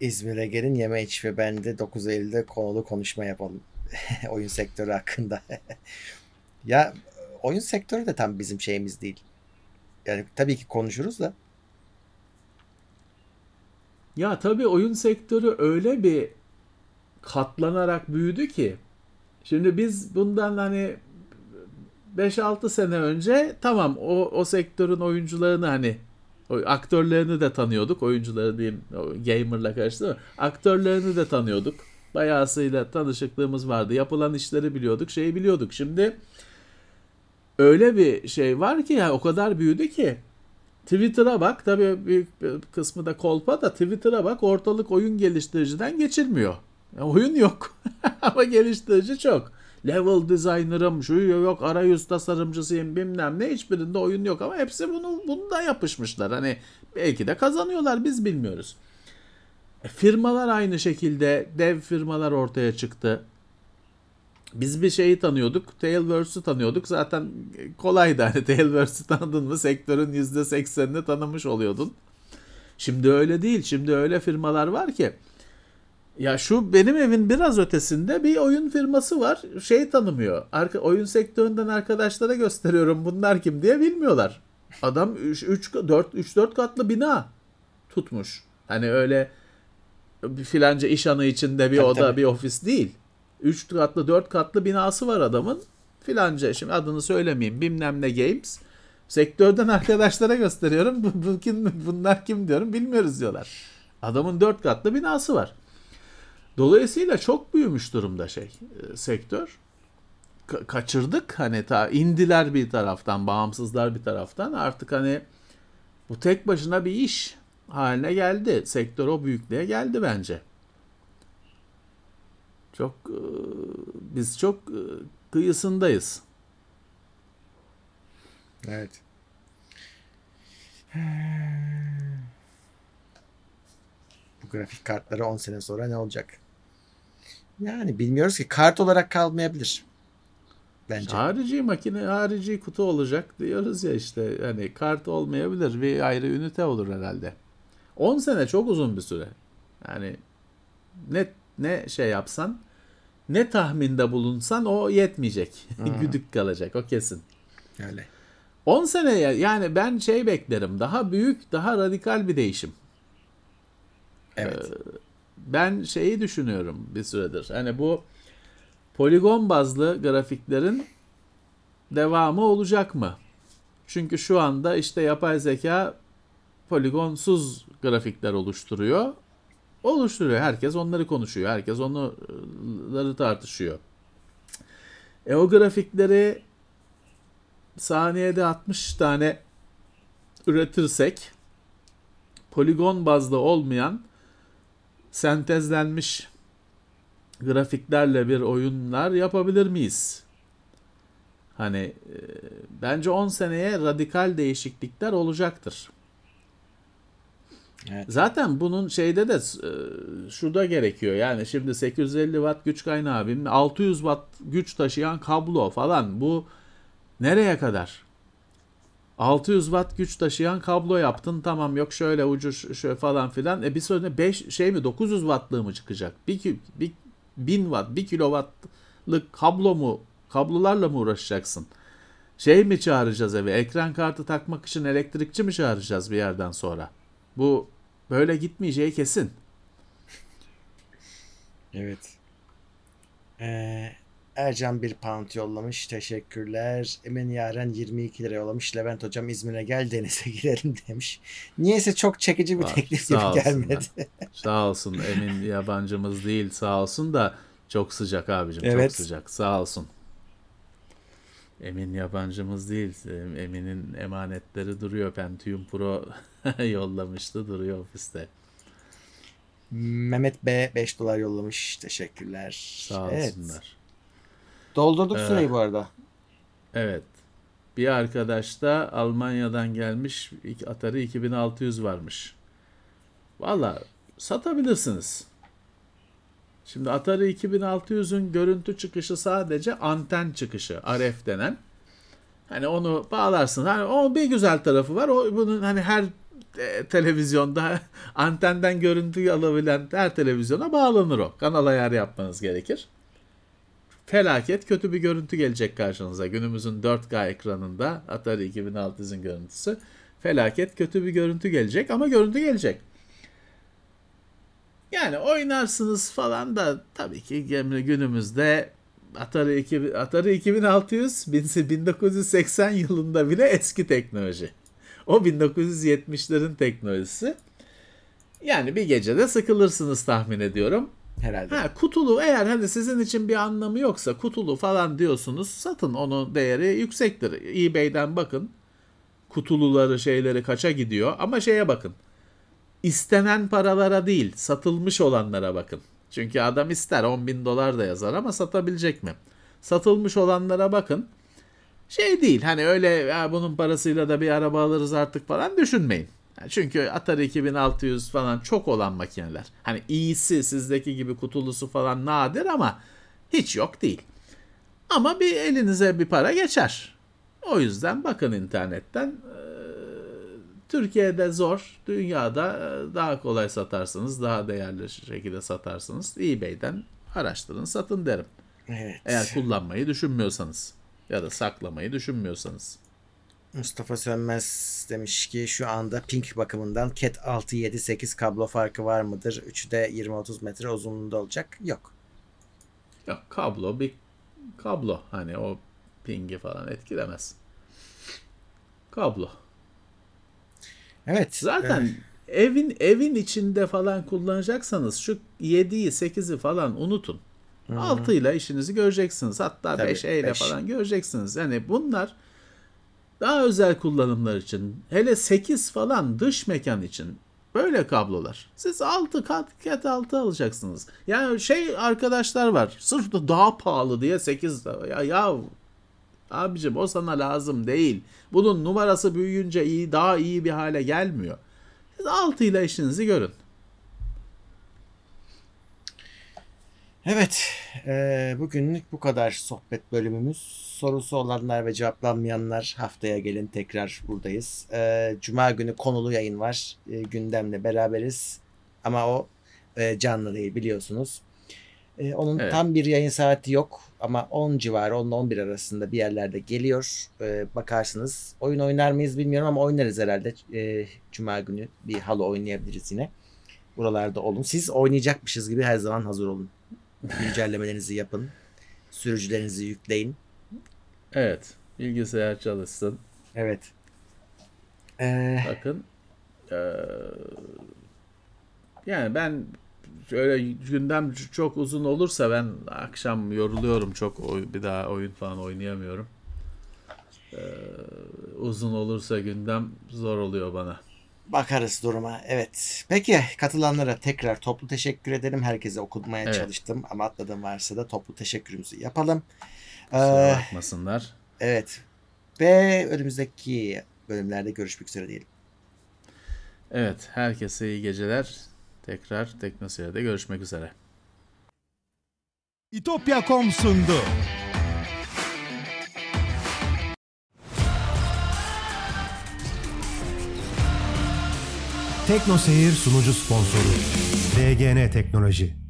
İzmir'e gelin yeme iç ve ben de 9 Eylül'de konulu konuşma yapalım. oyun sektörü hakkında. ya oyun sektörü de tam bizim şeyimiz değil. Yani tabii ki konuşuruz da. Ya tabii oyun sektörü öyle bir katlanarak büyüdü ki şimdi biz bundan hani 5-6 sene önce tamam o, o sektörün oyuncularını hani aktörlerini de tanıyorduk. Oyuncuları diyeyim gamerla karıştı? Aktörlerini de tanıyorduk. Bayağısıyla tanışıklığımız vardı. Yapılan işleri biliyorduk. Şeyi biliyorduk. Şimdi öyle bir şey var ki ya o kadar büyüdü ki Twitter'a bak tabii büyük bir kısmı da kolpa da Twitter'a bak ortalık oyun geliştiriciden geçilmiyor. Ya oyun yok ama geliştirici çok. Level designer'ım, şu yok arayüz tasarımcısıyım bilmem ne hiçbirinde oyun yok ama hepsi bunu bunda yapışmışlar. Hani belki de kazanıyorlar biz bilmiyoruz. E, firmalar aynı şekilde dev firmalar ortaya çıktı. Biz bir şeyi tanıyorduk. Tailverse'ü tanıyorduk. Zaten kolaydı hani Tailverse'ü tanıdın mı sektörün %80'ini tanımış oluyordun. Şimdi öyle değil. Şimdi öyle firmalar var ki ya şu benim evin biraz ötesinde bir oyun firması var. Şey tanımıyor. Arka, oyun sektöründen arkadaşlara gösteriyorum bunlar kim diye bilmiyorlar. Adam 3 3 4 3 4 katlı bina tutmuş. Hani öyle bir filanca iş anı içinde bir Tabii, oda, tabii. bir ofis değil. 3 katlı 4 katlı binası var adamın. Filanca şimdi adını söylemeyeyim. Bilmem ne Games. Sektörden arkadaşlara gösteriyorum. Bu, bu kim, bunlar kim diyorum bilmiyoruz diyorlar. Adamın 4 katlı binası var. Dolayısıyla çok büyümüş durumda şey e, sektör. Ka- kaçırdık hani ta indiler bir taraftan, bağımsızlar bir taraftan. Artık hani bu tek başına bir iş haline geldi. Sektör o büyüklüğe geldi bence. Çok e, biz çok e, kıyısındayız. Evet. Bu grafik kartları 10 sene sonra ne olacak? Yani bilmiyoruz ki kart olarak kalmayabilir. Bence. Harici makine, harici kutu olacak diyoruz ya işte. Hani kart olmayabilir. Bir ayrı ünite olur herhalde. 10 sene çok uzun bir süre. Yani ne ne şey yapsan ne tahminde bulunsan o yetmeyecek. Güdük kalacak o kesin. Öyle. 10 seneye yani ben şey beklerim. Daha büyük, daha radikal bir değişim. Evet. Ben şeyi düşünüyorum bir süredir. Hani bu poligon bazlı grafiklerin devamı olacak mı? Çünkü şu anda işte yapay zeka poligonsuz grafikler oluşturuyor. Oluşturuyor. Herkes onları konuşuyor. Herkes onları tartışıyor. E o grafikleri saniyede 60 tane üretirsek poligon bazlı olmayan sentezlenmiş grafiklerle bir oyunlar yapabilir miyiz? Hani e, bence 10 seneye radikal değişiklikler olacaktır. Evet. Zaten bunun şeyde de e, şu da gerekiyor. Yani şimdi 850 watt güç kaynağı bilmem 600 watt güç taşıyan kablo falan bu nereye kadar? 600 watt güç taşıyan kablo yaptın tamam yok şöyle ucu şöyle falan filan. E bir sonra 5 şey mi 900 wattlığı mı çıkacak? Bir, ki- bir 1000 watt 1 kilowattlık kablo mu kablolarla mı uğraşacaksın? Şey mi çağıracağız eve? Ekran kartı takmak için elektrikçi mi çağıracağız bir yerden sonra? Bu böyle gitmeyeceği kesin. Evet. Ee, Ercan bir pound yollamış. Teşekkürler. Emin Yaren 22 lira yollamış. Levent hocam İzmir'e gel denize girelim demiş. Niyeyse çok çekici bir Var, teklif gibi olsunlar. gelmedi. Sağ olsun Emin yabancımız değil sağ olsun da çok sıcak abicim Evet. çok sıcak sağ olsun. Emin yabancımız değil. Emin'in emanetleri duruyor. Pentium Pro yollamıştı duruyor ofiste. Mehmet B 5 dolar yollamış. Teşekkürler. Sağ Evet. Doldurduk Ee, süreyi bu arada. Evet. Bir arkadaş da Almanya'dan gelmiş Atari 2600 varmış. Valla satabilirsiniz. Şimdi Atari 2600'ün görüntü çıkışı sadece anten çıkışı RF denen. Hani onu bağlarsın. Hani o bir güzel tarafı var. O bunun hani her e, televizyonda antenden görüntü alabilen her televizyona bağlanır o. Kanal ayarı yapmanız gerekir felaket kötü bir görüntü gelecek karşınıza. Günümüzün 4K ekranında Atari 2600'ün görüntüsü felaket kötü bir görüntü gelecek ama görüntü gelecek. Yani oynarsınız falan da tabii ki günümüzde Atari, 2000, Atari 2600 1980 yılında bile eski teknoloji. O 1970'lerin teknolojisi. Yani bir gecede sıkılırsınız tahmin ediyorum. Herhalde. Ha kutulu eğer hani sizin için bir anlamı yoksa kutulu falan diyorsunuz satın onun değeri yüksektir. eBay'den bakın kutuluları şeyleri kaça gidiyor ama şeye bakın. İstenen paralara değil satılmış olanlara bakın. Çünkü adam ister 10 bin dolar da yazar ama satabilecek mi? Satılmış olanlara bakın. Şey değil hani öyle ya bunun parasıyla da bir araba alırız artık falan düşünmeyin. Çünkü Atari 2600 falan çok olan makineler. Hani iyisi sizdeki gibi kutulusu falan nadir ama hiç yok değil. Ama bir elinize bir para geçer. O yüzden bakın internetten. Türkiye'de zor, dünyada daha kolay satarsınız, daha değerli şekilde satarsınız. eBay'den araştırın, satın derim. Evet. Eğer kullanmayı düşünmüyorsanız ya da saklamayı düşünmüyorsanız. Mustafa Sönmez demiş ki şu anda pink bakımından Cat 6-7-8 kablo farkı var mıdır? Üçü de 20-30 metre uzunluğunda olacak. Yok. Ya kablo bir kablo hani o pingi falan etkilemez. Kablo. Evet. Zaten evin evin içinde falan kullanacaksanız şu 7'yi 8'i falan unutun. 6 ile işinizi göreceksiniz. Hatta Tabii, 5 ile beş. falan göreceksiniz. Yani bunlar daha özel kullanımlar için. Hele 8 falan dış mekan için böyle kablolar. Siz 6 kat kat 6 alacaksınız. Yani şey arkadaşlar var. Sırf da daha pahalı diye 8 ya ya abicim o sana lazım değil. Bunun numarası büyüyünce iyi daha iyi bir hale gelmiyor. Siz 6 ile işinizi görün. Evet. eee, bugünlük bu kadar sohbet bölümümüz. Sorusu olanlar ve cevaplanmayanlar haftaya gelin tekrar buradayız. Eee, Cuma günü konulu yayın var. Eee, gündemle beraberiz. Ama o eee, canlı değil biliyorsunuz. Eee, onun Evet. tam bir yayın saati yok ama 10 civarı 10 ile 11 arasında bir yerlerde geliyor. Eee, bakarsınız. Oyun oynar mıyız bilmiyorum ama oynarız herhalde. Eee, Cuma günü bir halo oynayabiliriz yine. Buralarda olun. Siz oynayacakmışız gibi her zaman hazır olun. Güncellemelerinizi yapın. Sürücülerinizi yükleyin. Evet. Bilgisayar çalışsın. Evet. Ee, Bakın eee, yani ben öyle gündem çok uzun olursa ben akşam yoruluyorum çok bir daha oyun falan oynayamıyorum. Ee, uzun olursa gündem zor oluyor bana. Bakarız duruma. Evet. Peki katılanlara tekrar toplu teşekkür ederim. Herkese okutmaya Evet. çalıştım ama atladığım varsa da toplu teşekkürümüzü yapalım. Kusura Ee, bakmasınlar. evet. Ve önümüzdeki bölümlerde görüşmek üzere diyelim. Evet, herkese iyi geceler. Tekrar Teknoseyir'de görüşmek üzere. İtopya.com sundu. Tekno Seyir sunucu sponsoru DGN Teknoloji.